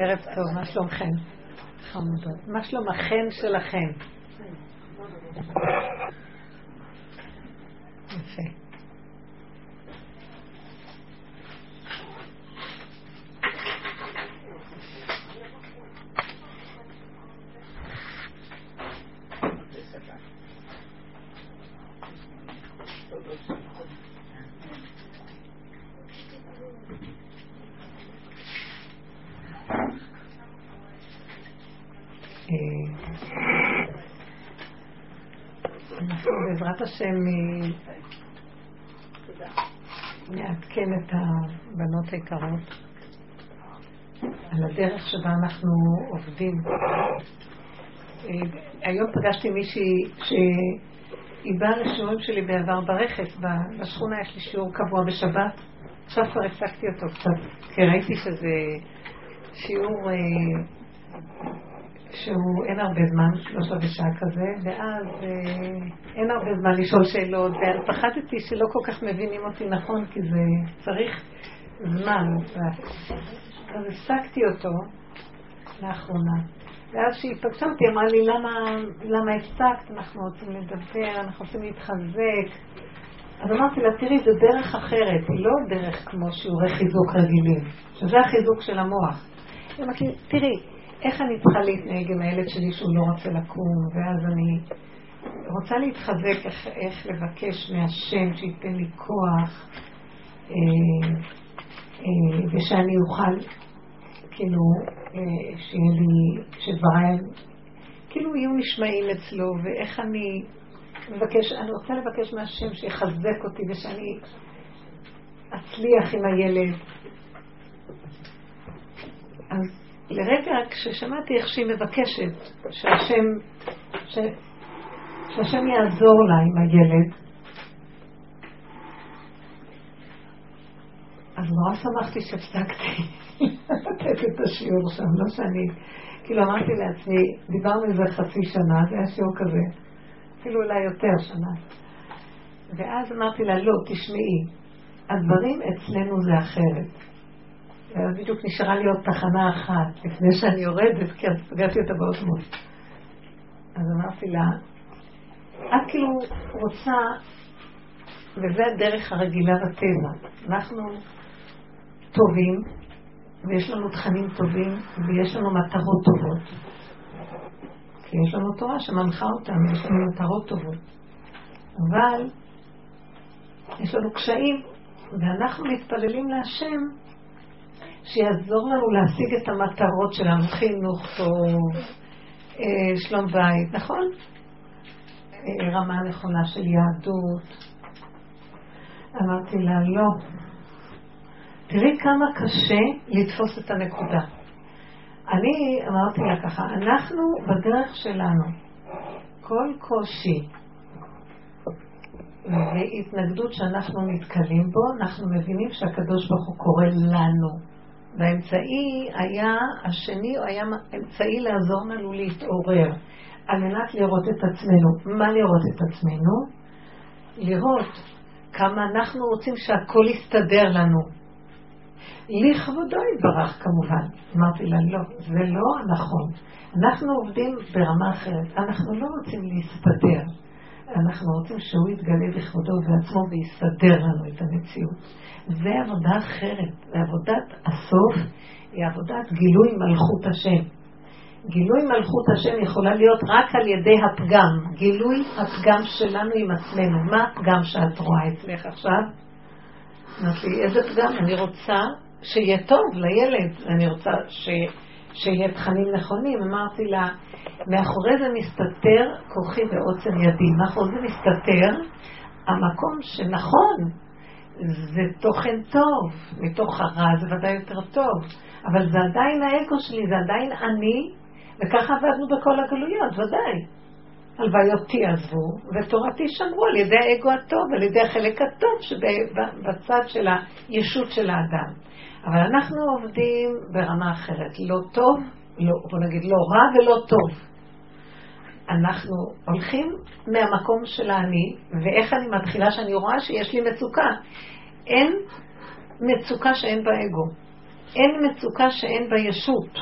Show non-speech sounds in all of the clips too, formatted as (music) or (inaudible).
ערב טוב, מה שלומכם? חמודות. מה שלום החן שלכם? יפה. בעזרת השם נעדכן את הבנות היקרות על הדרך שבה אנחנו עובדים. היום פגשתי מישהי שהיא באה לשיעורים שלי בעבר ברכס, בשכונה יש לי שיעור קבוע בשבת. עכשיו כבר הפסקתי אותו קצת, כי ראיתי שזה שיעור אה, שהוא אין הרבה זמן, שלושה בשעה כזה, ואז אה, אין הרבה זמן לשאול שאלות, ופחדתי שלא כל כך מבינים אותי נכון, כי זה צריך זמן. אז הפסקתי אותו לאחרונה. ואז כשהיא פגשה אותי, אמרה לי, למה, למה הפסקת? אנחנו רוצים לדבר, אנחנו רוצים להתחזק. אז אמרתי לה, תראי, זו דרך אחרת, היא לא דרך כמו שיעורי חיזוק רגילים, שזה החיזוק של המוח. תראי, איך אני צריכה להתנהג עם הילד שלי שהוא לא רוצה לקום, ואז אני רוצה להתחזק איך, איך לבקש מהשם שייתן לי כוח, אה, ושאני אוכל, כאילו, אה, שיהיה לי, שדבריי, כאילו יהיו נשמעים אצלו, ואיך אני מבקש, אני רוצה לבקש מהשם שיחזק אותי ושאני אצליח עם הילד. אז לרגע כששמעתי איך שהיא מבקשת שהשם, ש, שהשם יעזור לה עם הילד, אז נורא שמחתי שהפסקתי לתת את השיעור שם, לא שאני, כאילו אמרתי לעצמי, דיברנו על זה חצי שנה, זה היה שיעור כזה, אפילו אולי יותר שנה. ואז אמרתי לה, לא, תשמעי, הדברים אצלנו זה אחרת. בדיוק נשארה לי עוד תחנה אחת לפני שאני יורדת, כי אז פגשתי אותה באוטובוס. אז אמרתי לה, את כאילו רוצה, וזה הדרך הרגילה בטבע, אנחנו טובים, ויש לנו תכנים טובים, ויש לנו מטרות טובות. כי יש לנו תורה שמנחה אותנו, יש לנו מטרות טובות. אבל יש לנו קשיים, ואנחנו מתפללים להשם שיעזור לנו להשיג את המטרות שלנו, חינוך טוב, אה, שלום בית, נכון? אה, רמה נכונה של יהדות. אמרתי לה, לא. תראי כמה קשה לתפוס את הנקודה. אני אמרתי לה ככה, אנחנו בדרך שלנו, כל קושי והתנגדות שאנחנו נתקלים בו, אנחנו מבינים שהקדוש ברוך הוא קורא לנו. והאמצעי היה, השני היה אמצעי לעזור לנו להתעורר, על מנת לראות את עצמנו. מה לראות את עצמנו? לראות כמה אנחנו רוצים שהכל יסתדר לנו. לכבודו יתברך כמובן. אמרתי לה, לא, זה לא נכון. אנחנו עובדים ברמה אחרת. אנחנו לא רוצים להסתדר. אנחנו רוצים שהוא יתגלה בכבודו ובעצמו ויסדר לנו את המציאות. זה עבודה אחרת. ועבודת הסוף היא עבודת גילוי מלכות השם. גילוי מלכות השם יכולה להיות רק על ידי הפגם. גילוי הפגם שלנו עם עצמנו. מה הפגם שאת רואה אצלך עכשיו? אמרתי לי, איזה פגם? אני רוצה שיהיה טוב לילד. אני רוצה ש... שיהיה תכנים נכונים. אמרתי לה, מאחורי זה מסתתר כוחי ועוצם ידי. מאחורי זה מסתתר המקום שנכון, זה תוכן טוב, מתוך הרע זה ודאי יותר טוב, אבל זה עדיין האגו שלי, זה עדיין אני, וככה עבדנו בכל הגלויות, ודאי. הלוויותי עזבו, ותורתי שמרו על ידי האגו הטוב, על ידי החלק הטוב שבצד של הישות של האדם. אבל אנחנו עובדים ברמה אחרת, לא טוב, לא, בוא נגיד לא רע ולא טוב. אנחנו הולכים מהמקום של האני, ואיך אני מתחילה שאני רואה שיש לי מצוקה. אין מצוקה שאין בה אגו. אין מצוקה שאין בה ישות.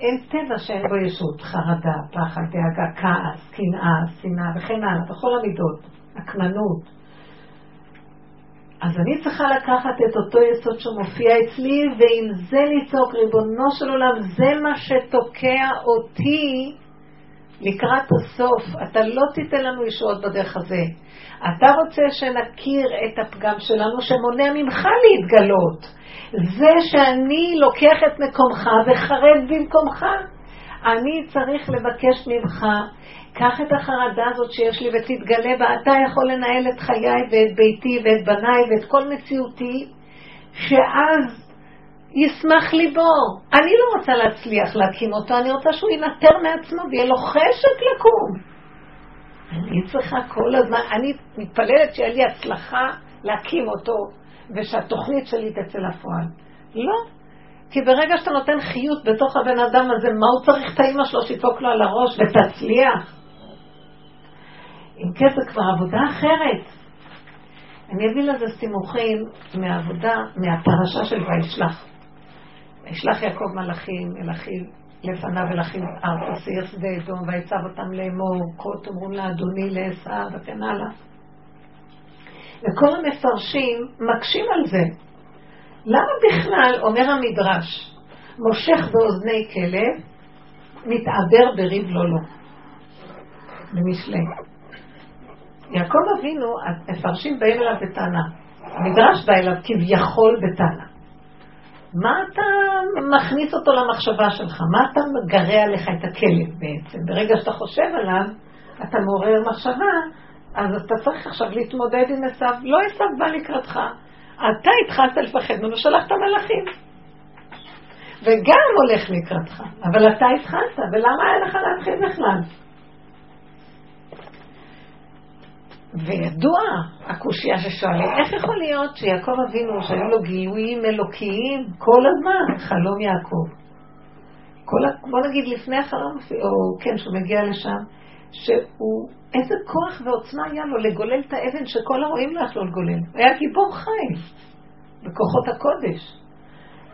אין טבע שאין בו ישות. חרדה, פחד, דאגה, כעס, קנאה, שנאה וכן הלאה, בכל המידות, הקמנות. אז אני צריכה לקחת את אותו יסוד שמופיע אצלי, ועם זה לצעוק, ריבונו של עולם, זה מה שתוקע אותי לקראת הסוף. אתה לא תיתן לנו ישועות בדרך הזה. אתה רוצה שנכיר את הפגם שלנו שמונע ממך להתגלות. זה שאני לוקח את מקומך וחרד במקומך. אני צריך לבקש ממך, קח את החרדה הזאת שיש לי ותתגלה בה, אתה יכול לנהל את חיי ואת ביתי ואת בניי ואת כל מציאותי, שאז ישמח ליבו. אני לא רוצה להצליח להקים אותו, אני רוצה שהוא ינטר מעצמו ויהיה לו חשק לקום. אני צריכה כל הזמן, אני מתפללת שיהיה לי הצלחה להקים אותו, ושהתוכנית שלי תצא לפועל. לא. כי ברגע שאתה נותן חיות בתוך הבן אדם הזה, מה הוא צריך את האימא שלו שיפוק לו על הראש ותצליח? אם כן, זה כבר עבודה אחרת. אני אביא לזה סימוכים מהעבודה, מהפרשה של וישלח. וישלח יעקב מלאכים, מלאכים לפניו ולאחים ארצה, שעיר שדה אדום, ויצב אותם לאמור, כה תאמרו לאדוני לעשו וכן הלאה. וכל המפרשים מקשים על זה. למה בכלל, אומר המדרש, מושך באוזני כלב, מתעבר בריב לא לא. במשלי. יעקב אבינו, המפרשים באים אליו בטענה. המדרש בא אליו כביכול בטענה. מה אתה מכניס אותו למחשבה שלך? מה אתה מגרה עליך את הכלב בעצם? ברגע שאתה חושב עליו, אתה מעורר מחשבה, אז אתה צריך עכשיו להתמודד עם עשיו. לא עשיו בא לקראתך. אתה התחלת לפחד ממנו, שלחת מלאכים. וגם הולך לקראתך, אבל אתה התחלת, ולמה היה לך להתחיל בכלל? וידוע הקושייה ששואלים, איך יכול להיות שיעקב אבינו, שהיו לו גילויים אלוקיים כל הזמן, חלום יעקב. כל, בוא נגיד לפני החלום, או כן, שהוא מגיע לשם, שהוא, איזה כוח ועוצמה היה לו לגולל את האבן שכל הרועים לא יכלו לגולל. היה גיבור חי בכוחות הקודש.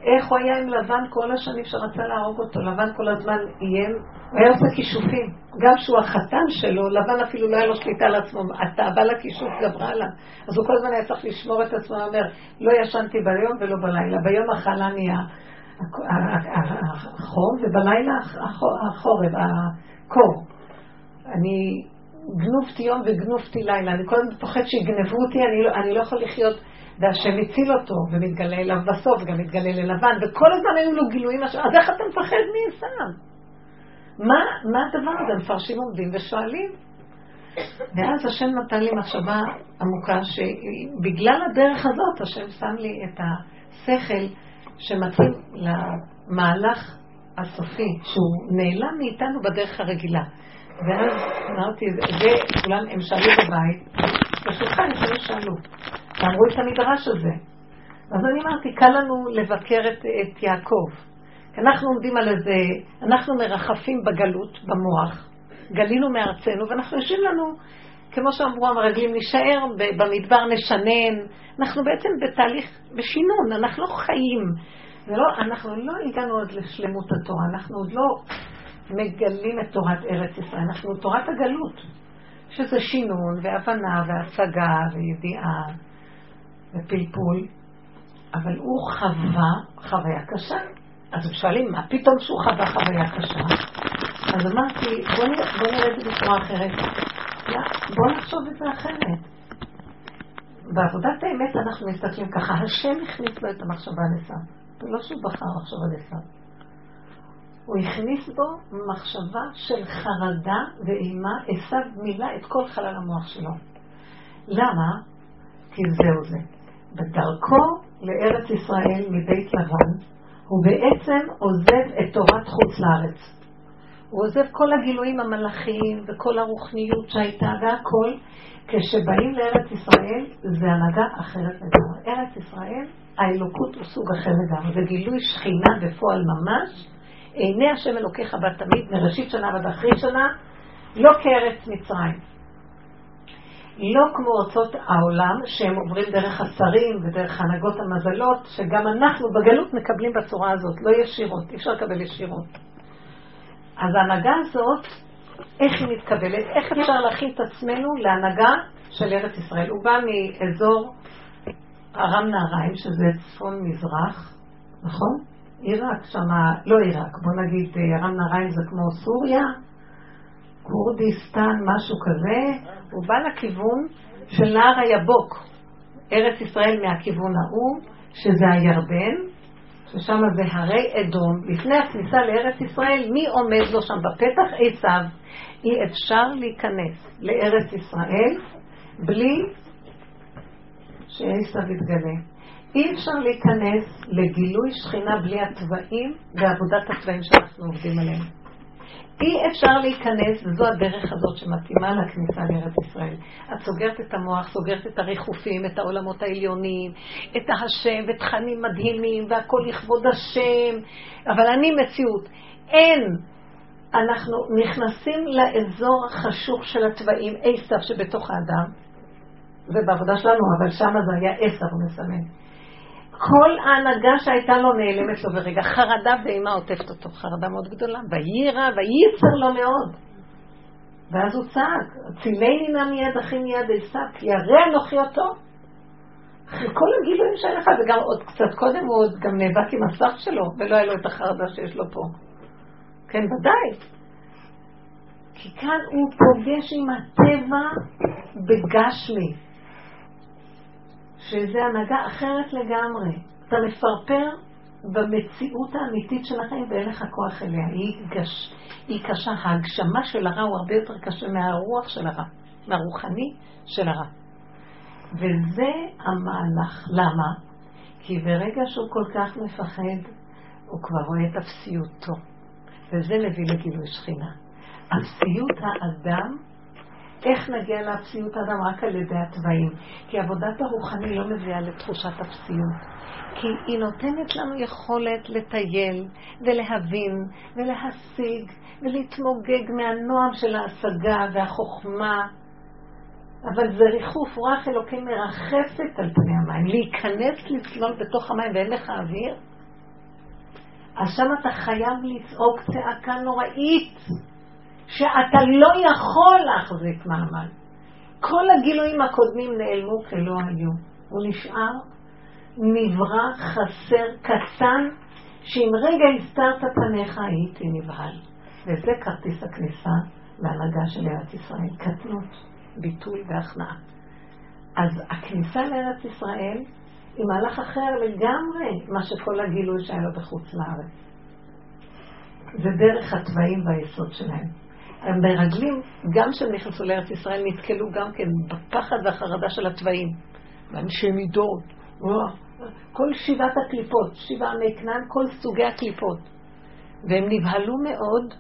איך הוא היה עם לבן כל השנים שרצה להרוג אותו, לבן כל הזמן איים, הוא היה עושה כישופים. גם שהוא החתן שלו, לבן אפילו לא היה לו שליטה על עצמו, התאווה לכישוף גברה עליו. אז הוא כל הזמן היה צריך לשמור את עצמו, הוא אומר, לא ישנתי ביום ולא בלילה, ביום אכלני החום, ובלילה החורב, הקור. אני גנובתי יום וגנובתי לילה, אני כל הזמן פוחד שיגנבו אותי, אני לא, אני לא יכול לחיות. והשם הציל אותו, ומתגלה אליו בסוף, גם מתגלה ללבן, וכל הזמן היו לו גילויים, אז איך אתה מפחד מעשיו? מה, מה הדבר הזה? מפרשים עומדים ושואלים. ואז השם נתן לי מחשבה עמוקה, שבגלל הדרך הזאת, השם שם לי את השכל שמתאים למהלך הסופי, שהוא נעלם מאיתנו בדרך הרגילה. ואז אמרתי, זה, כולם, הם שאלו בבית, ברשותך, הם שאלו. ואמרו את המדרש הזה. אז אני אמרתי, קל לנו לבקר את, את יעקב. אנחנו עומדים על איזה, אנחנו מרחפים בגלות, במוח, גלינו מארצנו, ואנחנו יושבים לנו, כמו שאמרו המרגלים, נישאר במדבר, נשנן. אנחנו בעצם בתהליך, בשינון, אנחנו לא חיים. ולא, אנחנו לא הגענו עוד לשלמות התורה, אנחנו עוד לא מגלים את תורת ארץ ישראל, אנחנו תורת הגלות, שזה שינון והבנה והשגה וידיעה. ופלפול, אבל הוא חווה חוויה קשה. אז הם שואלים, מה פתאום שהוא חווה חוויה קשה? אז אמרתי, בוא נראה, בוא נראה את זה בצורה אחרת. בוא נחשוב את זה אחרת. בעבודת האמת אנחנו מסתכלים ככה, השם הכניס לו את המחשבה לסם. לא שהוא בחר מחשבה לסם. הוא הכניס בו מחשבה של חרדה ואימה, עשו מילא את כל חלל המוח שלו. למה? כי זהו זה. בדרכו לארץ ישראל מבית לבן, הוא בעצם עוזב את תורת חוץ לארץ. הוא עוזב כל הגילויים המלאכיים וכל הרוחניות שהייתה והכל. כשבאים לארץ ישראל, זה הנהגה אחרת לגמרי. ארץ ישראל, האלוקות הוא סוג אחר לגמרי. זה גילוי שכינה בפועל ממש. עיני השם אלוקיך בת תמיד, מראשית שנה ועד אחרי שנה, לא כארץ מצרים. לא כמו ארצות העולם, שהם עוברים דרך השרים ודרך הנהגות המזלות, שגם אנחנו בגלות מקבלים בצורה הזאת, לא ישירות, אי אפשר לקבל ישירות. אז ההנהגה הזאת, איך היא מתקבלת? איך אפשר להכין את עצמנו להנהגה של ארץ ישראל? הוא בא מאזור ארם נהריים, שזה צפון מזרח, נכון? עיראק שמה, לא עיראק, בוא נגיד ארם נהריים זה כמו סוריה, כורדיסטן, משהו כזה, הוא בא לכיוון של נהר היבוק, ארץ ישראל מהכיוון ההוא, שזה הירדן, ששם זה הרי אדום, לפני הכניסה לארץ ישראל, מי עומד לו שם בפתח? עשיו. אי אפשר להיכנס לארץ ישראל בלי שעשיו יתגלה. אי אפשר להיכנס לגילוי שכינה בלי התוואים ועבודת התוואים שאנחנו עובדים עליהם. אי אפשר להיכנס, וזו הדרך הזאת שמתאימה לכניסה לארץ ישראל. את סוגרת את המוח, סוגרת את הריחופים, את העולמות העליונים, את השם, ותכנים מדהימים, והכל לכבוד השם, אבל אני מציאות. אין. אנחנו נכנסים לאזור החשוך של התוואים, עשב שבתוך האדם, ובעבודה שלנו, אבל שם זה היה עשב, הוא מסמן. כל ההנהגה שהייתה לו נעלמת לו ברגע. חרדה ואימה עוטפת אותו, חרדה מאוד גדולה. ויירא וייצר לו מאוד. ואז הוא צעק, צילני נא מיד אחי מיד כי ירא אנוכי אותו. אחרי כל הגילויים שהיה לך, וגם עוד קצת קודם הוא עוד גם נאבק עם הסך שלו, ולא היה לו את החרדה שיש לו פה. כן, ודאי. כי כאן הוא פוגש עם הטבע בגשמי. שזה הנהגה אחרת לגמרי. אתה מפרפר במציאות האמיתית של החיים ואין לך כוח אליה. היא, גש, היא קשה. ההגשמה של הרע הוא הרבה יותר קשה מהרוח של הרע, מהרוחני של הרע. וזה המהלך. למה? כי ברגע שהוא כל כך מפחד, הוא כבר רואה את אפסיותו. וזה מביא לגילוי שכינה. אפסיות האדם איך נגיע לאפסיות האדם? רק על ידי התוואים. כי עבודת הרוחני לא מביאה לתחושת אפסיות. כי היא נותנת לנו יכולת לטייל ולהבין ולהשיג ולהתמוגג מהנועם של ההשגה והחוכמה. אבל זה ריחוף, רוח אלוקים מרחפת על פני המים. להיכנס לצלול בתוך המים ואין לך אוויר? אז שם אתה חייב לצעוק צעקה נוראית. שאתה לא יכול להחזיק מעמד. כל הגילויים הקודמים נעלמו כלא היו. הוא נשאר נברא, חסר, קטן, שאם רגע הסתרת פניך הייתי נבהל. וזה כרטיס הכניסה להנהגה של ארץ ישראל, קטנות, ביטול והכנעה. אז הכניסה לארץ ישראל היא מהלך אחר לגמרי מה שכל הגילוי שהיה לו בחוץ לארץ. זה דרך התוואים והיסוד שלהם. המרגלים, גם כשהם נכנסו לארץ ישראל, נתקלו גם כן בפחד והחרדה של התוואים. ואנשי מידות, כל שבעת הקליפות, שבעה עמי כנען, כל סוגי הקליפות. והם נבהלו מאוד,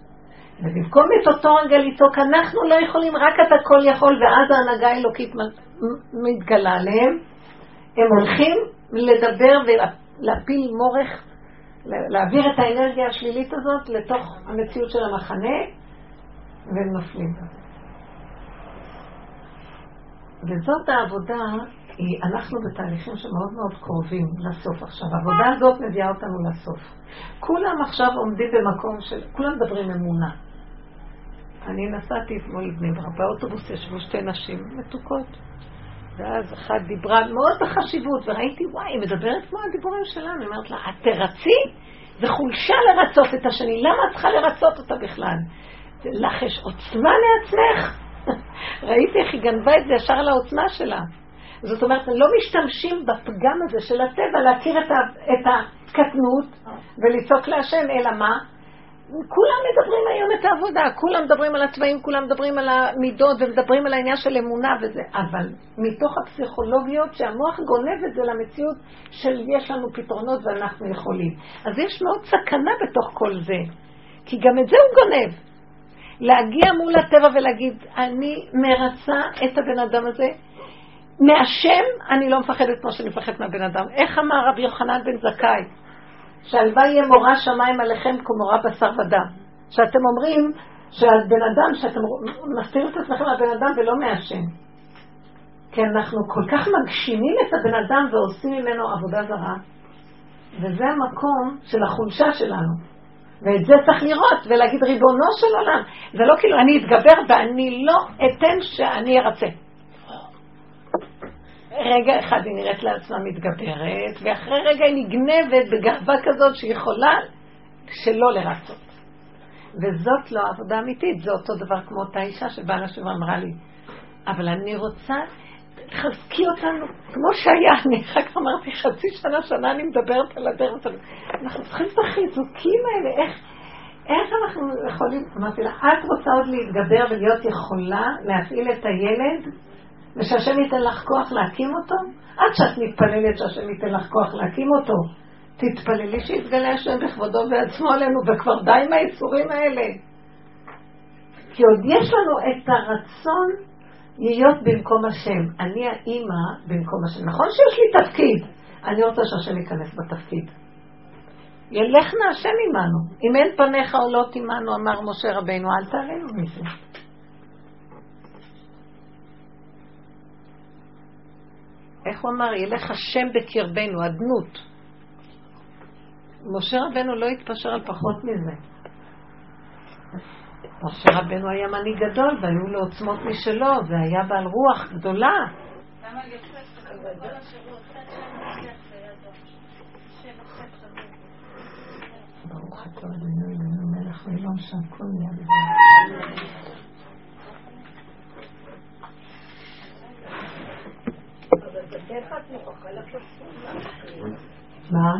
ובמקום את אותו רגע לצעוק, אנחנו לא יכולים, רק אתה כל יכול, ואז ההנהגה האלוקית מתגלה עליהם, הם הולכים לדבר ולהפיל מורך, להעביר את האנרגיה השלילית הזאת לתוך המציאות של המחנה, והם נופלים. וזאת העבודה, אנחנו בתהליכים שמאוד מאוד קרובים לסוף עכשיו. העבודה הזאת מביאה אותנו לסוף. כולם עכשיו עומדים במקום של, כולם מדברים אמונה. אני נסעתי אתמול לבני ברק, באוטובוס ישבו שתי נשים מתוקות. ואז אחת דיברה מאוד בחשיבות, וראיתי, וואי, היא מדברת כמו הדיבורים שלנו. היא אומרת לה, את תרצי? זה חולשה לרצות את השני, למה את צריכה לרצות אותה בכלל? לך יש עוצמה לעצמך. (laughs) ראיתי איך היא גנבה את זה ישר על העוצמה שלה. זאת אומרת, לא משתמשים בפגם הזה של הטבע להכיר את, ה, את הקטנות ולצעוק להשם, אלא מה? כולם מדברים היום את העבודה, כולם מדברים על התוואים, כולם מדברים על המידות ומדברים על העניין של אמונה וזה, אבל מתוך הפסיכולוגיות שהמוח גונב את זה למציאות של יש לנו פתרונות ואנחנו יכולים. אז יש מאוד סכנה בתוך כל זה, כי גם את זה הוא גונב. להגיע מול הטבע ולהגיד, אני מרצה את הבן אדם הזה, מהשם אני לא מפחדת כמו שאני מפחדת מהבן אדם. איך אמר רבי יוחנן בן זכאי? שהלוואי יהיה מורה שמיים עליכם כמורה בשר ודם. שאתם אומרים שהבן אדם, שאתם מסתירים את עצמכם מהבן אדם ולא מהשם. כי אנחנו כל כך מגשימים את הבן אדם ועושים ממנו עבודה זרה, וזה המקום של החולשה שלנו. ואת זה צריך לראות ולהגיד ריבונו של עולם. זה לא כאילו אני אתגבר ואני לא אתן שאני ארצה. רגע אחד היא נראית לעצמה מתגברת, ואחרי רגע היא נגנבת בגאווה כזאת שהיא יכולה שלא לרצות. וזאת לא עבודה אמיתית, זה אותו דבר כמו אותה אישה שבאה לשוב ואמרה לי, אבל אני רוצה, תחזקי אותנו, כמו שהיה, אני אחר כך אמרתי חצי שנה, שנה אני מדברת על הדרך, אנחנו צריכים את החיזוקים האלה, איך, איך אנחנו יכולים, אמרתי לה, את רוצה עוד להתגבר ולהיות יכולה להפעיל את הילד ושהשם ייתן לך כוח להקים אותו? עד שאת מתפללת שהשם ייתן לך כוח להקים אותו. תתפללי שיתגלה השם בכבודו ועצמו עלינו, וכבר די עם היצורים האלה. כי עוד יש לנו את הרצון להיות במקום השם. אני האימא במקום השם. נכון שיש לי תפקיד, אני רוצה שהשם ייכנס בתפקיד. ילכנה השם עמנו. אם אין פניך עולות עמנו, אמר משה רבינו, אל תעלינו מזה. איך הוא אמר? ילך השם בקרבנו, אדנות. משה רבנו לא התפשר על פחות מזה. משה רבנו היה מנהיג גדול והיו לו עוצמות משלו והיה בעל רוח גדולה. ברוך אתה אדוני אלוהינו מלך העולם שהכל נהיה מה?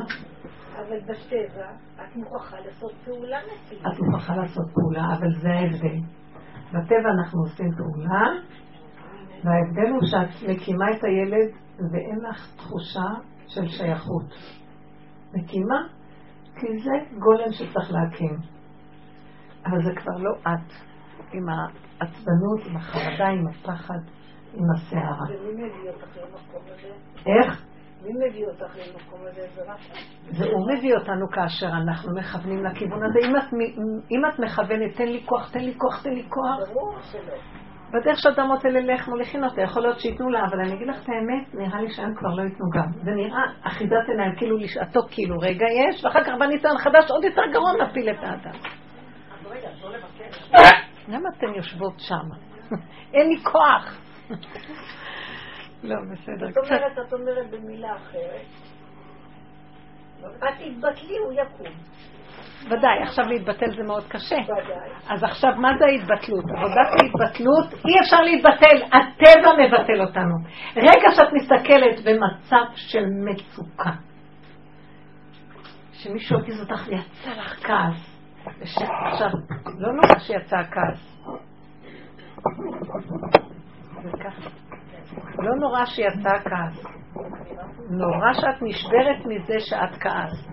אבל בטבע את מוכרחה לעשות פעולה נפילה. את מוכרחה לעשות פעולה, אבל זה ההבדל. בטבע אנחנו עושים פעולה, וההבדל הוא שאת מקימה את הילד ואין לך תחושה של שייכות. מקימה, כי זה גולם שצריך להקים. אבל זה כבר לא את, עם העצבנות, עם החרדה, עם הפחד, עם הסערה. ומי מביא אותך למקום הזה? איך? מי מביא אותך למקום הזה? זה רק זה הוא מביא אותנו כאשר אנחנו מכוונים לכיוון הזה. אם את, אם את מכוונת, תן לי כוח, תן לי כוח, תן לי כוח. ברור שלא. בדרך שאדם רוצה ללך מוליכין אותה, יכול להיות שייתנו לה, אבל אני אגיד לך את האמת, נראה לי שהם כבר לא ייתנו גם. זה נראה אחיזת עיניים, כאילו לשעתו כאילו רגע יש, ואחר כך בניסיון חדש עוד יותר גרוע מפיל את האדם. למה אתן יושבות שם? (laughs) אין לי כוח. לא, בסדר. זאת אומרת, את אומרת במילה אחרת, את תתבטלי, הוא יקום. ודאי, עכשיו להתבטל זה מאוד קשה. ודאי. אז עכשיו, מה זה ההתבטלות? עבודת ההתבטלות, אי אפשר להתבטל, הטבע מבטל אותנו. רגע שאת מסתכלת במצב של מצוקה, שמישהו הגיז אותך ויצא לך כעס, עכשיו, לא נורא שיצא הכעס. לא נורא שיצא הכעס. נורא שאת נשברת מזה שאת כעס.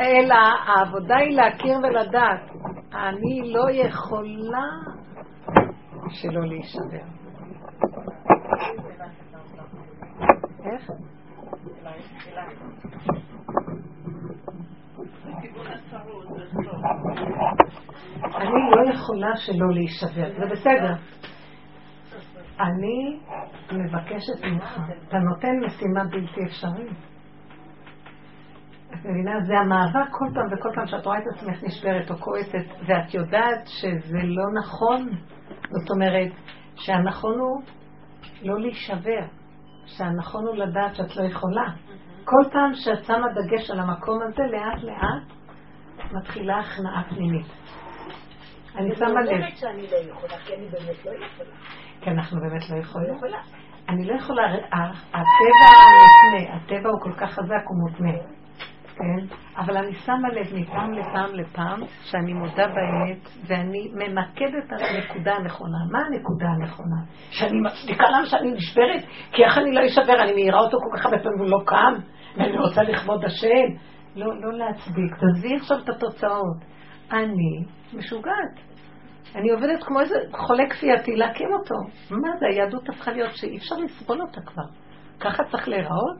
אלא העבודה היא להכיר ולדעת. אני לא יכולה שלא להישבר. איך? אני לא יכולה שלא להישבר, זה בסדר. אני מבקשת ממך, אתה נותן משימה בלתי אפשרית. את מבינה? זה המאבק כל פעם וכל פעם שאת רואה את עצמך נשברת או כועסת, ואת יודעת שזה לא נכון. זאת אומרת, שהנכון הוא לא להישבר, שהנכון הוא לדעת שאת לא יכולה. כל פעם שאת שמה דגש על המקום הזה, לאט לאט מתחילה הכנעה פנימית. אני שמה לב. אני אומרת שאני לא יכולה, כי אני באמת לא יכולה. כי אנחנו באמת לא יכולים. אני לא יכולה, הטבע המותנה, הטבע הוא כל כך חזק, הוא מותנה. כן? אבל אני שמה לב מפעם לפעם לפעם שאני מודה באמת ואני ממקדת על הנקודה הנכונה. מה הנקודה הנכונה? שאני מצדיקה למה שאני נשברת? כי איך אני לא אשבר? אני מעירה אותו כל כך הרבה פעמים והוא לא קם ואני רוצה לכבוד השם. לא, לא להצדיק. תעזבי עכשיו את התוצאות. אני משוגעת. אני עובדת כמו איזה חולה כפייתי להקים אותו. מה זה, היהדות הפכה להיות שאי אפשר לסבול אותה כבר. ככה צריך להיראות?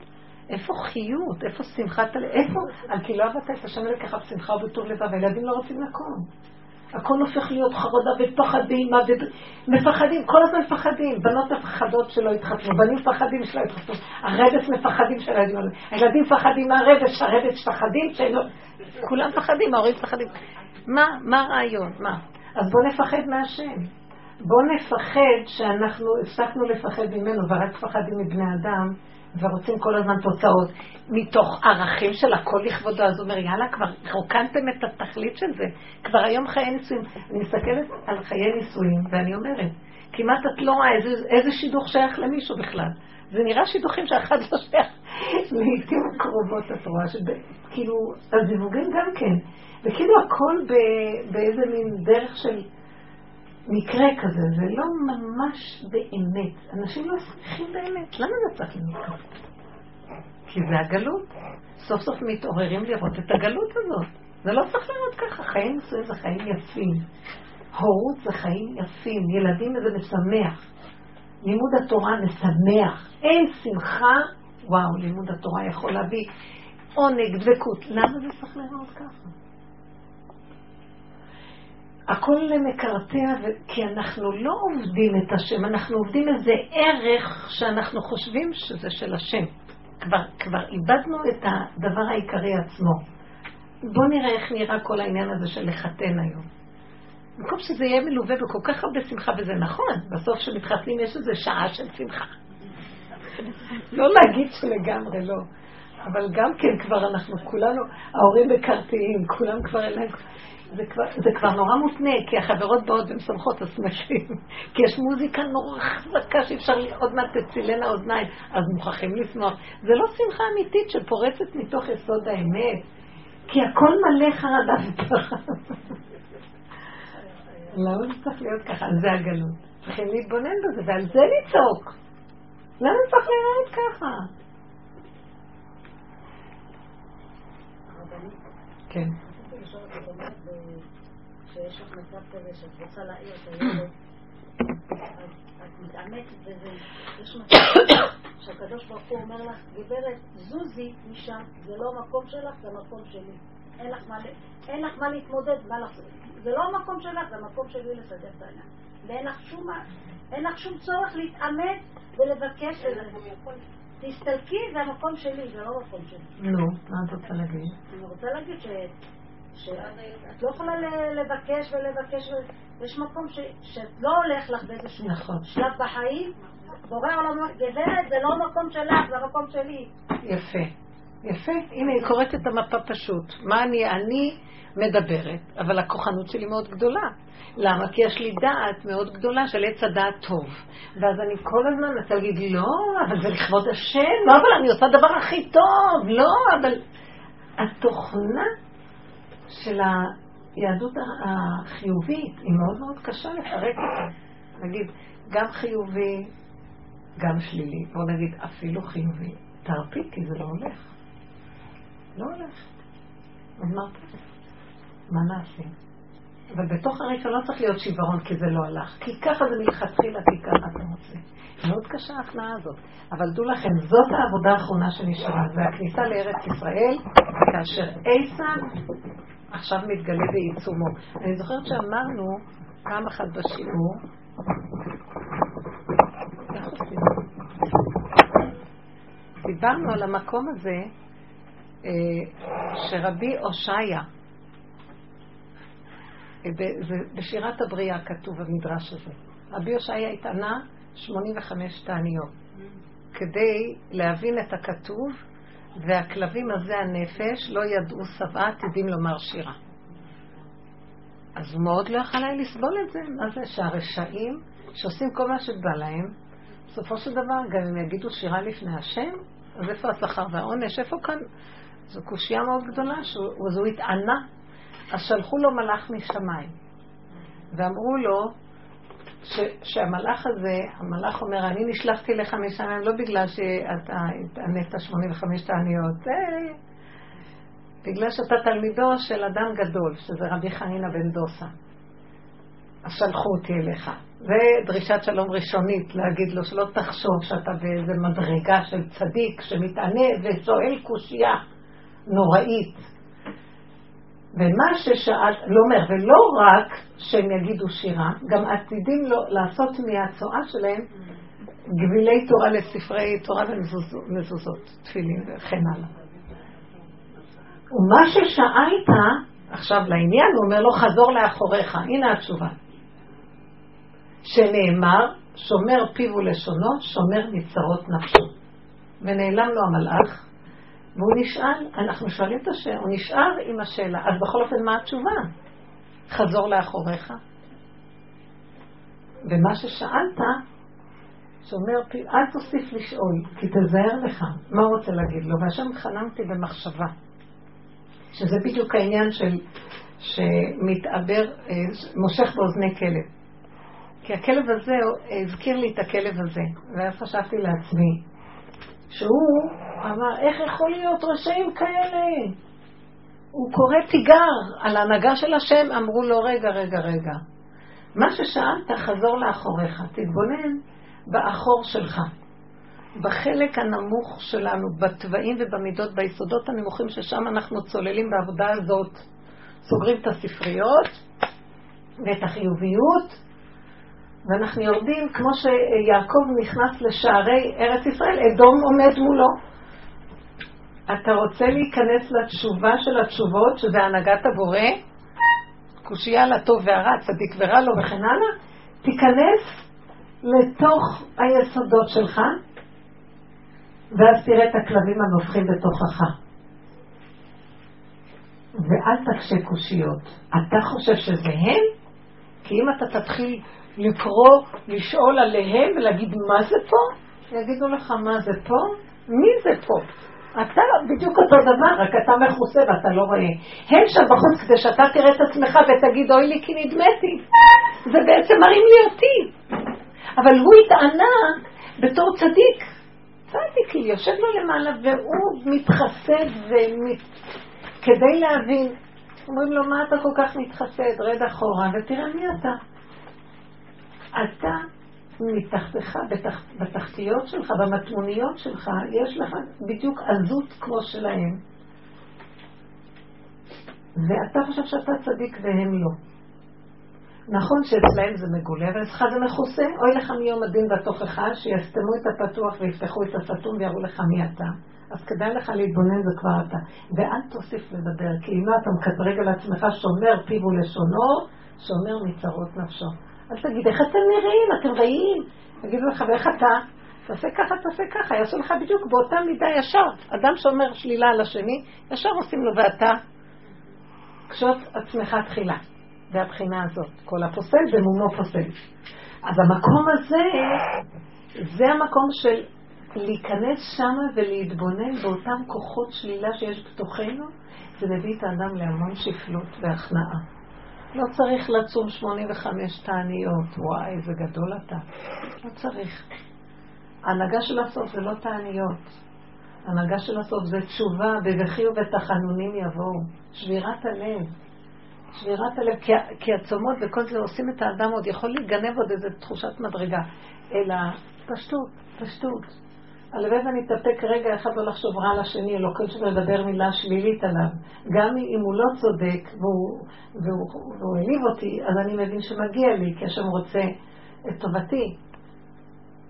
איפה חיות? איפה שמחת הלב? איפה? על כי לא עבדת את השם אלוקיך בשמחה ובטוב לבב, הילדים לא רוצים לקום. הכל הופך להיות חרודה ופחדים, מפחדים, כל הזמן מפחדים. בנות מפחדות שלא יתחתנו, בנים מפחדים שלא יתחתנו, הרדס מפחדים שלא יתחתנו, הילדים מפחדים מהרדס, הרדס מפחדים שלא... כולם מפחדים, ההורים מפחדים. מה, מה הרעיון? מה? אז בואו נפחד מהשם. בואו נפחד שאנחנו הפסקנו לפחד ממנו ורק מפחדים מבני אדם. ורוצים כל הזמן תוצאות מתוך ערכים של הכל לכבודו, אז הוא אומר, יאללה, כבר רוקנתם את התכלית של זה. כבר היום חיי נישואים. אני מסתכלת על חיי נישואים, ואני אומרת, כמעט את לא רואה איזה, איזה שידוך שייך למישהו בכלל. זה נראה שידוכים שאחד לא שייך. (laughs) לעיתים קרובות את רואה שכאילו, הזיווגים גם כן. וכאילו הכל באיזה מין דרך של מקרה כזה, זה לא ממש באמת. אנשים לא שמחים באמת. למה זה צריך ככה? כי זה הגלות. סוף סוף מתעוררים לראות את הגלות הזאת. זה לא צריך להיות ככה. חיים נשואים זה חיים יפים. הורות זה חיים יפים. ילדים זה משמח. לימוד התורה משמח. אין שמחה, וואו, לימוד התורה יכול להביא עונג, דבקות. למה זה צריך לראות ככה? הכל מקרטע, כי אנחנו לא עובדים את השם, אנחנו עובדים איזה ערך שאנחנו חושבים שזה של השם. כבר, כבר איבדנו את הדבר העיקרי עצמו. בואו נראה איך נראה כל העניין הזה של לחתן היום. במקום שזה יהיה מלווה בכל כך הרבה שמחה, וזה נכון, בסוף כשמתחתנים יש איזו שעה של שמחה. לא להגיד שלגמרי לא, אבל גם כן כבר אנחנו כולנו, ההורים מקרטעים, כולם כבר אין להם... זה כבר, זה כבר נורא מותנה, כי החברות באות ומשמחות אז שמחים. כי יש מוזיקה נורא חזקה שאי אפשר, עוד מעט תצילנה אוזניים, אז מוכרחים לשמוח. זה לא שמחה אמיתית שפורצת מתוך יסוד האמת, כי הכל מלא חרדה ופחד. (laughs) למה זה צריך להיות ככה? זה הגלות. צריכים להתבונן בזה, ועל זה לצעוק. למה צריך להיות ככה? כן. שיש לך מצב כזה שאת רוצה להעיר את הילד, את מתעמקת בזה, יש מצב שהקדוש ברוך הוא אומר לך, גברת, זוזי משם, זה לא המקום שלך, זה המקום שלי. אין לך מה, אין לך מה להתמודד, מה לך, זה לא המקום שלך, זה המקום שלי לסדר את העניין. ואין לך שום, אין לך שום צורך להתעמת ולבקש את זה. תסתלקי, זה המקום שלי, זה לא המקום שלי. נו, מה את רוצה להגיד? אני רוצה להגיד ש... שאת לא יכולה לבקש ולבקש, יש מקום שאת לא הולך לך באיזשהו נכון. שלב בחיים, בורא עולם אומר, גברת, זה לא המקום שלך, זה המקום שלי. יפה. יפה. הנה, היא קוראת את המפה פשוט. מה אני, אני מדברת, אבל הכוחנות שלי מאוד גדולה. למה? כי יש לי דעת מאוד גדולה של עץ הדעת טוב. ואז אני כל הזמן מנסה להגיד, לא, אבל זה לכבוד השם, לא, אבל אני עושה דבר הכי טוב, לא, אבל... התוכנה של היהדות החיובית היא מאוד מאוד קשה לפרק אותה. נגיד, גם חיובי, גם שלילי. בוא נגיד, אפילו חיובי. תרפי, כי זה לא הולך. לא הולך. אז מה מה נעשה? אבל בתוך הרקע לא צריך להיות שיוורון כי זה לא הלך. כי ככה זה מלכתחילה, כי ככה אתה רוצה. מאוד קשה ההכנעה הזאת. אבל דעו לכם, זאת העבודה האחרונה שנשארה. זה הכניסה לארץ ישראל, כאשר עיסן עכשיו מתגלה בעיצומו. אני זוכרת שאמרנו פעם אחת בשיעור, דיברנו על המקום הזה אה, שרבי הושעיה, בשירת הבריאה כתוב המדרש הזה. רבי הושעיה התענה 85 תעניות. כדי להבין את הכתוב, והכלבים הזה הנפש לא ידעו שבעה עתידים לומר שירה. אז הוא מאוד לא יכל היה לסבול את זה. מה זה? שהרשעים שעושים כל מה שבא להם, בסופו של דבר, גם אם יגידו שירה לפני השם, אז איפה השכר והעונש? איפה כאן? זו קושייה מאוד גדולה, אז הוא התענה. אז שלחו לו מלאך משמיים, ואמרו לו, ש, שהמלאך הזה, המלאך אומר, אני נשלחתי לך משמיים לא בגלל שאתה ענית 85 תעניות, אה, בגלל שאתה תלמידו של אדם גדול, שזה רבי חנינא בן דוסה. אז שלחו אותי אליך. זה דרישת שלום ראשונית, להגיד לו שלא תחשוב שאתה באיזה מדרגה של צדיק שמתענה ושואל קושייה נוראית. ומה ששאלת, לא אומר, ולא רק שהם יגידו שירה, גם עתידים לו לעשות מהצואה שלהם גבילי תורה לספרי תורה ומזוזות, תפילין וכן הלאה. ומה ששאלת, עכשיו לעניין, הוא אומר לו, חזור לאחוריך. הנה התשובה. שנאמר, שומר פיו ולשונו, שומר מצרות נפשו. ונעלם לו המלאך, והוא נשאל, אנחנו שואלים את השאלה, הוא נשאר עם השאלה, אז בכל אופן מה התשובה? חזור לאחוריך. ומה ששאלת, שאומר, אל תוסיף לשאול, כי תזהר לך. מה הוא רוצה להגיד לו? והשם חלמתי במחשבה, שזה בדיוק העניין של, שמתעבר, אה, מושך באוזני כלב. כי הכלב הזה הזכיר לי את הכלב הזה, ואז חשבתי לעצמי, שהוא אמר, איך יכול להיות רשעים כאלה? הוא קורא תיגר על ההנהגה של השם, אמרו לו, רגע, רגע, רגע. מה ששאלת, חזור לאחוריך, תתבונן באחור שלך, בחלק הנמוך שלנו, בתוואים ובמידות, ביסודות הנמוכים ששם אנחנו צוללים בעבודה הזאת, סוגרים את הספריות ואת החיוביות, ואנחנו יורדים כמו שיעקב נכנס לשערי ארץ ישראל, אדום עומד מולו. אתה רוצה להיכנס לתשובה של התשובות, שזה הנהגת הבורא, קושייה לטוב והרע, צדיק ורע לו וכן הלאה, תיכנס לתוך היסודות שלך, ואז תראה את הכלבים הנובחים בתוכך. ואל תקשה קושיות. אתה חושב שזה הם? כי אם אתה תתחיל לקרוא, לשאול עליהם ולהגיד מה זה פה, יגידו לך מה זה פה, מי זה פה? אתה בדיוק אותו דבר, רק אתה מכוסה ואתה לא רואה. הם שם בחוץ כדי שאתה תראה את עצמך ותגיד אוי לי כי נדמתי. זה בעצם מראים לי אותי. אבל הוא התענה בתור צדיק. צדיק, יושב לו למעלה והוא מתחסד ומת... כדי להבין. אומרים לו, מה אתה כל כך מתחסד? רד אחורה ותראה מי אתה. אתה מתחתיך, בתח, בתחתיות שלך, במטמוניות שלך, יש לך בדיוק עזות כמו שלהם. ואתה חושב שאתה צדיק והם לא. נכון שאצלהם זה מגולה, ואצלך זה מכוסה, אוי לך מיום הדין בתוכך, שיסתמו את הפתוח ויפתחו את הסתום ויראו לך מי אתה. אז כדאי לך להתבונן זה כבר אתה. ואל תוסיף לדבר, כי אם אתה מקטרג על עצמך שומר פיו ולשונו, שומר מצרות נפשו. אל תגיד, איך אתם נראים? אתם רעים? יגידו לך, ואיך אתה? תעשה ככה, תעשה ככה, יעשו לך בדיוק באותה מידה ישר. אדם שאומר שלילה על השני, ישר עושים לו ואתה קשוט עצמך תחילה. זה הבחינה הזאת. כל הפוסל במומו פוסל. אז המקום הזה, זה המקום של להיכנס שם ולהתבונן באותם כוחות שלילה שיש בתוכנו, זה מביא את האדם להמון שפלות והכנעה. לא צריך לצום 85 תעניות. וואי, איזה גדול אתה. לא צריך. ההנהגה של הסוף זה לא תעניות. ההנהגה של הסוף זה תשובה, בבכי ובתחנונים יבואו. שבירת הלב. שבירת הלב, כי, כי הצומות וכל זה עושים את האדם עוד יכול להיגנב עוד איזו תחושת מדרגה. אלא פשטות, פשטות. הלוואי ונתאפק רגע אחד לא לחשוב רע לשני, לא כל שווה לדבר מילה שלילית עליו. גם אם הוא לא צודק והוא, והוא, העליב אותי, אז אני מבין שמגיע לי, כי השם רוצה את טובתי.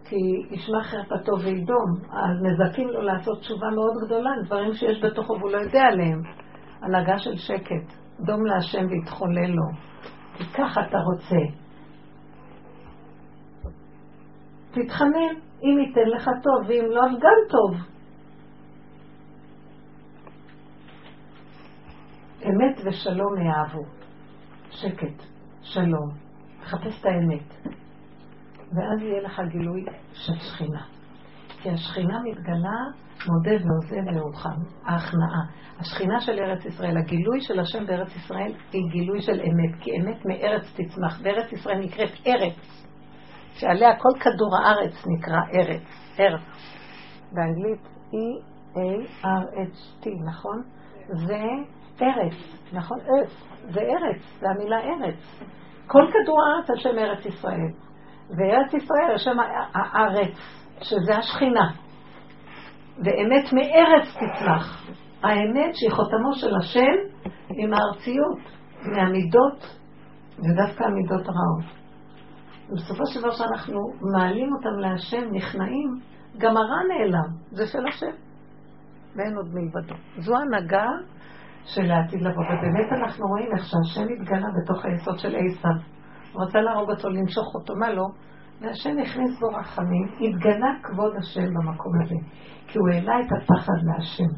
כי ישמע חרפתו וידום, אז מזכים לו לעשות תשובה מאוד גדולה, דברים שיש בתוכו והוא לא יודע עליהם. הנהגה של שקט, דום להשם ויתחולל לו. כי ככה אתה רוצה. תתחנן. אם ייתן לך טוב, ואם לא, אז גם טוב. אמת ושלום יאהבו. שקט, שלום. תחפש את האמת. ואז יהיה לך גילוי של שכינה. כי השכינה מתגלה מודה ועוזב לרוחם, ההכנעה. השכינה של ארץ ישראל, הגילוי של השם בארץ ישראל היא גילוי של אמת, כי אמת מארץ תצמח, וארץ ישראל נקראת ארץ. שעליה כל כדור הארץ נקרא ארץ, ארץ. באנגלית E-A-R-H-T, נכון? זה ארץ, נכון? ארץ, זה ארץ, זה המילה ארץ. כל כדור הארץ על שם ארץ ישראל. וארץ ישראל על שם הארץ, שזה השכינה. ואמת מארץ תצמח. האמת שהיא חותמו של השם עם הארציות, מהמידות, ודווקא המידות הרעות. ובסופו של דבר שאנחנו מעלים אותם להשם, נכנעים, גם הרע נעלם, זה של השם. ואין עוד מלבדו. זו הנהגה של העתיד לבוא, ובאמת אנחנו רואים איך שהשם התגלה בתוך היסוד של עשיו. הוא רצה להרוג אותו, למשוך אותו, מה לא? והשם הכניס בו רחמים, התגלה כבוד השם במקום הזה, כי הוא העלה את הפחד להשם.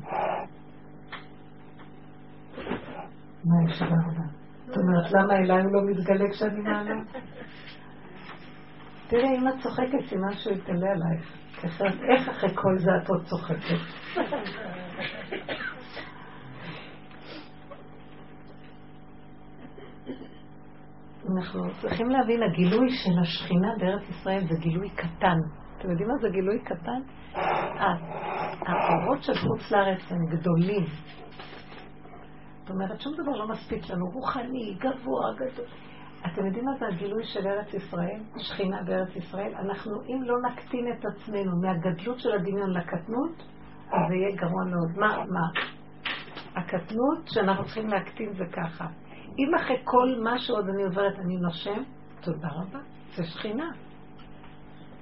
מה יש בעבודה? זאת אומרת, למה אליי הוא לא מתגלה כשאני מעלה? תראי, אם את צוחקת, סימן שהוא יתגלה עלייך. איך אחרי כל זה את עוד צוחקת? אנחנו צריכים להבין, הגילוי של השכינה בארץ ישראל זה גילוי קטן. אתם יודעים מה זה גילוי קטן? האורות של חוץ לארץ הם גדולים. זאת אומרת, שום דבר לא מספיק לנו, רוחני, גבוה, גדול. אתם יודעים מה זה הגילוי של ארץ ישראל, שכינה בארץ ישראל? אנחנו, אם לא נקטין את עצמנו מהגדלות של הדמיון לקטנות, אז זה יהיה גרוע מאוד. מה, מה? הקטנות שאנחנו צריכים להקטין זה ככה. אם אחרי כל מה שעוד אני עוברת אני נושם, תודה רבה, זה שכינה.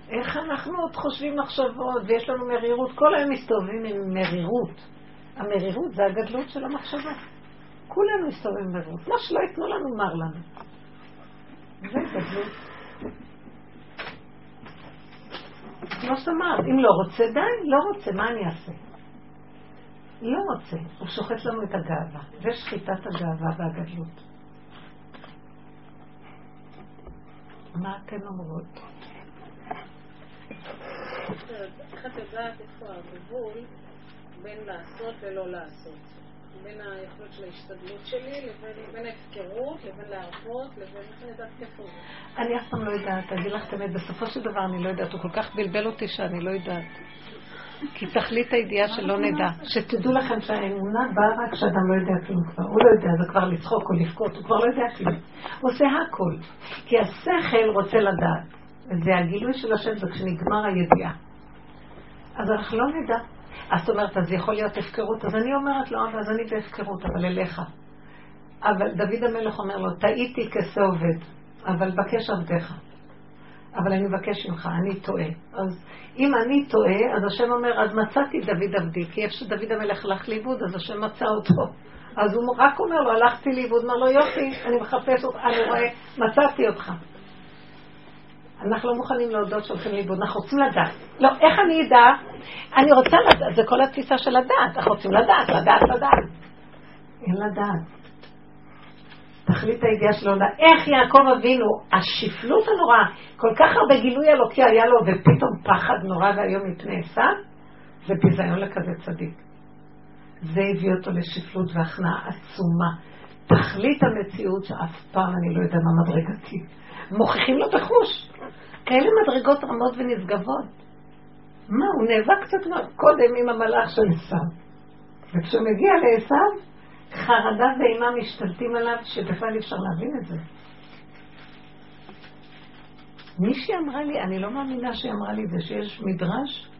איך אנחנו עוד חושבים מחשבות, ויש לנו מרירות, כל היום מסתובבים עם מרירות. המרירות זה הגדלות של המחשבה. כולנו מסתובבים עם מרירות. מה שלא ייתנו לנו, מר לנו. לא שמר. אם לא רוצה, די, לא רוצה, מה אני אעשה? לא רוצה. הוא שוחט לנו את הגאווה. זה שחיטת הגאווה והגדלות. מה אתן אומרות? איך את יודעת איפה הגבול בין לעשות ללא לעשות? בין היכולת של ההשתדלות שלי לבין ההפקרות, לבין להרפות, לבין איך אני יודעת איפה זה? אני אף פעם לא יודעת, אגיד לך את האמת, בסופו של דבר אני לא יודעת, הוא כל כך בלבל אותי שאני לא יודעת. כי תכלית הידיעה שלא נדע. שתדעו לכם שהאמונה באה רק כשאדם לא יודע כלום כבר. הוא לא יודע, זה כבר לצחוק או לבכות, הוא כבר לא יודע כלום. הוא עושה הכל. כי השכל רוצה לדעת. וזה הגילוי של השם, זה כשנגמר הידיעה. אז אנחנו לא נדע. אז זאת אומרת, אז יכול להיות הפקרות. אז אני אומרת לו, אז אני בהפקרות, אבל אליך. אבל דוד המלך אומר לו, טעיתי כשה עובד, אבל בקש עבדיך. אבל אני מבקש ממך, אני טועה. אז אם אני טועה, אז השם אומר, אז מצאתי דוד עבדי, כי איפה שדוד המלך הלך לאיבוד, אז השם מצא אותו. אז הוא רק אומר לו, הלכתי לאיבוד, אומר לו, יופי, אני מחפש אותך, אני רואה, מצאתי אותך. אנחנו לא מוכנים להודות שהולכים לאיבוד, אנחנו רוצים לדעת. לא, איך אני אדע? אני רוצה לדעת, זה כל התפיסה של לדעת, אנחנו רוצים לדעת, לדעת, לדעת. אין לדעת. תכלית הידיעה שלו, איך יעקב אבינו, השפלות הנוראה, כל כך הרבה גילוי אלוקי היה לו, ופתאום פחד נורא ואיום מפני עשיו, זה ביזיון לכזה צדיק. זה הביא אותו לשפלות והכנעה עצומה. תכלית המציאות שאף פעם אני לא יודע מה מדרגתי. מוכיחים לו בחוש. כאלה מדרגות רמות ונשגבות. מה, הוא נאבק קצת קודם עם המלאך של עשיו. וכשהוא מגיע לעשיו, חרדה ואימה משתלטים עליו, שבכלל אי אפשר להבין את זה. מישהי אמרה לי, אני לא מאמינה שהיא אמרה לי את זה, שיש מדרש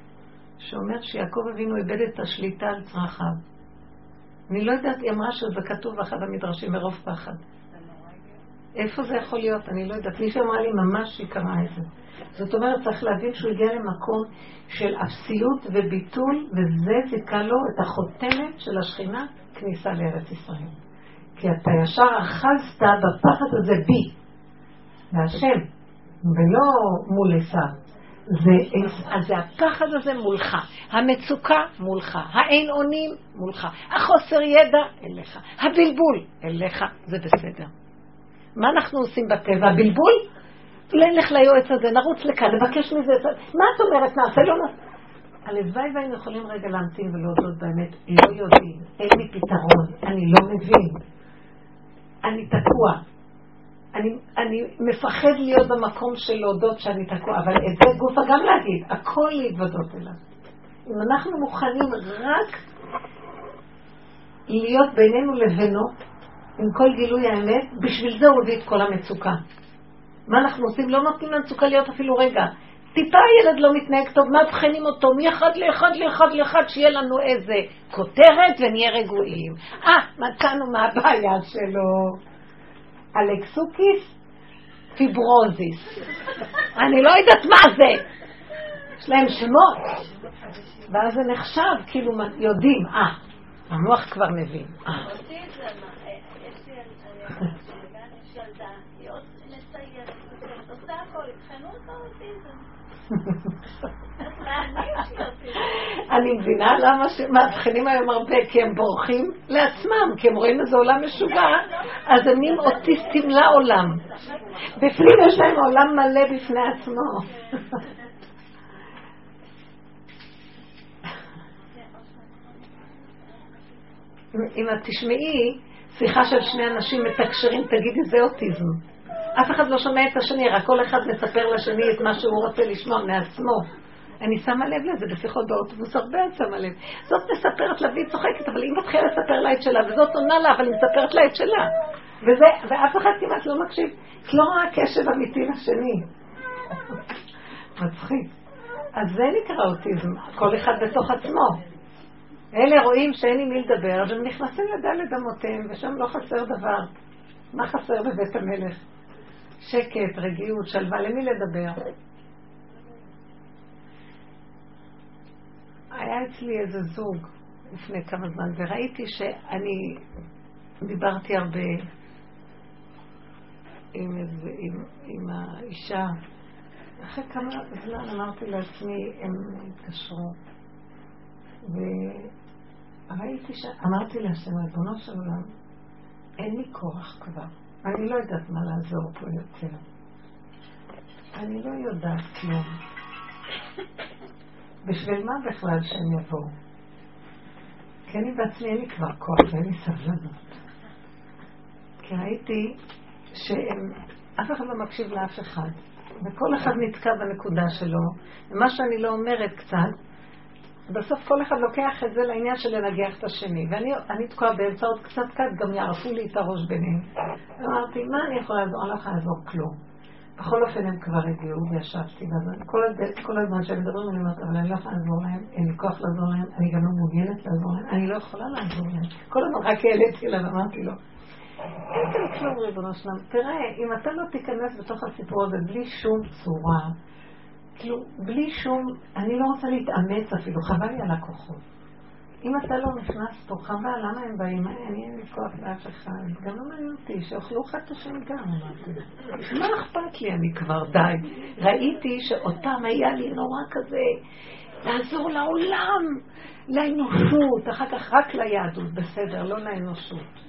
שאומר שיעקב אבינו איבד את השליטה על צרכיו. אני לא יודעת, היא אמרה שזה כתוב באחד המדרשים מרוב פחד. איפה זה יכול להיות? אני לא יודעת. מישהי אמרה לי ממש שהיא קראה את זה. זאת אומרת, צריך להבין שהוא הגיע למקום של אפסיות וביטול, וזה זיכה לו את החותמת של השכינה כניסה לארץ ישראל. כי אתה ישר אחזת בפחד הזה בי, מהשם, ולא מול עשיו. זה, אז זה הפחד הזה מולך, המצוקה מולך, האין אונים מולך, החוסר ידע אליך, הבלבול אליך, זה בסדר. מה אנחנו עושים בטבע? הבלבול? נלך ליועץ הזה, נרוץ לכאן, נבקש מזה, מה את אומרת? נעשה לו נעשה. הלוואי והיינו יכולים רגע להמתין ולהודות באמת, לא יודעים, אין לי פתרון, אני לא מבין, אני תקוע. אני, אני מפחד להיות במקום של להודות שאני תקוע, אבל את זה גופה גם להגיד, הכל להתוודות אליו. אם אנחנו מוכנים רק להיות בינינו לבינו, עם כל גילוי האמת, בשביל זה הוא הביא את כל המצוקה. מה אנחנו עושים? לא נותנים למצוקה להיות אפילו רגע. טיפה הילד לא מתנהג טוב, מאבחנים אותו מאחד לאחד לאחד לאחד, שיהיה לנו איזה כותרת ונהיה רגועים. אה, מצאנו מה הבעיה שלו. אלכסוקיס פיברוזיס. אני לא יודעת מה זה. יש להם שמות. ואז זה נחשב, כאילו יודעים, אה, המוח כבר מבין. אה. אני מבינה למה מאבחנים היום הרבה, כי הם בורחים לעצמם, כי הם רואים איזה עולם משוגע, אז הם נהיים אוטיסטים לעולם. בפנים יש להם עולם מלא בפני עצמו. אם את תשמעי שיחה של שני אנשים מתקשרים, תגידי זה אוטיזם. אף אחד לא שומע את השני, רק כל אחד מספר לשני את מה שהוא רוצה לשמוע מעצמו. אני שמה לב לזה בשיחות באוטובוס, הרבה את שמה לב. זאת מספרת לה והיא צוחקת, אבל היא מתחילה לספר לה את שלה, וזאת עונה לה, אבל היא מספרת לה את שלה. וזה, ואף אחד כמעט לא מקשיב, כי לא רואה קשב אמיתי לשני. (laughs) מצחיק. אז זה נקרא אוטיזם, כל אחד בתוך עצמו. אלה רואים שאין עם מי לדבר, אבל הם נכנסים לדלת אמותיהם, ושם לא חסר דבר. מה חסר בבית המלך? שקט, רגיעות, שלווה, למי לדבר? היה אצלי איזה זוג לפני כמה זמן, וראיתי שאני דיברתי הרבה עם, עם, עם האישה. אחרי כמה זמן אמרתי לעצמי, הם התקשרו. וראיתי ש... אמרתי להשם, ריבונו של עולם, אין לי כוח כבר. אני לא יודעת מה לעזור פה יותר. אני לא יודעת כלום. בשביל מה בכלל שהם יבואו? כי אני בעצמי אין לי כבר כוח ואין לי סבלנות. כי ראיתי שהם, אף אחד לא מקשיב לאף אחד, וכל אחד נתקע בנקודה שלו, ומה שאני לא אומרת קצת, בסוף כל אחד לוקח את זה לעניין של לנגח את השני. ואני תקועה באמצע עוד קצת קט, גם יערפו לי את הראש ביניהם. אמרתי, מה אני יכולה לעזור? אני לא יכולה לעזור כלום. בכל אופן הם כבר הגיעו וישבתי, כל, כל הזמן שהם מדברים אני אומרת, אבל אני לא יכולה לעזור להם, אין לי כוח לעזור להם, אני גם לא מעוניינת לעזור להם, אני לא יכולה לעזור להם. כל הזמן רק העליתי אליו, אמרתי לו, אין כאן כלום ריבונו שלם. תראה, אם אתה לא תיכנס בתוך הסיפור הזה בלי שום צורה, כאילו, בלי שום, אני לא רוצה להתאמץ אפילו, חבל לי על הכוחות. אם אתה לא נכנס פה, חבל, למה הם באים? אני אין לי כוח לאף אחד. גם לא מעניין אותי, שאוכלו אחד את השני גם. מה אכפת לי אני כבר, די. ראיתי שאותם היה לי נורא כזה, לעזור לעולם, לאנושות, אחר כך רק ליהדות, בסדר, לא לאנושות.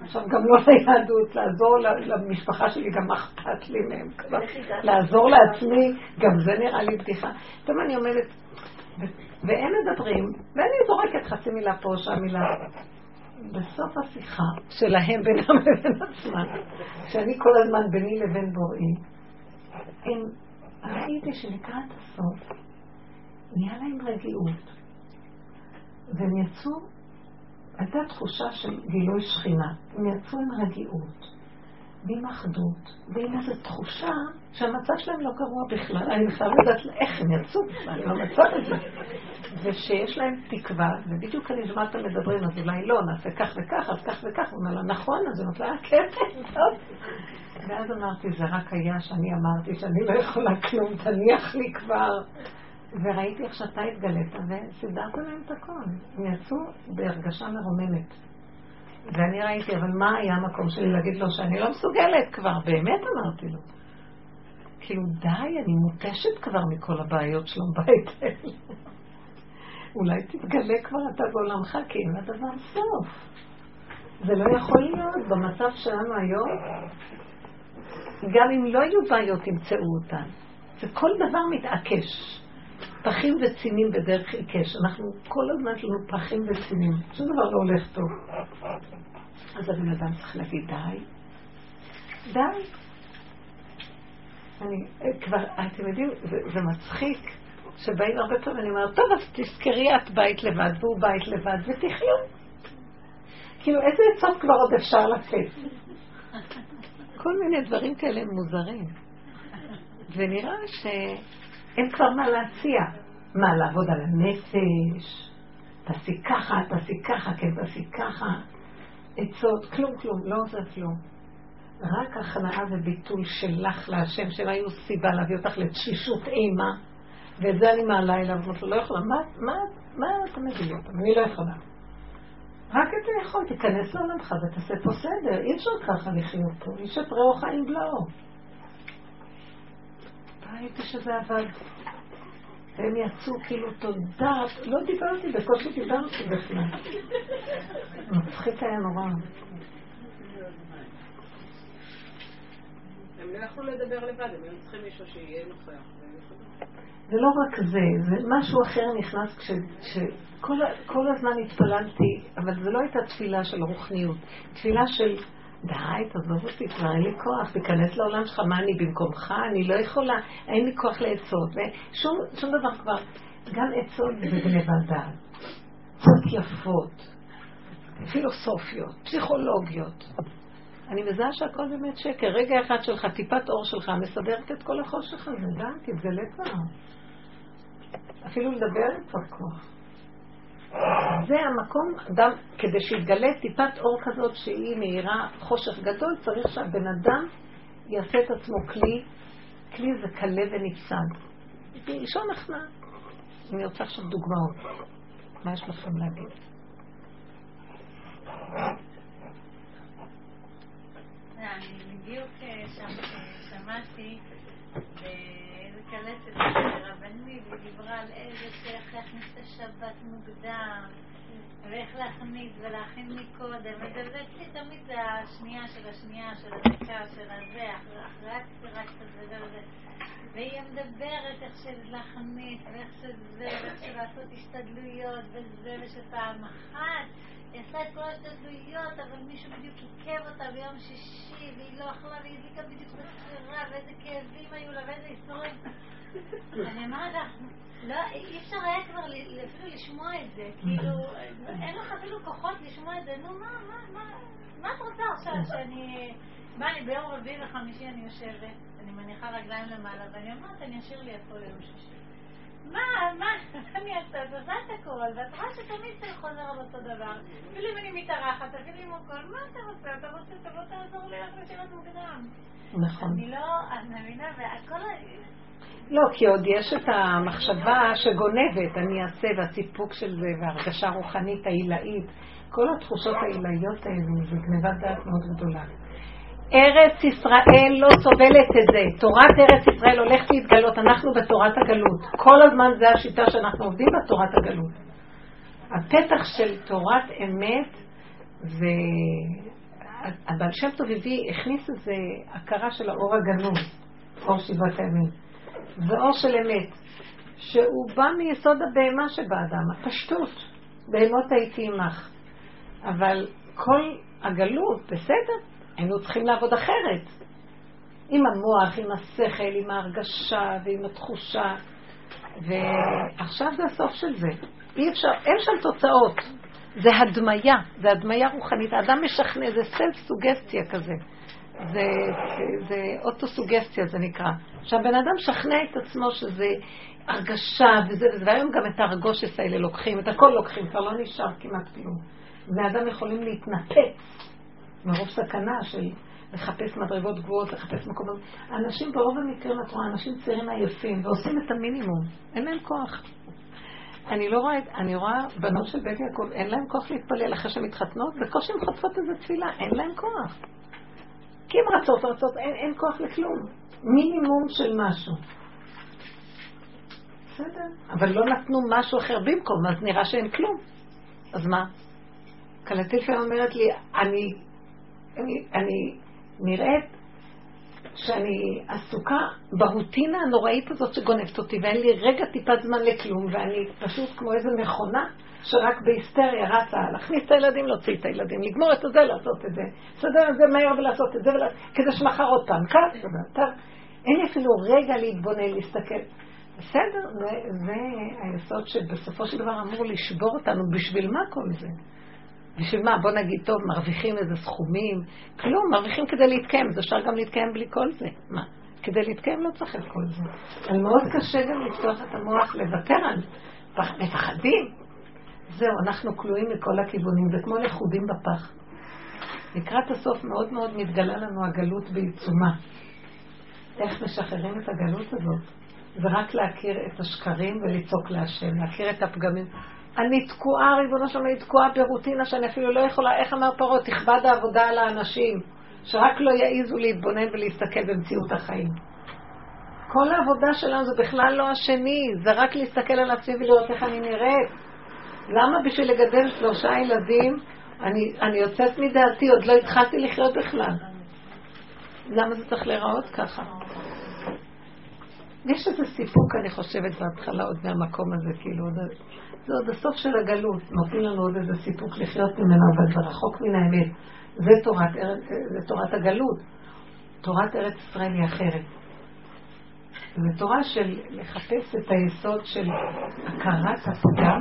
עכשיו גם לא ליהדות, לעזור למשפחה שלי, גם אכפת לי מהם כבר. לעזור לעצמי, גם זה נראה לי בדיחה. פתאום אני עומדת, והם מדברים, ואני זורקת חצי מילה פה, שם מילה. בסוף השיחה שלהם בינם לבין עצמם, שאני כל הזמן ביני לבין בוראי, הם, ראיתי שלקראת הסוף נהיה להם רגיעות, והם יצאו הייתה תחושה של גילוי שכינה. הם יצאו עם רגיעות, ועם אחדות, ועם איזו תחושה שהמצב שלהם לא גרוע בכלל. אני בכלל לא יודעת איך הם יצאו בכלל במצב הזה. ושיש להם תקווה, ובדיוק אני שומעת אותם מדברים, אז אולי לא, נעשה כך וכך, אז כך וכך. הוא אומר לה, נכון, אז היא אומרת לה, כן, כן, טוב. ואז אמרתי, זה רק היה שאני אמרתי שאני לא יכולה כלום, תניח לי כבר. וראיתי איך שאתה התגלית, וסידרת להם את הכל. הם יצאו בהרגשה מרוממת. ואני ראיתי, אבל מה היה המקום שלי להגיד לו שאני לא מסוגלת כבר? באמת אמרתי לו. כאילו, די, אני מותשת כבר מכל הבעיות שלום בית אולי תתגלה כבר אתה בעולמך, כי אין לדבר סוף. זה לא יכול להיות במצב שלנו היום. גם אם לא יהיו בעיות, ימצאו אותן. וכל דבר מתעקש. פחים וצינים בדרך עיקש. אנחנו כל הזמן יש לנו פחים וצינים. שום דבר לא הולך טוב. אז הבן אדם צריך להגיד די. די. אני כבר, אתם יודעים, זה, זה מצחיק שבאים הרבה פעמים, אני אומרת, טוב, אז תזכרי את בית לבד והוא בית לבד ותחיו. כאילו, איזה עצות כבר עוד אפשר לתת? כל מיני דברים כאלה מוזרים. ונראה שאין כבר מה להציע. מה, לעבוד על הנפש? תעשי ככה, תעשי ככה, כן, תעשי ככה. עצות, כלום, כלום, לא עוזר כלום. רק הכנעה וביטול שלך להשם, שהיו סיבה להביא אותך לתשישות אימה, ואת זה אני מעלה אליו, אמרתי לו, לא יכולה, מה, מה, מה אתה מביא אותם? אני לא יכולה. רק אתה יכול, תיכנס לעולמך ותעשה פה סדר, אי אפשר ככה לחיות פה, איש את רעו חיים בלעו. ראיתי שזה עבד. והם יצאו כאילו תודה, לא דיברתי, בקושי דיברתי בכלל. מצחיק היה נורא. הם לא יכלו לדבר לבד, הם היו צריכים מישהו שיהיה נוכח. זה לא רק זה, זה משהו אחר נכנס כשכל הזמן התפללתי, אבל זו לא הייתה תפילה של רוחניות, תפילה של די, תעזוב אותי, כבר אין לי כוח, תיכנס לעולם שלך, מה אני במקומך? אני לא יכולה, אין לי כוח לעצות, ושום דבר כבר, גם עצות זה גנבת דעת, עצות יפות, פילוסופיות, פסיכולוגיות. אני מזהה שהכל באמת שקר. רגע אחד שלך, טיפת אור שלך, מסדרת את כל החושך הזה. די, תתגלה כבר. אפילו לדבר אין כבר כוח. זה המקום, אדם, כדי שיתגלה טיפת אור כזאת שהיא מאירה חושך גדול, צריך שהבן אדם יעשה את עצמו כלי, כלי זה כלה ונפסד. ראשון הכנעה. אני רוצה עכשיו דוגמאות. מה יש לכם להגיד? אני בדיוק אה, שמעתי באיזה קלטת ודיברה על איזה שאיך להכניס את השבת מוקדם, ואיך להכניס ולהכין מקודם, ודלתי תמיד זה השנייה של השנייה, של הדקה, של הזה, אחרי הקצירה קצת וזה וזה. והיא מדברת איך של להכניס, ואיך שזה, ואיך של לעשות השתדלויות, וזה, ושפעם אחת היא עשתה את כל ההשתדלויות, אבל מישהו בדיוק עיכב אותה ביום שישי, והיא לא אכלה, והיא הדליקה בדיוק בספירה, ואיזה כאבים היו לה, ואיזה איסורים. (laughs) אני אומרת לך, לא, אי אפשר היה כבר אפילו לשמוע את זה, כאילו, אין לך אפילו כוחות לשמוע את זה, נו, מה, מה, מה, מה את רוצה עכשיו שאני... מה, אני ביום רביעי וחמישי אני יושבת, אני מניחה רגליים למעלה, ואני אומרת, אני אשאיר לי הכל ליום שישי. מה, מה, (laughs) אני אעשה? את עושה את הכל, ואת רואה שתמיד זה חוזר על אותו דבר. אפילו אם אני מתארחת, אפילו אם הכל, מה אתה רוצה? אתה רוצה, תבוא תעזור לי איך לשבת מוקדם. נכון. אני לא, אני מבינה, והכל... לא, כי עוד יש את המחשבה שגונבת, אני אעשה, והסיפוק של זה, וההרגשה הרוחנית העילאית. כל התחושות העילאיות האלו, זה גנבת דעת מאוד גדולה. ארץ ישראל לא סובלת את זה. תורת ארץ ישראל הולכת להתגלות, אנחנו בתורת הגלות. כל הזמן זה השיטה שאנחנו עובדים בתורת הגלות. הפתח של תורת אמת, והבעל שם טוב הביא, הכניס איזה הכרה של האור הגנוז, אור שבעת הימים. זה אור של אמת, שהוא בא מיסוד הבהמה שבאדם, הפשטות, בהמות הייתי עמך. אבל כל הגלות, בסדר, היינו צריכים לעבוד אחרת. עם המוח, עם השכל, עם ההרגשה ועם התחושה. ועכשיו זה הסוף של זה. אי אפשר, אין שם תוצאות. זה הדמיה, זה הדמיה רוחנית. האדם משכנע, זה סלף סוגסטיה כזה. זה, זה, זה אוטוסוגסטיה זה נקרא. שהבן אדם משכנע את עצמו שזה הרגשה וזה וזה, והיום גם את הרגושס האלה לוקחים, את הכל לוקחים, כבר לא נשאר כמעט כלום. בני אדם יכולים להתנפץ מרוב סכנה של לחפש מדרגות גבוהות, לחפש מקומות. אנשים ברוב המקרים, את רואה, אנשים צעירים עייפים ועושים את המינימום, אין להם כוח. אני לא רואה, אני רואה בנות של בית יעקב, אין להם כוח להתפלל אחרי שהן מתחתנות, בקושי הן חוטפות איזה תפילה, אין להם כוח. כי הן רצות, רצות, אין, אין כוח לכלום. מינימום של משהו. בסדר, אבל לא נתנו משהו אחר במקום, אז נראה שאין כלום. אז מה? קלטילפה אומרת לי, אני אני, אני נראית שאני עסוקה ברוטינה הנוראית הזאת שגונבת אותי, ואין לי רגע טיפת זמן לכלום, ואני פשוט כמו איזה מכונה שרק בהיסטריה רצה להכניס את הילדים, להוציא את הילדים, לגמור את זה, לעשות את זה, לסדר את זה מהר ולעשות את זה, ולה... כדי שמחר עוד פעם, טוב, אין לי אפילו רגע להתבונן, להסתכל. בסדר, זה, זה היסוד שבסופו של דבר אמור לשבור אותנו, בשביל מה כל זה? בשביל מה? בוא נגיד, טוב, מרוויחים איזה סכומים. כלום, מרוויחים כדי להתקיים, אז אפשר גם להתקיים בלי כל זה. מה? כדי להתקיים לא צריך את כל זה. אבל מאוד קשה גם לפתוח את המוח, לוותר על... מפחדים. זהו, אנחנו כלואים מכל הכיוונים, זה כמו לכודים בפח. לקראת הסוף מאוד מאוד מתגלה לנו הגלות בעיצומה. איך משחררים את הגלות הזאת? זה רק להכיר את השקרים ולצעוק להשם, להכיר את הפגמים. אני תקועה, ריבונו שלום, אני תקועה ברוטינה שאני אפילו לא יכולה, איך אמר פרעה, תכבד העבודה על האנשים, שרק לא יעיזו להתבונן ולהסתכל במציאות החיים. כל העבודה שלנו זה בכלל לא השני, זה רק להסתכל על עצמי ולראות איך אני נראית. למה בשביל לגדל שלושה ילדים אני, אני יוצאת מדעתי, עוד לא התחלתי לחיות בכלל. למה זה צריך להיראות ככה? יש איזה סיפוק, אני חושבת, בהתחלה עוד מהמקום הזה, כאילו, עוד, זה עוד הסוף של הגלות, נותנים לנו עוד איזה סיפוק לחיות ממנו, אבל זה רחוק מן האמת. זה תורת, זה תורת הגלות. תורת ארץ ישראל היא אחרת. זו תורה של לחפש את היסוד של הכרת הפגם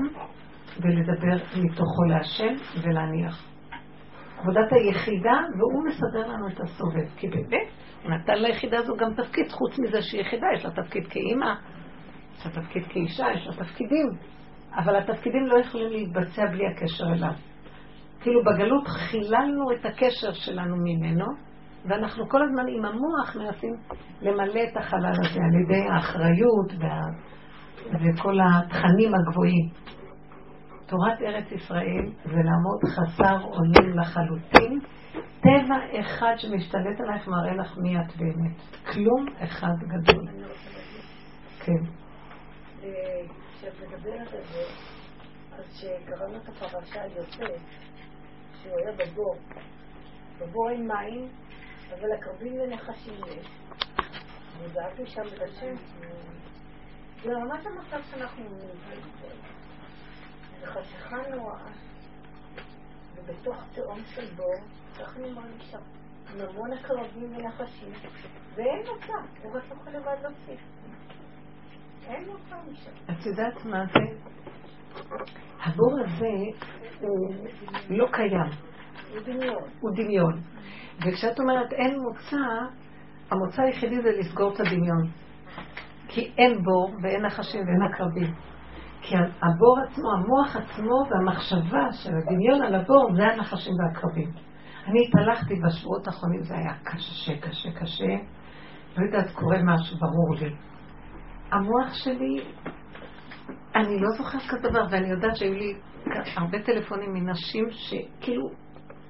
ולדבר מתוכו להשם ולהניח. עבודת היחידה, והוא מסדר לנו את הסובב. כי באמת, הוא נתן ליחידה הזו גם תפקיד, חוץ מזה שהיא יחידה, יש לה תפקיד כאימא, יש לה תפקיד כאישה, יש לה תפקידים. אבל התפקידים לא יכולים להתבצע בלי הקשר אליו. כאילו בגלות חיללנו את הקשר שלנו ממנו, ואנחנו כל הזמן עם המוח מנסים למלא את החלל הזה על ידי האחריות וה... וכל התכנים הגבוהים. תורת ארץ ישראל זה לעמוד חסר אונים לחלוטין. טבע אחד שמשתלט עלייך מראה לך מי את באמת. כלום אחד גדול. כן. כשאת מדברת על זה, אז כשקראנו את הפרשה על יוסף, שהוא היה בבור, בבור אין מים, אבל הקרבים לנחשים יש. וזעקתי שם את השם, זה ממש המצב שאנחנו נמצאים חשיכה נוראה, ובתוך תהום של בור, ככה אני מרגישה, עם המון הקרבים ונחשים, ואין מצב, הוא רק יכול לבד להוסיף. אין מצב משם. את יודעת מה זה? הבור הזה הוא לא קיים. הוא דמיון. הוא דמיון. וכשאת אומרת אין מוצא, המוצא היחידי זה לסגור את הדמיון. כי אין בור ואין נחשים ואין עקרבים. כי הבור עצמו, המוח עצמו והמחשבה של הדמיון על הבור זה הנחשים והעקרבים. אני התהלכתי בשבועות האחרונים, זה היה קשה, קשה, קשה. לא יודעת, קורה משהו, ברור לי. המוח שלי, אני לא זוכרת כזה דבר, ואני יודעת שהיו לי הרבה טלפונים מנשים שכאילו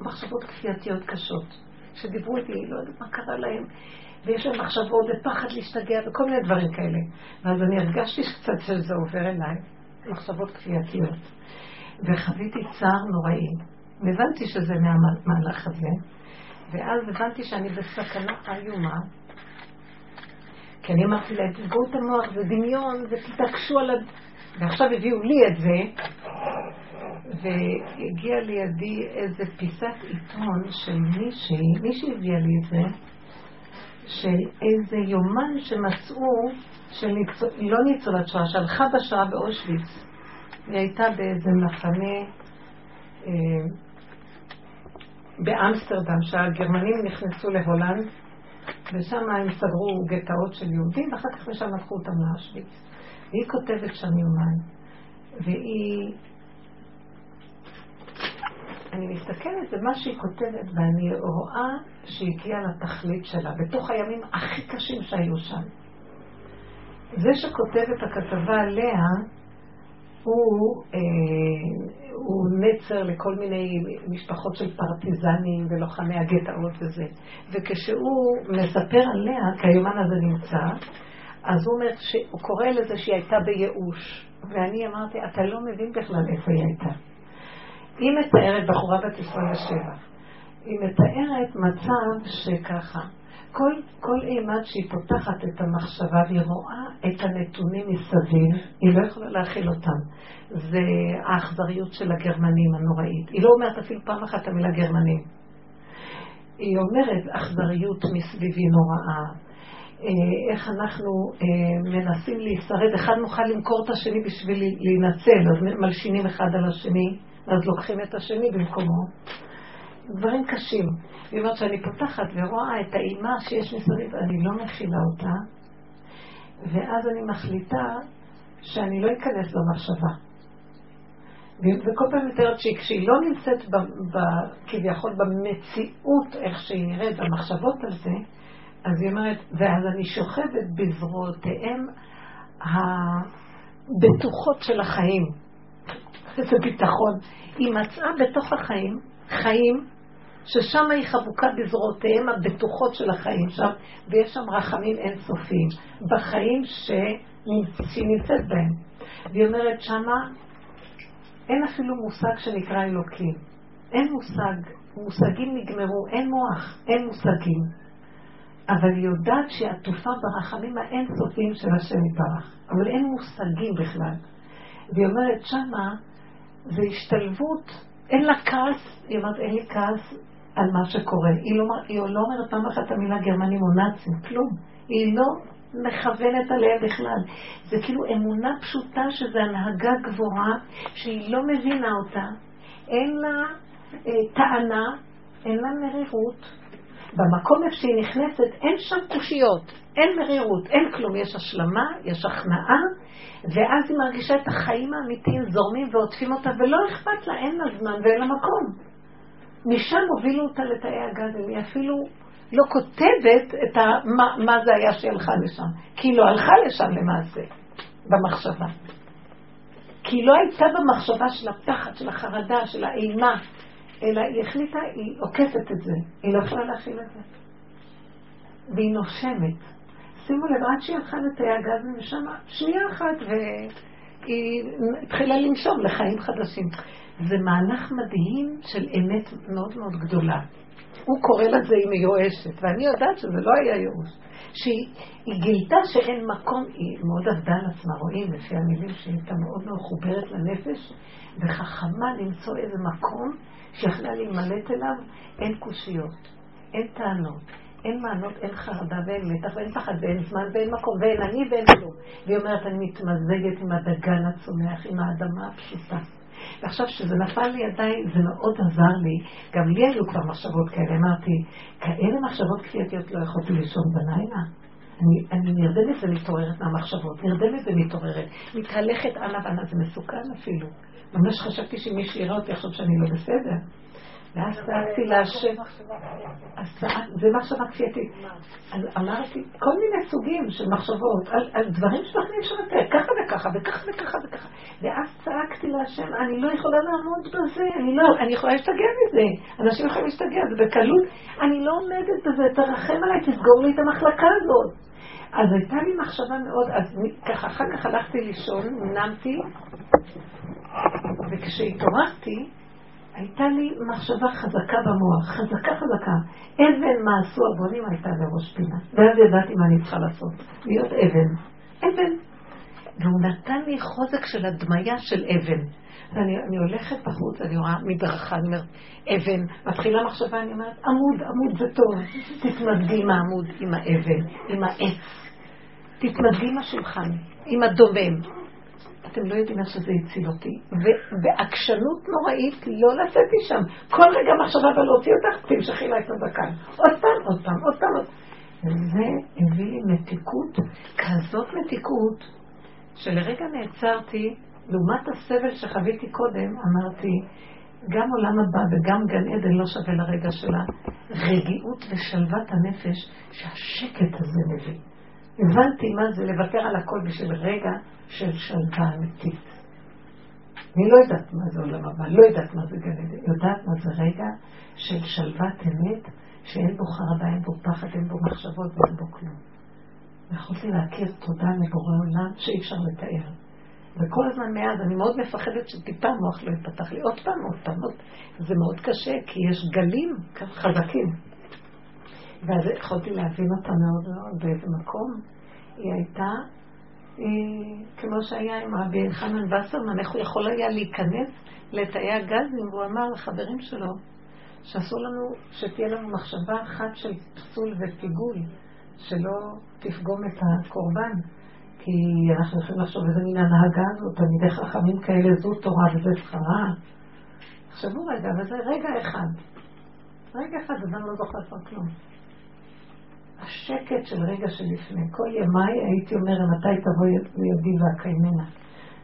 מחשבות כפייתיות קשות, שדיברו איתי, לא יודעת מה קרה להם, ויש להם מחשבות ופחד להשתגע וכל מיני דברים כאלה. ואז אני הרגשתי (laughs) קצת שזה עובר אליי, מחשבות כפייתיות. וחוויתי צער נוראי. והבנתי שזה מהמהלך הזה, ואז הבנתי שאני בסכנה איומה. כי אני אמרתי להם, תסגרו את המוח, זה דמיון, ותתעקשו על ה... ועכשיו הביאו לי את זה, והגיע לידי איזה פיסת עיתון של מישהי, מישהי הביאה לי את זה, של איזה יומן שמצאו, של ניצול, לא ניצולת שואה, שהלכה בשואה באושוויץ. היא הייתה באיזה מחנה אה, באמסטרדם, שהגרמנים נכנסו להולנד, ושם הם סגרו גטאות של יהודים, ואחר כך משם לקחו אותם לאשוויץ. והיא כותבת שם יומן, והיא... אני מסתכלת במה שהיא כותבת, ואני רואה שהיא הגיעה לתכלית שלה, בתוך הימים הכי קשים שהיו שם. זה שכותב את הכתבה עליה, הוא, אה, הוא נצר לכל מיני משפחות של פרטיזנים ולוחמי הגטאות וזה. וכשהוא מספר עליה, כי היומן הזה נמצא, אז הוא אומר שהוא קורא לזה שהיא הייתה בייאוש. ואני אמרתי, אתה לא מבין בכלל איפה היא הייתה. היא מתארת, בחורה בת 27, היא מתארת מצב שככה, כל, כל אימת שהיא פותחת את המחשבה והיא רואה את הנתונים מסביב, היא לא יכולה להכיל אותם. זה האכזריות של הגרמנים הנוראית. היא לא אומרת אפילו פעם אחת את המילה גרמנים. היא אומרת אכזריות מסביבי נוראה, אה, איך אנחנו אה, מנסים להישרד, אחד נוכל למכור את השני בשביל להינצל, אז מלשינים אחד על השני, ואז לוקחים את השני במקומו. דברים קשים. היא אומרת שאני פותחת ורואה את האימה שיש מסביב, אני לא מכילה אותה, ואז אני מחליטה שאני לא אכנס למחשבה. וכל פעם מתארת שכשהיא לא נמצאת ב, ב, כביכול במציאות, איך שהיא נראית, במחשבות על זה, אז היא אומרת, ואז אני שוכבת בזרועותיהם הבטוחות של החיים. איזה ביטחון. היא מצאה בתוך החיים, חיים, ששם היא חבוקה בזרועותיהם הבטוחות של החיים שם, ויש שם רחמים אינסופיים, בחיים שהיא נמצאת בהם. והיא אומרת, שמה אין אפילו מושג שנקרא אלוקים. אין מושג, מושגים נגמרו, אין מוח, אין מושגים. אבל היא יודעת שהיא עטופה ברחמים האינסופיים של השם יתברך. אבל אין מושגים בכלל. והיא אומרת, שמה זה השתלבות, אין לה כעס, היא אומרת, אין לי כעס על מה שקורה. היא לא, היא לא אומרת פעם אחת המילה גרמנים או נאצים, כלום. היא לא מכוונת עליה בכלל. זה כאילו אמונה פשוטה שזה הנהגה גבוהה, שהיא לא מבינה אותה, אין לה אה, טענה, אין לה מרירות. במקום איפה שהיא נכנסת אין שם קושיות, אין מרירות, אין כלום, יש השלמה, יש הכנעה, ואז היא מרגישה את החיים האמיתיים זורמים ועוטפים אותה, ולא אכפת לה, אין לה זמן ואין לה מקום. משם הובילו אותה לתאי הגזים, היא אפילו לא כותבת את ה, מה, זה היה שהיא הלכה לשם. כי היא לא הלכה לשם למעשה, במחשבה. כי היא לא הייתה במחשבה של הפחד, של החרדה, של האימה, אלא היא החליטה, היא עוקפת את זה. היא לא יכולה להכיל את זה. והיא נושמת. שימו לב, עד שהיא הלכה לתאי הגזים ושם, שנייה אחת, והיא התחילה לנשום לחיים חדשים. זה מהלך מדהים של אמת מאוד מאוד גדולה. הוא קורא לזה היא מיואשת, ואני יודעת שזה לא היה ייאוש. שהיא גילתה שאין מקום, היא מאוד עבדה על עצמה, רואים לפי המילים שהיא הייתה מאוד מחוברת לנפש, וחכמה למצוא איזה מקום שיכלה להימלט אליו, אין קושיות, אין טענות, אין מענות, אין חרדה ואין מתח ואין פחד ואין זמן ואין מקום ואין אני ואין כלום. והיא אומרת, אני מתמזגת עם הדגן הצומח, עם האדמה הפשוטה. ועכשיו כשזה נפל לידיי, זה מאוד עזר לי. גם לי היו כבר מחשבות כאלה. אמרתי, כאלה מחשבות כפייתיות לא יכולתי לישון בלילה. אני, אני נרדמת ומתעוררת מהמחשבות, נרדמת ומתעוררת, מתהלכת אנה ואנה, זה מסוכן אפילו. ממש חשבתי שמישהו יראה אותי עכשיו שאני לא בסדר. ואז צעקתי להשם, זה מחשבה כפייתית. אז אמרתי, כל מיני סוגים של מחשבות, על, דברים שלכם אי אפשר לתת, ככה וככה וככה וככה וככה. ואז צעקתי להשם, אני לא יכולה לעמוד בזה, אני לא, אני יכולה להשתגע מזה. אנשים יכולים להשתגע, זה בקלות. אני לא עומדת בזה, תרחם עליי, תסגור לי את המחלקה הזאת. אז הייתה לי מחשבה מאוד, אז ככה, אחר כך הלכתי לישון, נמתי, וכשהתעוררתי, הייתה לי מחשבה חזקה במוח, חזקה חזקה. אבן מה עשו הבונים הייתה לראש פינה. ואז ידעתי מה אני צריכה לעשות. להיות אבן. אבן. והוא נתן לי חוזק של הדמיה של אבן. ואני אני הולכת בחוץ, אני רואה מדרכה, אני אומרת, אבן, מתחילה מחשבה, אני אומרת, עמוד, עמוד זה טוב. תתמדגי עם העמוד, עם האבן, עם העץ. תתמדגי עם השולחן, עם הדומם. אתם לא יודעים איך שזה הציל אותי. ובעקשנות נוראית לא לצאת משם. כל רגע מחשבה ולהוציא אותך, תמשכי לה את הדקה. עוד פעם, עוד פעם, עוד פעם. וזה הביא לי מתיקות, כזאת מתיקות, שלרגע נעצרתי, לעומת הסבל שחוויתי קודם, אמרתי, גם עולם הבא וגם גן עדן לא שווה לרגע של הרגיעות ושלוות הנפש שהשקט הזה מביא. הבנתי מה זה לוותר על הכל בשביל רגע של שלווה אמיתית. אני לא יודעת מה זה עולם הבא, לא יודעת מה זה גן עדן, יודעת מה זה רגע של שלוות אמת, שאין בו חרדה, אין בו פחד, אין בו מחשבות ואין בו כלום. יכולתי להכיר תודה לבורא עולם שאי אפשר לתאר. וכל הזמן מאז אני מאוד מפחדת שטיפה המוח לא יפתח לי. עוד פעם, עוד פעם, עוד... זה מאוד קשה, כי יש גלים חזקים. ואז יכולתי להבין אותה מאוד מאוד באיזה מקום. היא הייתה כמו שהיה עם רבי חנן וסרמן, איך הוא יכול היה להיכנס לתאי הגזים, והוא אמר לחברים שלו שאסור לנו, שתהיה לנו מחשבה אחת של פסול ופיגול, שלא תפגום את הקורבן, כי אנחנו יכולים לחשוב איזה מין הנהגה הזאת, תלמידי חכמים כאלה זו תורה וזה שכרה. תחשבו רגע, וזה רגע אחד. רגע אחד, אדם לא זוכר כבר כלום. השקט של רגע שלפני. כל ימיי הייתי אומר, מתי תבוא לידי ואקיימנה.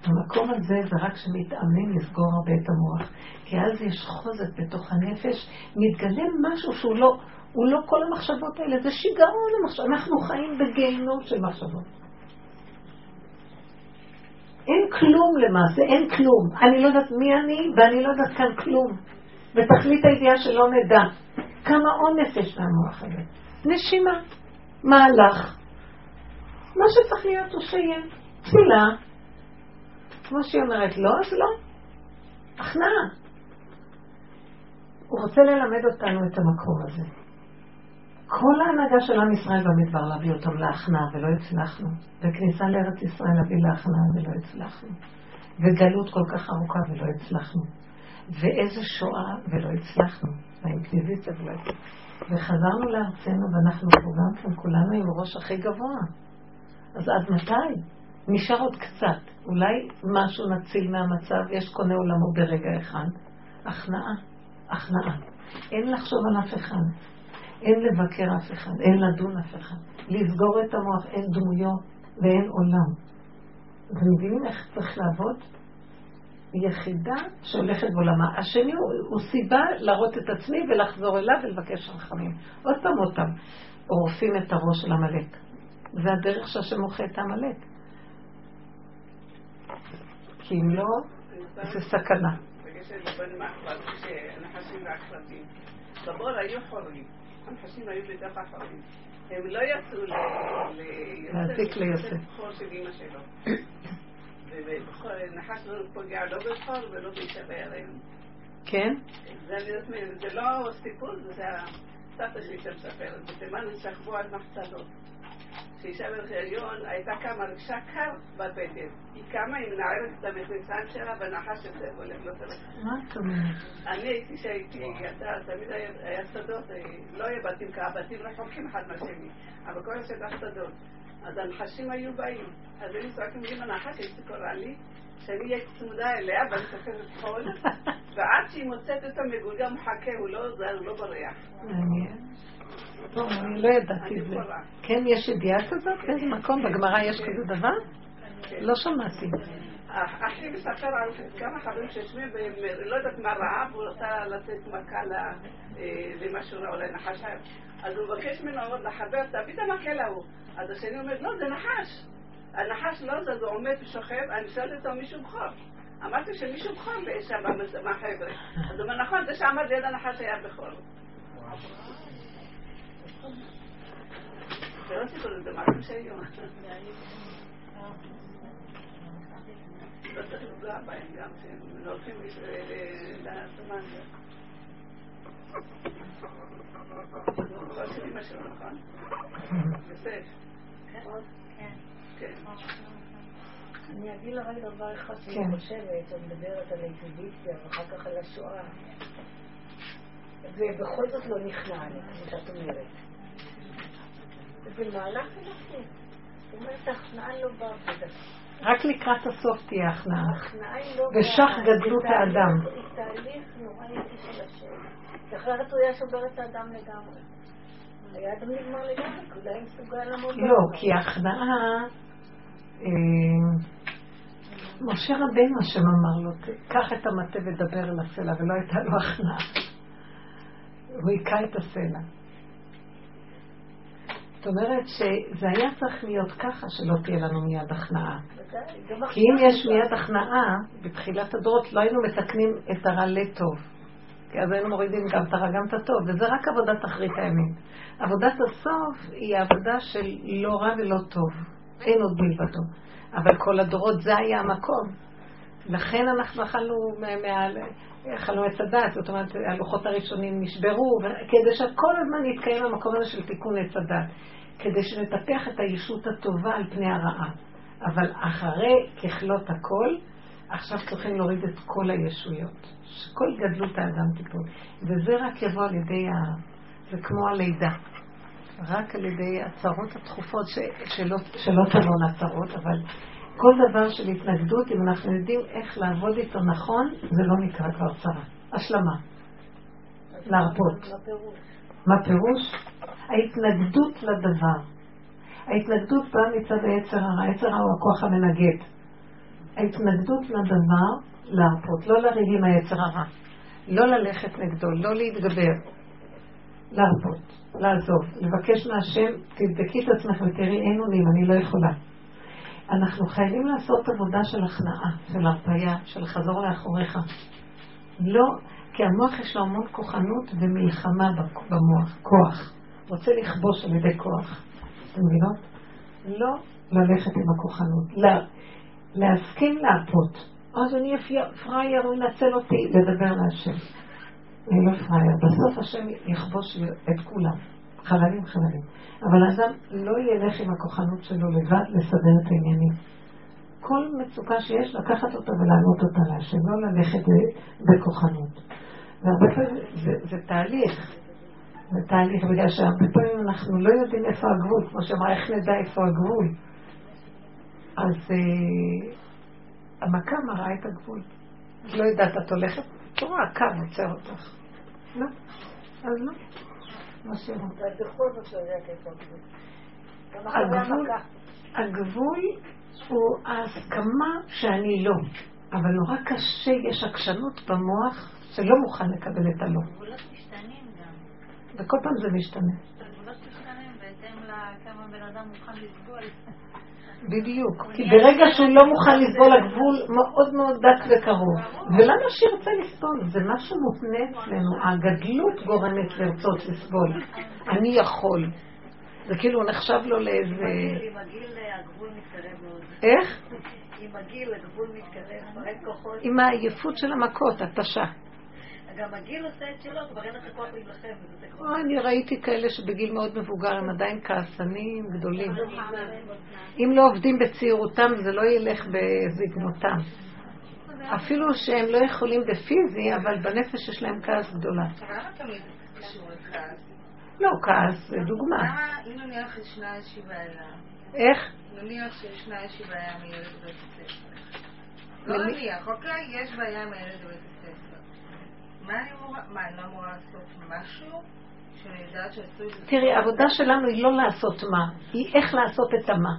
המקום הזה זה רק שמתאמן לסגור הרבה את המוח. כי אז יש חוזק בתוך הנפש, מתגלה משהו שהוא לא, הוא לא כל המחשבות האלה, זה שיגעון המחשבות. אנחנו חיים בגיהנום של מחשבות. אין כלום למעשה, אין כלום. אני לא יודעת מי אני, ואני לא יודעת כאן כלום. ותכלית הידיעה שלא נדע. כמה עונש יש למוח הזה. נשימה, מהלך. מה שצריך להיות הוא שיהיה. תפילה. כמו שהיא אומרת, לא, אז לא. הכנעה. הוא רוצה ללמד אותנו את המקום הזה. כל ההנהגה של עם ישראל במדבר להביא אותם להכנעה ולא הצלחנו. וכניסה לארץ ישראל להביא להכנעה ולא הצלחנו. וגלות כל כך ארוכה ולא הצלחנו. ואיזה שואה ולא הצלחנו. והאינקוויזיציה ולא הצלחנו. וחזרנו לארצנו ואנחנו פה גם כן כולנו עם ראש הכי גבוה. אז עד מתי? נשאר עוד קצת. אולי משהו נציל מהמצב, יש קונה עולמו ברגע אחד. הכנעה, הכנעה. אין לחשוב על אף אחד. אין לבקר אף אחד, אין לדון אף אחד. לסגור את המוח, אין דמויות ואין עולם. אתם מבינים איך צריך לעבוד? יחידה שהולכת בעולמה. השני הוא, הוא סיבה להראות את עצמי ולחזור אליו ולבקש רחמים. עוד פעם עוד פעם, עורפים את הראש של עמלק. זה הדרך שהשם מוחה את עמלק. כי אם לא, זה סכנה. בבור היו חורים, הנחשים היו בתוך החורים. הם לא יצאו להזיק ליוסף. ונחש לא פוגע לא בכור ולא באישה בהיריון. כן? זה לא סיפור, זה הסבתא שלי שמספרת. בתימן שכבו על מחצלות. כשאישה בהיריון הייתה קמה, רגשה קר בבטן. היא קמה, היא מנערת את המכנסיים שלה בנחש הזה, הולך לא תלך. מה את אומרת? אני הייתי, כשהייתי ילדה, תמיד היה שדות, לא היה בתים ככה, בתים רחוקים אחד מהשני, אבל כל השטח שדות. אז הנחשים היו באים. אז היינו צועקים לי בנחש, הייתי קוראה לי, שאני אהיה צמודה אליה ואני סופרת חול, (laughs) ועד שהיא מוצאת את המגולגל מחכה, הוא לא עוזר, הוא לא בורח. מעניין. לא, אני לא ידעתי את זה. כן, יש ידיעה כזאת? באיזה מקום? בגמרא יש כזה דבר? לא שמעתי. אחי מספר על כמה חברים שיושבים, ולא יודעת מה ראה, והוא רצה לתת מכה למשהו, אולי נחש. אז הוא מבקש ממנו לחבר, תביא את המקל ההוא. אז השני אומר, לא, זה נחש. הנחש לא זז, הוא עומד ושוכב, אני שואלת אותו מישהו בכור. אמרתי שמישהו בכור שם מהחבר'ה. אז הוא אומר, נכון, זה שעמד ליד הנחש היה בכור. לא. לא צריך לפגוע בהם גם, שהם הולכים לסמניה. כן. אני אגיד לך רק דבר אחד שאני חושבת, אני מדברת על האינקוויזיציה ואחר כך על השואה. ובכל זאת לא נכנע לי, כמו שאת אומרת. זה מהלך אנחנו. זאת אומרת, ההכנעה לא באה רק לקראת הסוף תהיה הכנעה. לא... ושך גדלות האדם. היא תהליך נורא יפה של השם. אחרת הוא היה שובר את האדם לגמרי. היה אדם נגמר לגמרי, כי הוא לא היה מסוגל לעמוד... לא, כי ההכנעה... משה רבינו השם אמר לו, קח את המטה ודבר אל הסלע, ולא הייתה לו הכנעה. הוא היכה את הסלע. זאת אומרת שזה היה צריך להיות ככה שלא תהיה לנו מיד הכנעה. כי אם יש מיד הכנעה, בתחילת הדורות לא היינו מתקנים את הרע לטוב. כי אז היינו מורידים גם את הרע גם את הטוב, וזה רק עבודת אחרית הימים. עבודת הסוף היא עבודה של לא רע ולא טוב. אין עוד מלבדו. אבל כל הדורות זה היה המקום. לכן אנחנו אכלנו אכלנו עץ הדת, זאת אומרת, הלוחות הראשונים נשברו, כדי שכל הזמן יתקיים המקום הזה של תיקון עץ הדת, כדי שנטפח את הישות הטובה על פני הרעה. אבל אחרי ככלות הכל, עכשיו צריכים להוריד את כל הישויות. שכל גדלות האדם תיפול. וזה רק יבוא על ידי ה... זה כמו הלידה. רק על ידי הצרות התכופות, ש... שלא, שלא תבואנה צרות, אבל כל דבר של התנגדות, אם אנחנו יודעים איך לעבוד איתו נכון, זה לא נקרא כבר צרה. השלמה. להרפות. מה פירוש? ההתנגדות לדבר. ההתנגדות באה מצד היצר הרע, היצר הרע הוא הכוח המנגד. ההתנגדות לדבר, להרפות, לא לריב עם היצר הרע. לא ללכת נגדו, לא להתגבר. להרפות, לעזוב, לבקש מהשם, תבדקי את עצמך ותראי אין אונים, אני לא יכולה. אנחנו חייבים לעשות עבודה של הכנעה, של הרפאיה, של חזור לאחוריך. לא, כי המוח יש לו המון כוחנות ומלחמה במוח, כוח. רוצה לכבוש על ידי כוח. אתם מבינות? לא ללכת עם הכוחנות, לה, להסכים להרפות. אז אני פראייר, הוא ינצל אותי, לדבר להשם. אני לא פראייר. בסוף השם יכבוש את כולם, חללים חללים. אבל האדם לא ילך עם הכוחנות שלו לבד לסדר את העניינים. כל מצוקה שיש, לקחת אותה ולענות אותה להשם, לא ללכת בכוחנות. והרבה פעמים זה, זה תהליך, זה תהליך, בגלל שהרבה פעמים אנחנו לא יודעים איפה הגבול, כמו שאמרה, איך נדע איפה הגבול. אז אה, המכה מראה את הגבול. לא יודעת, את הולכת, את רואה, הקו עוצר אותך. לא, אז לא. הגבול הוא ההסכמה שאני לא, אבל נורא קשה, יש עקשנות במוח שלא מוכן לקבל את הלא. גבולות משתנים גם. וכל פעם זה משתנה. גבולות משתנים בהתאם לכמה בן אדם מוכן לסבול. בדיוק, כי ברגע שהוא לא מוכן לסבול הגבול מאוד מאוד דק וקרוב. ולמה שירצה לסבול? זה משהו מותנה אצלנו. הגדלות גורמת לרצות לסבול. אני יכול. זה כאילו נחשב לו לאיזה... עם הגיל הגבול מתקרב מאוד. איך? עם הגיל הגבול מתקרב. עם העייפות של המכות, התשה. גם הגיל עושה את שלו, כבר אין לך כוח להילחם. אני ראיתי כאלה שבגיל מאוד מבוגר הם עדיין כעסנים גדולים. אם לא עובדים בצעירותם זה לא ילך בזקנותם. אפילו שהם לא יכולים בפיזי, אבל בנפש יש להם כעס גדולה. לא, כעס זה דוגמה. אם נניח ישנה איזושהי בעיה. איך? נניח שישנה איזושהי בעיה עם ילד בבית הספר. לא נניח, אוקיי, יש בעיה עם הילד בבית הספר. לא משהו? תראי, העבודה שלנו היא לא לעשות מה, היא איך לעשות את המה.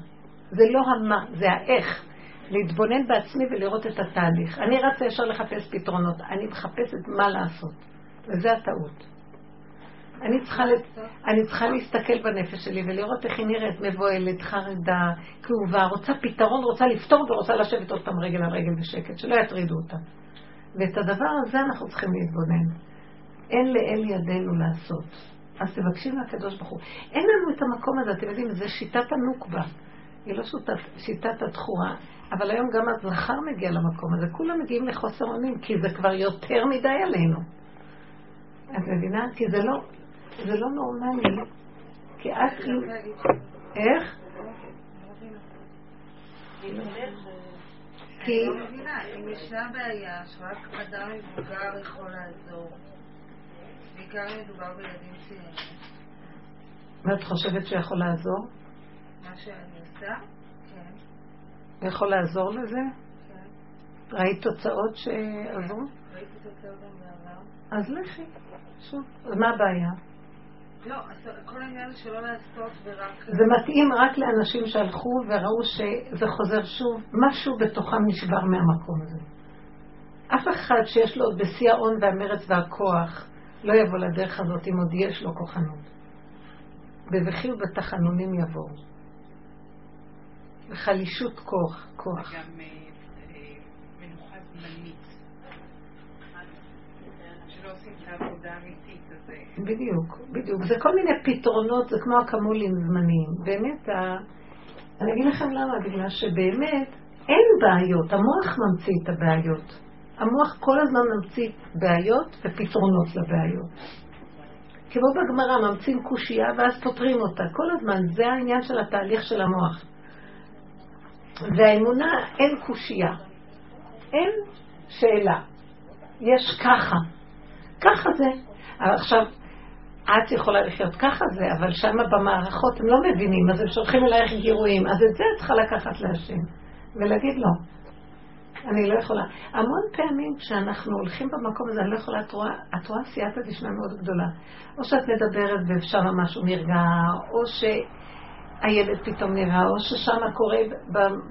זה לא המה, זה האיך. להתבונן בעצמי ולראות את התהליך. אני רצה ישר לחפש פתרונות, אני מחפשת מה לעשות. וזה הטעות. אני צריכה, אני צריכה להסתכל בנפש שלי ולראות איך היא נראית מבוהלת, חרדה, כאובה, רוצה פתרון, רוצה לפתור ורוצה לשבת עוד פעם רגל על רגל בשקט, שלא יטרידו אותה. ואת הדבר הזה אנחנו צריכים להתבונן. אין לאל ידינו לעשות. אז תבקשי מהקדוש ברוך הוא. אין לנו את המקום הזה, אתם יודעים, זה שיטת הנוקבה. היא לא שיטת, שיטת התחורה, אבל היום גם הזכר מגיע למקום הזה. כולם מגיעים לחוסר אונים, כי זה כבר יותר מדי עלינו. את מבינה? כי זה לא, זה לא נורמלי. כי את... איך? כי... אני לא מבינה, אם ישנה בעיה שרק אדם מבוגר יכול לעזור, בעיקר אם מדובר בילדים צעירים. ואת חושבת שיכול לעזור? מה שאני עושה? כן. הוא יכול לעזור לזה? כן. ראית תוצאות שעזרו? ראיתי תוצאות גם בעבר. אז לכי, שוב. מה הבעיה? לא, כל העניין שלא לעשות ורק... זה מתאים רק לאנשים שהלכו וראו שזה חוזר שוב, משהו בתוכם נשבר מהמקום הזה. אף אחד שיש לו בשיא ההון והמרץ והכוח לא יבוא לדרך הזאת אם עוד יש לו כוחנות. בבכי ובתחנונים יבואו. וחלישות כוח, כוח. גם מנוחה זמנית. שלא עושים את העבודה האמיתית. בדיוק, בדיוק. זה כל מיני פתרונות, זה כמו אקמולים זמניים. באמת. אני אגיד לכם למה, בגלל שבאמת אין בעיות, המוח ממציא את הבעיות. המוח כל הזמן ממציא בעיות ופתרונות לבעיות. כמו בגמרא, ממציאים קושייה ואז פותרים אותה. כל הזמן, זה העניין של התהליך של המוח. והאמונה, אין קושייה. אין שאלה. יש ככה. ככה זה. עכשיו, את יכולה לחיות ככה זה, אבל שם במערכות הם לא מבינים, אז הם שולחים אלייך גירויים. אז את זה את צריכה לקחת להשם ולהגיד לו. אני לא יכולה. המון פעמים כשאנחנו הולכים במקום הזה, אני לא יכולה, את רואה, את רואה סייעתא דשמיא מאוד גדולה. או שאת מדברת ואפשר משהו נרגע, או שהילד פתאום נראה, או ששם קורה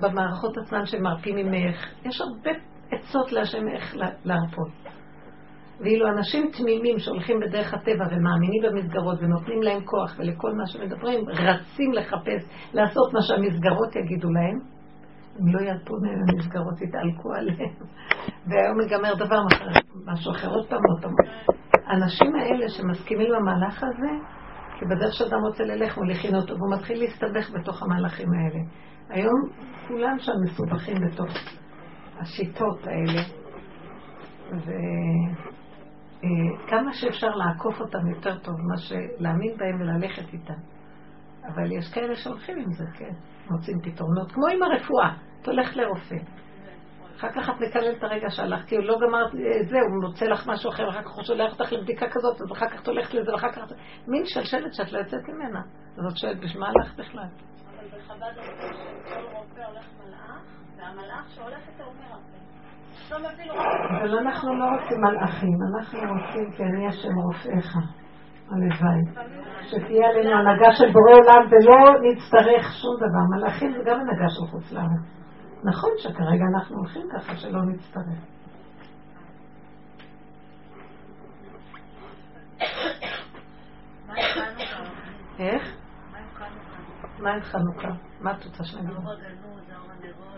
במערכות עצמן שמרפים ממך. יש הרבה עצות להשם איך להרפות. ואילו אנשים תמימים שהולכים בדרך הטבע ומאמינים במסגרות ונותנים להם כוח ולכל מה שמדברים, רצים לחפש, לעשות מה שהמסגרות יגידו להם, הם לא ירפו מהם, המסגרות יתעלקו עליהם. (laughs) והיום ייגמר דבר משהו אחר, עוד פעם, עוד פעם. האנשים האלה שמסכימים למהלך הזה, כי בדרך שאדם רוצה ללך מוליכין אותו, והוא מתחיל להסתבך בתוך המהלכים האלה. היום כולם שם מסובכים בתוך השיטות האלה. וכמה שאפשר לעקוף אותם יותר טוב, מה שלהאמין בהם וללכת איתם. אבל יש כאלה שהולכים עם זה, כן. מוצאים פתרונות, כמו עם הרפואה, את הולכת לרופא. אחר כך את מקללת את הרגע שהלכת, כי הוא לא גמר את זה, הוא מוצא לך משהו אחר, ואחר כך הוא שולח אותך לבדיקה כזאת, אז אחר כך את הולכת לזה, ואחר כך... מין שלשלת שאת לא יוצאת ממנה. אז את שואלת, בשביל מה הלכת בכלל? אבל בחב"ד אומרים שכל רופא הולך מלאך, והמלאך שהולך יותר הוא מרפא. אבל אנחנו לא רוצים מלאכים, אנחנו רוצים כי אני השם רופאיך. הלוואי. שתהיה עלינו הנהגה של בורא עולם ולא נצטרך שום דבר. מלאכים זה גם הנהגה של חוץ לארץ. נכון שכרגע אנחנו הולכים ככה שלא נצטרך. איך? מה עם חנוכה? מה את רוצה שנגיד?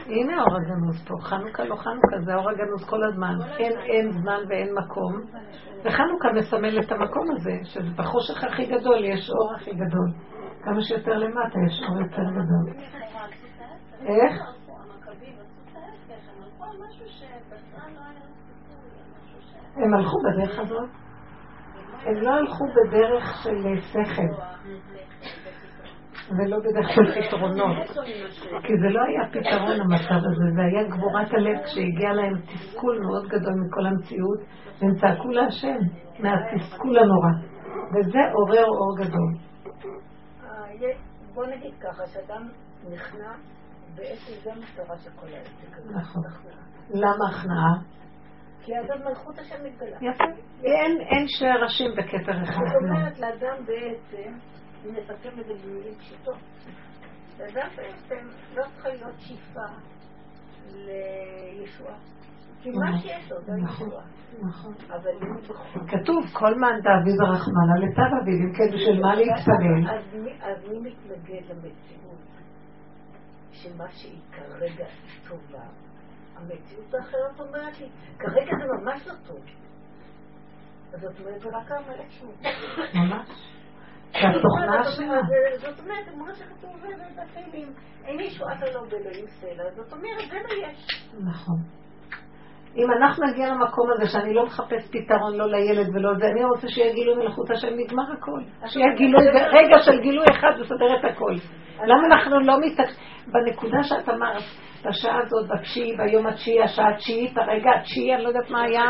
הנה אור הגנוז פה. חנוכה לא חנוכה, זה אור הגנוז כל הזמן. אין אין זמן ואין מקום. וחנוכה מסמל את המקום הזה, שבחושך הכי גדול יש אור הכי גדול. כמה שיותר למטה יש אור יותר גדול. איך? הם הלכו בדרך הזאת. הם לא הלכו בדרך של שכל. ולא בדרך של פתרונות. כי זה לא היה פתרון המצב הזה, זה היה גבורת הלב כשהגיע להם תסכול מאוד גדול מכל המציאות, והם צעקו להשם מהתסכול הנורא. וזה עורר אור גדול. בוא נגיד ככה, שאדם נכנע, בעצם זה המטרה של כל העסק הזה. נכון. למה הכנעה? כי אז מלכות השם מתגלה. יפה. אין שרשים בכתר אחד. זאת אומרת, לאדם בעצם אם נסכם את זה במילים פשוטות. לאדם בעצם לא צריכה להיות שאיפה לישועה. כי מה נכון, שיש לו זה נכון, ישועה. נכון. אבל כתוב, כל מאן דאביב הרחמנא לטב אביב, אם כן בשביל מה להתפלל? אז מי- מתנגד למציאות שמה שהיא כרגע טובה? המציאות האחרת אומרת לי, כרגע זה ממש לא טוב. זאת אומרת, זה רק העמלק. ממש. שהתוכנה שלה. זאת אומרת, כמו שכתוב בתהילים, אין ישועת הלא באלוהים סלע, זאת אומרת, זה מה יש. נכון. אם אנחנו נגיע למקום הזה שאני לא מחפש פתרון לא לילד ולא זה, אני רוצה שיהיה גילוי מלאכות השם, נגמר הכל. שיהיה גילוי, רגע של גילוי אחד לסדר את הכל. למה אנחנו לא מתעקשים? בנקודה שאת אמרת, בשעה הזאת, בתשיעי, ביום התשיעי, השעה התשיעית, הרגע התשיעי, אני לא יודעת מה היה.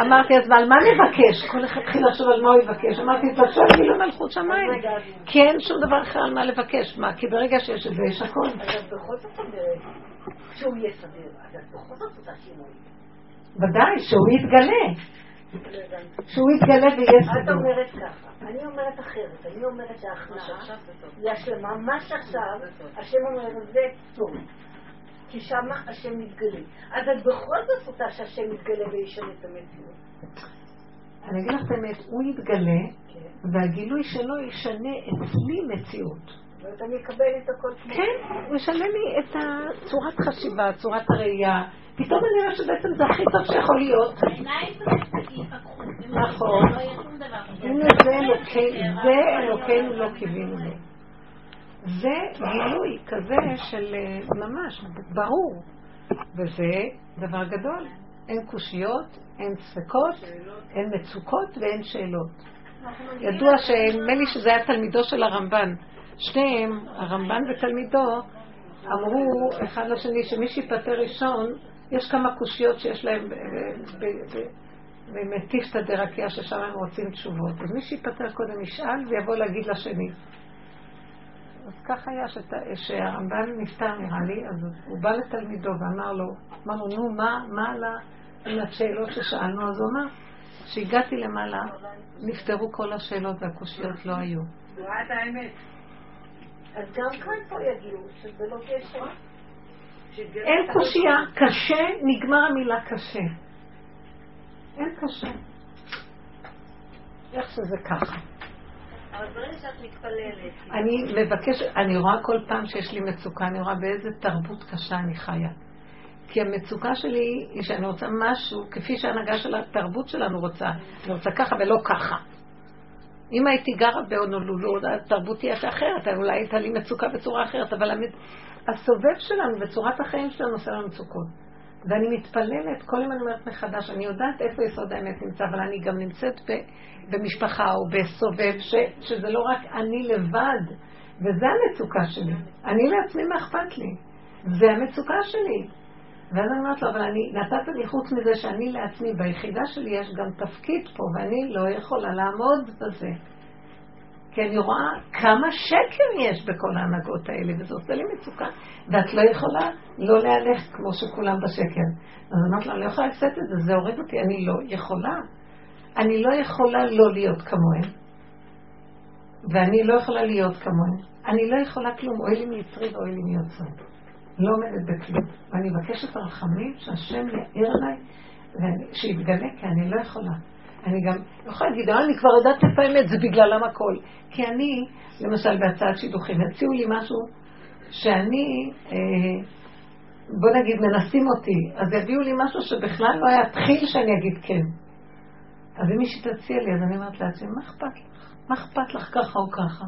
אמרתי, אז על מה נבקש? כל אחד התחיל לחשוב על מה הוא יבקש. אמרתי, תעשו גילוי מלכות שמיים. כי אין שום דבר אחר על מה לבקש. מה? כי ברגע שיש את זה, יש. אז את בכל זאת אומרת, שהוא סביר, אז את בכל זאת עושה שינוי. ודאי, שהוא יתגלה. לא. שהוא יתגלה ויהיה את סדור. אומרת ככה, אני אומרת אחרת, אני אומרת שההכנעה היא השלמה, מה שעכשיו, השם אומר זה טוב, כי שמה השם מתגלה. אז את בכל זאת רוצה שהשם מתגלה וישנה את המציאות. אני אגיד לך את האמת, הוא יתגלה, כן. והגילוי שלו ישנה אצלי מציאות. אומרת, אני אקבל את הכל כמו... כן, הוא ישנה לי את הצורת חשיבה, צורת הראייה. פתאום אני רואה שבעצם זה הכי טוב שיכול להיות. העיניים ייפקחו. נכון. לא דבר. הנה זה אלוקינו, זה אלוקינו לא קיווינו לו. זה גילוי כזה של אה, ממש, ברור. וזה דבר גדול. אין קושיות, אין ספקות, אין מצוקות ואין שאלות. ידוע שנדמה לי שזה היה תלמידו של הרמב"ן. שניהם, הרמב"ן ותלמידו, אמרו אחד לשני שמי שיפטר ראשון, יש כמה קושיות שיש להם ב- ב- ב- במטיפתא דרקיע ששם הם רוצים תשובות. אז מי שיפטר קודם ישאל ויבוא להגיד לשני. אז ככה היה שהרמב"ן נפטר נראה לי, אז הוא בא לתלמידו ואמר לו, אמר לו, נו, מה, מה עלה עם השאלות ששאלנו? אז הוא אמר, כשהגעתי למעלה, נפתרו כל השאלות והקושיות לא היו. ראה את האמת. אז גם כאן פה יגיעו, שזה לא קשר. אין קושייה, קשה, נגמר המילה קשה. אין קשה. איך שזה ככה. אבל ברגע שאת מתפללת, אני מבקשת, אני רואה כל פעם שיש לי מצוקה, אני רואה באיזה תרבות קשה אני חיה. כי המצוקה שלי היא שאני רוצה משהו, כפי שההנהגה של התרבות שלנו רוצה. אני רוצה ככה ולא ככה. אם הייתי גרה בהונולולו, התרבות תהיה אחרת, אולי הייתה לי מצוקה בצורה אחרת, אבל המת... הסובב שלנו וצורת החיים שלנו עושה לנו מצוקות. ואני מתפללת, כל יום אני אומרת מחדש, אני יודעת איפה יסוד האמת נמצא, אבל אני גם נמצאת ב, במשפחה או בסובב, ש, שזה לא רק אני לבד, וזה המצוקה שלי. אני לעצמי, מה אכפת לי? זה המצוקה שלי. ואז אני אומרת לו, אבל אני, נתת לי חוץ מזה שאני לעצמי, ביחידה שלי יש גם תפקיד פה, ואני לא יכולה לעמוד בזה. כי אני רואה כמה שקר יש בכל ההנהגות האלה, וזה עושה לי מצוקה, ואת לא יכולה לא להלך כמו שכולם בשקר. אז אמרתי לה, אני לא יכולה לשאת את זה, זה הורג אותי, אני לא יכולה. אני לא יכולה לא להיות כמוהם, ואני לא יכולה להיות כמוהם. אני לא יכולה כלום, אוי לי מיצרי ואוי לי מיוצרי. לא עומדת בכלום. ואני מבקשת רחמים שהשם יאיר עליי, שיתגלה, כי אני לא יכולה. אני גם לא יכולה להגיד, אה, אני כבר יודעת את האמת, זה בגללם הכל. כי אני, למשל בהצעת שידוכים, הציעו לי משהו שאני, אה, בוא נגיד, מנסים אותי, אז יביאו לי משהו שבכלל לא היה תחיל שאני אגיד כן. אז אם מישהי תציע לי, אז אני אומרת לעצמי, מה אכפת לך? מה אכפת לך ככה או ככה?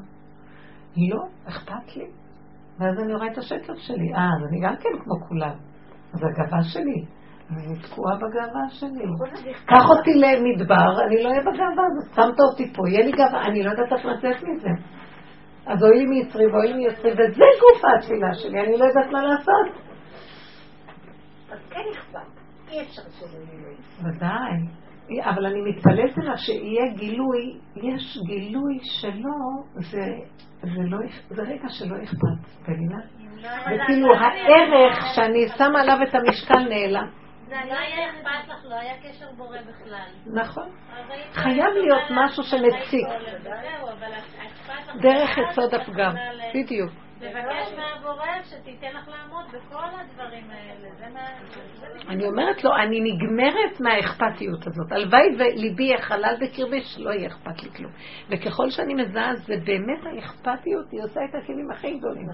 לא, אכפת לי. ואז אני רואה את השקר שלי. אה, אז אני גם כן כמו כולם. אז הגאווה שלי. אני תקועה בגאווה שלי. קח אותי למדבר, אני לא אהיה בגאווה הזאת. שמת אותי פה, יהיה לי גאווה, אני לא יודעת איך לצאת מזה. אז אוי לי מיצרי ואוי לי מיצרי, וזה גוף התפילה שלי, אני לא יודעת מה לעשות. אז כן אכפת. אי אפשר שלא יהיה. ודאי. אבל אני מתפלאת עליו שיהיה גילוי, יש גילוי שלא, זה, זה, לא, זה רגע שלא אכפת, מבינה? וכאילו הערך שאני שמה עליו את המשקל נעלם. זה לא היה אכפת לך, לא היה קשר בורא בכלל. נכון. חייב להיות משהו שמציק. דרך יסוד הפגם, בדיוק. תבקש מהבורא שתיתן לך לעמוד בכל הדברים האלה. אני אומרת לו, אני נגמרת מהאכפתיות הזאת. הלוואי וליבי החלל בקרבי שלא יהיה אכפת לי כלום. וככל שאני מזהה, זה באמת האכפתיות, היא עושה את הכלים הכי גדולים.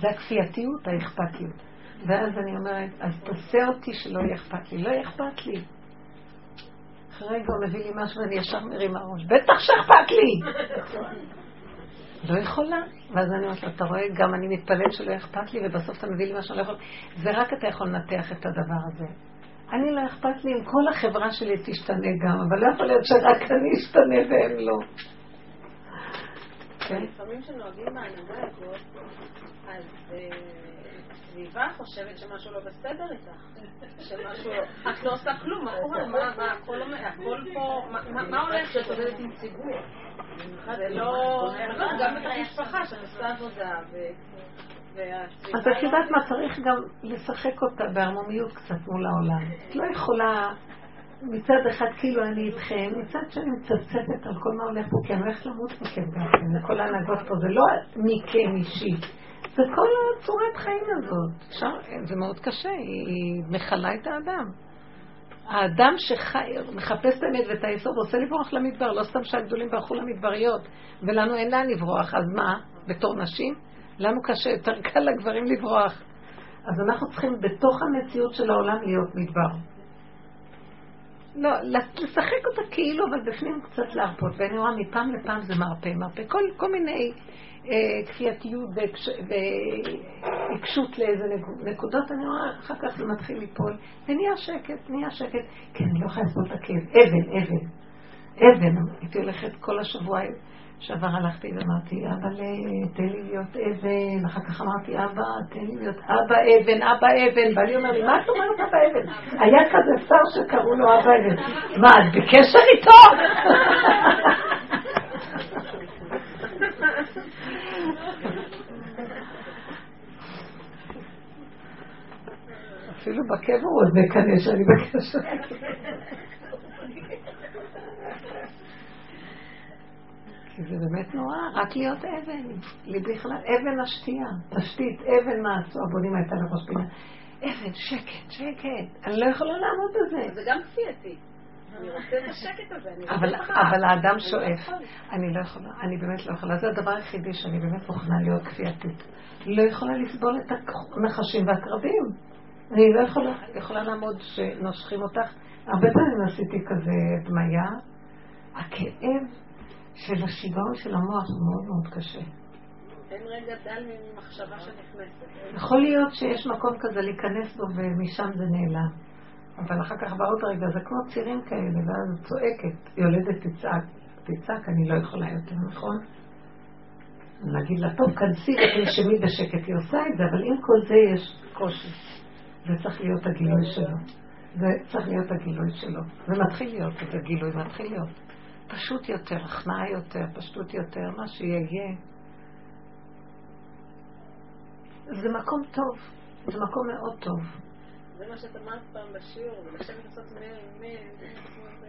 זה הכפייתיות, האכפתיות. ואז אני אומרת, אז תעשה אותי שלא יהיה אכפת לי. לא יהיה אכפת לי. אחרי רגע הוא מביא לי משהו ואני ישר מרימה ראש. בטח שאכפת לי! לא יכולה. ואז אני אומרת לו, אתה רואה, גם אני מתפלל שלא אכפת לי, ובסוף אתה מביא לי משהו לא יכול... זה רק אתה יכול לנתח את הדבר הזה. אני לא אכפת לי אם כל החברה שלי תשתנה גם, אבל לא יכול להיות שרק אני אשתנה והם לא. כן? לפעמים כשנוהגים בהנהגה הזאת, אז אה, הסביבה חושבת שמשהו לא בסדר איתך. שמשהו, (laughs) את לא עושה כלום, מה קורה? מה, מה, הכל פה, מה הולך? שאת עובדת עם ציבור. זה לא, גם בתוך משפחה, שאת עושה עבודה, אז את יודעת מה, צריך גם לשחק אותה בערמומיות קצת מול העולם. את לא יכולה מצד אחד כאילו אני איתכם, מצד שני מצפצפת על כל מה הולך פה, כי אני הולכת למות מכם גם כן, לכל ההנהגות פה, זה לא מי כן אישי, זה כל הצורת חיים הזאת. אפשר, זה מאוד קשה, היא מכלה את האדם. האדם שמחפש את האמת ואת היסוד רוצה לברוח למדבר, לא סתם שהגדולים ברחו למדבריות, ולנו אין לאן לברוח, אז מה, בתור נשים? לנו קשה, יותר קל לגברים לברוח. אז אנחנו צריכים בתוך המציאות של העולם להיות מדבר. לא, לשחק אותה כאילו, אבל בפנים קצת להרפות. ואני רואה מפעם לפעם זה מרפא, מרפא. כל, כל מיני כפייתיות ועיקשות לאיזה נקודות, אני רואה, אחר כך זה מתחיל ליפול, ונהיה שקט, נהיה שקט. כן, אני לא יכולה לסבול את הכאב. אבן, אבן. אבן. הייתי הולכת כל השבוע שעבר הלכתי ואמרתי, אבא, תן לי להיות אבן. אחר כך אמרתי, אבא, תן לי להיות אבא אבן, אבא אבן. ואני אומר לי, מה את אומרת אבא אבן? היה כזה שר שקראו לו אבא אבן. מה, את בקשר איתו? בכאב הוא עוד מקנא שאני בקשר. כי זה באמת נורא, רק להיות אבן. לי בכלל, אבן השתייה, תשתית, אבן מעשו, הבונים הייתה לראש פינה. אבן, שקט, שקט. אני לא יכולה לעמוד בזה. זה גם כפייתי. אבל, האדם שואף. לא. אני לא יכולה, אני באמת לא יכולה. זה הדבר היחידי שאני באמת מוכנה להיות כפייתית. לא יכולה לסבול את הנחשים והקרבים. אני לא יכולה, יכולה לעמוד שנושכים אותך. הרבה פעמים עשיתי כזה דמיה. הכאב של השיגעון של המוח הוא מאוד מאוד קשה. אין רגע דל ממחשבה שנכנסת. יכול להיות שיש מקום כזה להיכנס בו ומשם זה נעלם. אבל אחר כך בא עוד רגע, זה כמו צירים כאלה, ואז צועקת, יולדת תצעק, תצעק, אני לא יכולה יותר, נכון? נגיד לה, טוב, כנסי ותנשמי בשקט, היא עושה את זה, אבל עם כל זה יש קושי. זה צריך להיות הגילוי שלו. זה צריך להיות הגילוי שלו. זה מתחיל להיות, זה גילוי מתחיל להיות. פשוט יותר, הכנעה יותר, פשטות יותר, מה שיהיה. זה מקום טוב, זה מקום מאוד טוב. זה מה שאת אמרת פעם בשיעור, לשבת לעשות מ... מ... מ-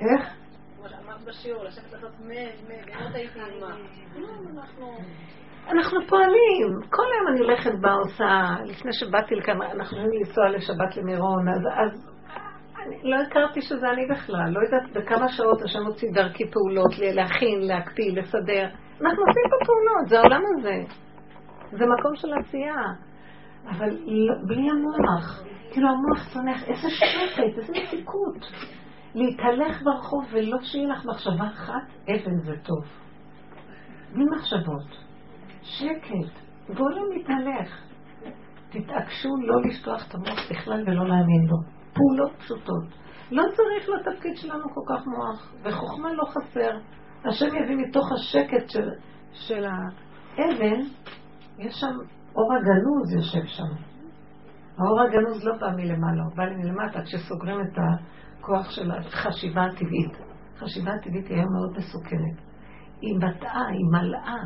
איך? כמו שאמרת בשיעור, לשבת לעשות מ... מ... באמת הייתי אימה. לא, אנחנו... אנחנו פועלים. כל היום אני הולכת בה עושה, לפני שבאתי לכאן, אנחנו יכולים לנסוע לשבת למירון, אז, אז אני לא הכרתי שזה אני בכלל, לא יודעת בכמה שעות השם הוציא דרכי פעולות, להכין, להקפיא, לסדר. אנחנו עושים פה פעולות, זה העולם הזה. זה מקום של עשייה. אבל לא, בלי המוח. כאילו המוח צונח, איזה שקט, איזה מתיקות. להתהלך ברחוב ולא שיהיה לך מחשבה אחת, אבן זה טוב. בלי מחשבות. שקט. בואו לא נתהלך. תתעקשו לא לשטוח את המוח בכלל ולא להאמין בו. פעולות פשוטות. לא צריך לתפקיד שלנו כל כך מוח, וחוכמה לא חסר. השם יביא מתוך השקט של, של האבן, יש שם אור הגנוז יושב שם. האור הגנוז לא בא מלמעלה, הוא בא מלמטה כשסוגרים את הכוח של החשיבה הטבעית. החשיבה הטבעית היא היום מאוד מסוכנת. היא מטעה, היא מלאה,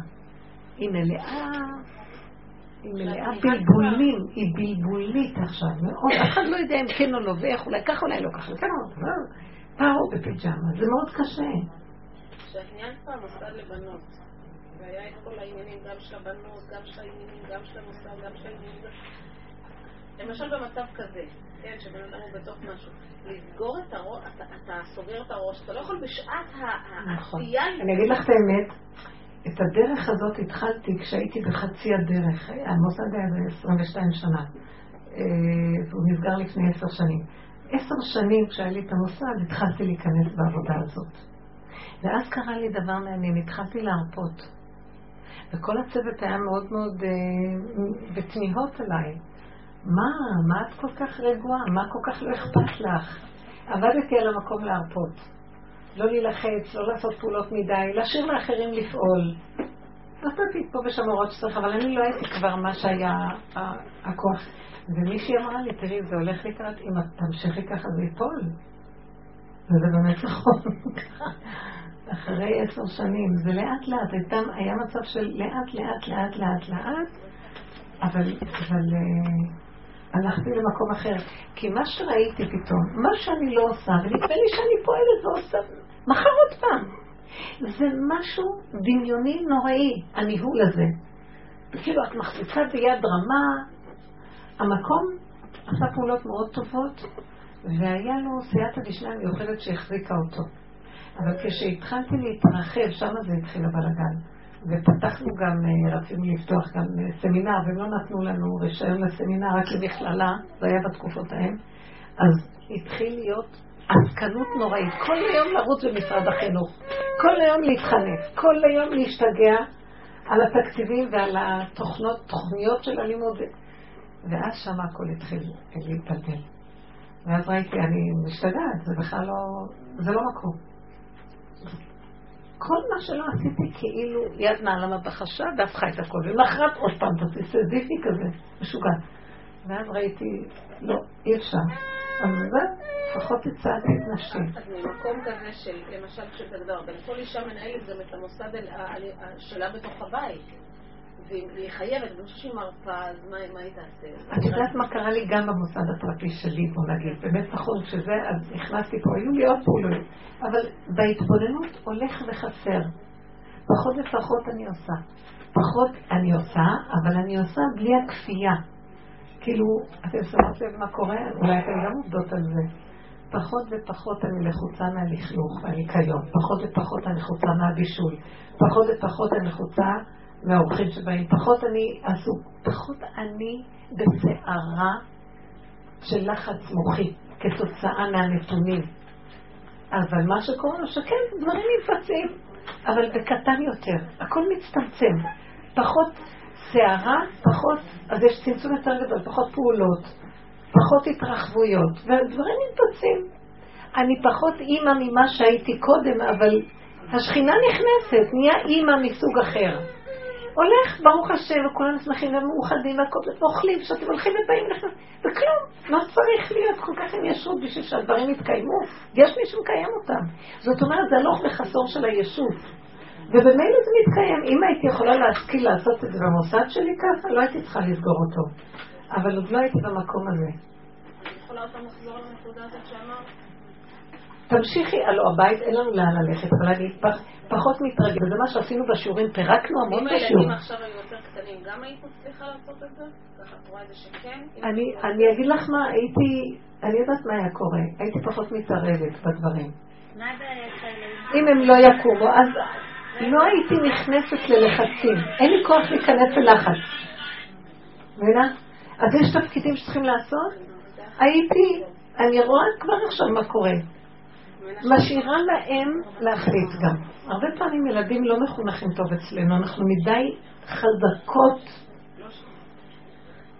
היא מלאה, היא מלאה בלבולים, היא בלבולית עכשיו, מאוד, אף (coughs) אחד לא יודע אם כן או לא, ואיך, אולי ככה, אולי לא ככה, כן או לא, פרו בפיג'מה, זה מאוד קשה. שהעניין פעם מוסד לבנות, והיה את כל העניינים, גם של הבנות, גם של העניינים, גם של המוסד, גם של העניינים. למשל במצב כזה, כן, שבן אדם הוא בתוך משהו, לסגור את הראש, אתה, אתה סוגר את הראש, אתה לא יכול בשעת נכון. העשייה... אני אגיד לך את האמת, את הדרך הזאת התחלתי כשהייתי בחצי הדרך. המוסד היה זה 22 שנה, אה, והוא נסגר לפני עשר שנים. עשר שנים כשהיה לי את המוסד, התחלתי להיכנס בעבודה הזאת. ואז קרה לי דבר מעניין, התחלתי להרפות. וכל הצוות היה מאוד מאוד אה, בתמיהות עליי. מה, מה את כל כך רגועה? מה כל כך לא אכפת לך? עבדתי על המקום להרפות. לא להילחץ, לא לעשות פעולות מדי, להשאיר לאחרים לפעול. נתתי פה ושם הוראות שצריך, אבל אני לא הייתי כבר מה שהיה הכוח. ומישהי אמרה לי, תראי, זה הולך לקראת, אם את תמשיכי ככה זה ייפול. וזה באמת נכון. (laughs) אחרי עשר שנים, זה לאט לאט, הייתה, היה מצב של לאט לאט לאט לאט לאט, אבל, אבל uh, הלכתי למקום אחר. כי מה שראיתי פתאום, מה שאני לא עושה, ונדמה לי שאני פועלת ועושה, מחר עוד פעם. זה משהו דמיוני נוראי, הניהול הזה. כאילו את מחזיקה ביד רמה, המקום עשה פעולות מאוד טובות, והיה לו סייעתא דשמיא מיוחדת שהחזיקה אותו. אבל כשהתחלתי להתרחב, שם זה התחיל הבלאגן. ופתחנו גם, אה, רצינו לפתוח גם אה, סמינר, והם לא נתנו לנו רישיון לסמינר, רק למכללה, זה היה בתקופות ההם. אז התחיל להיות עסקנות נוראית. כל היום לרוץ במשרד החינוך, כל היום להתחנף, כל היום להשתגע על התקציבים ועל התוכנות, תוכניות של הלימוד. ואז שם הכל התחיל להתבלבל. ואז ראיתי, אני משתגעת, זה בכלל לא, זה לא מקום. כל מה שלא עשיתי כאילו יד נעלמה בחשה והפכה את הכל. ולמחרת עוד פעם תעשי סזיפי כזה, משוגע. ואז ראיתי, לא, אי אפשר. אז זה, לפחות הצעתי את נפשי. אז ממקום כזה של, למשל, כשאתה מדבר, אבל כל אישה מנהלת גם את המוסד שלה בתוך הבית. והיא חייבת, אני חושבת שהיא מרפה, אז מה היא תעשה? את יודעת מה קרה לי גם במוסד הפרטי שלי, בוא נגיד, באמת נכון שזה, אז נכנסתי פה, היו לי עוד פעולות, אבל בהתבוננות הולך וחסר. פחות ופחות אני עושה. פחות אני עושה, אבל אני עושה בלי הכפייה. כאילו, אתם שמות לב מה קורה? אולי אתם גם עובדות על זה. פחות ופחות אני לחוצה מהלכלוך והניקיון, פחות ופחות אני לחוצה מהבישול, פחות ופחות אני לחוצה מהאורחים שבאים, פחות אני עסוק, פחות אני בסערה של לחץ מוחי כתוצאה מהנתונים. אבל מה שקורה, שכן, דברים מתבצעים, אבל בקטן יותר, הכל מצטמצם. פחות סערה, פחות, אז יש צמצום יותר גדול, פחות פעולות, פחות התרחבויות, והדברים מתבצעים. אני פחות אימא ממה שהייתי קודם, אבל השכינה נכנסת, נהיה אימא מסוג אחר. הולך, ברוך השם, וכולנו שמחים ומאוחדים והכל, ואוכלים, שאתם הולכים ובאים לכם, וכלום, מה צריך להיות כל כך עם ישות בשביל שהדברים יתקיימו? יש מי שמקיים אותם. זאת אומרת, זה הלוך וחסור של הישות. ובמילא זה מתקיים. אם הייתי יכולה להשכיל לעשות את זה במוסד שלי ככה, לא הייתי צריכה לסגור אותו. אבל עוד לא הייתי במקום הזה. יכולה עוד פעם לחזור לנקודה הזאת שאמרת? תמשיכי, הלוא הבית אין לנו לאן ללכת, אבל אני פח, פחות מתרגל, וזה מה שעשינו בשיעורים, פירקנו המון אם הילדים בשיעורים. עכשיו היו יותר קטנים, גם היית מצליחה לעשות את זה? ככה את רואה את זה שכן? אני, אגיד לך מה, הייתי, אני יודעת מה היה קורה, הייתי פחות מתערבת בדברים. אם הם לא יקומו, אז לא הייתי נכנסת ללחצים. אין לי כוח להיכנס ללחץ. מבינה? אז יש תפקידים שצריכים לעשות? הייתי, אני רואה כבר עכשיו מה קורה. משאירה להם להחליט גם. הרבה פעמים ילדים לא מחונכים טוב אצלנו, אנחנו מדי חזקות.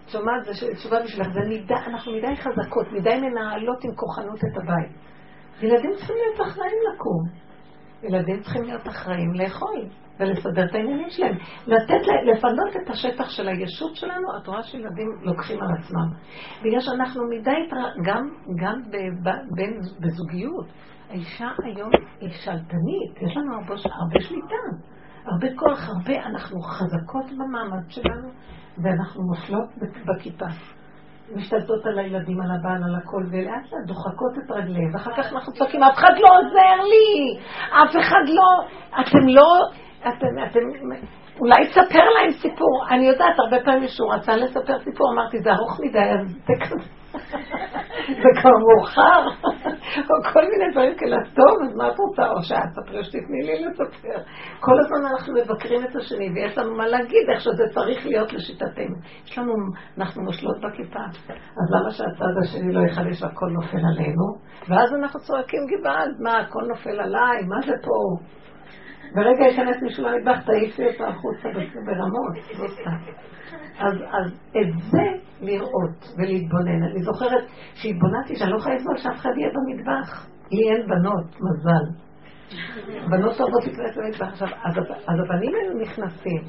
שומעת, ש- תשובה בשבילך, זה מדי, אנחנו מדי חזקות, מדי מנהלות עם כוחנות את הבית. ילדים צריכים להיות אחראים לקום. ילדים צריכים להיות אחראים לאכול ולסדר את העניינים שלהם. לתת, לפנות את השטח של הישות שלנו, את רואה שילדים לוקחים על עצמם. בגלל שאנחנו מדי, גם, גם בזוגיות, האישה היום היא שלטנית, יש לנו הרבה, הרבה שליטה, הרבה כוח, הרבה, אנחנו חזקות במעמד שלנו, ואנחנו נופלות בכיפה. משתלטות על הילדים, על הבעל, על הכל, ולאט לאט דוחקות את רגליהם, ואחר כך אנחנו צועקים, אף אחד לא עוזר לי! אף אחד לא... אתם לא... אתם... אתם... אולי תספר להם סיפור. אני יודעת, הרבה פעמים שהוא רצה לספר סיפור, אמרתי, זה ארוך מדי, אז זה (laughs) זה כבר מאוחר, או כל מיני דברים כאלה, טוב, אז מה את רוצה? או שאת תספרי שתתני לי לספר. כל הזמן אנחנו מבקרים את השני, ויש לנו מה להגיד, איך שזה צריך להיות לשיטתנו. יש לנו, אנחנו מושלות בכיפה, אז למה שהצד השני לא יחלש והכל נופל עלינו? ואז אנחנו צועקים גבעד, מה, הכל נופל עליי, מה זה פה? ברגע ייכנס מישהו למטבח, תעיפי אותו החוצה ברמות, לא סתם. אז, אז את זה לראות ולהתבונן. אני זוכרת שהתבוננתי שאני לא יכולה לסבול שאף אחד יהיה במטבח. לי אין בנות, מזל. בנות אוהבות להיכנס למטבח. עכשיו, אז, אז הבנים האלה נכנסים.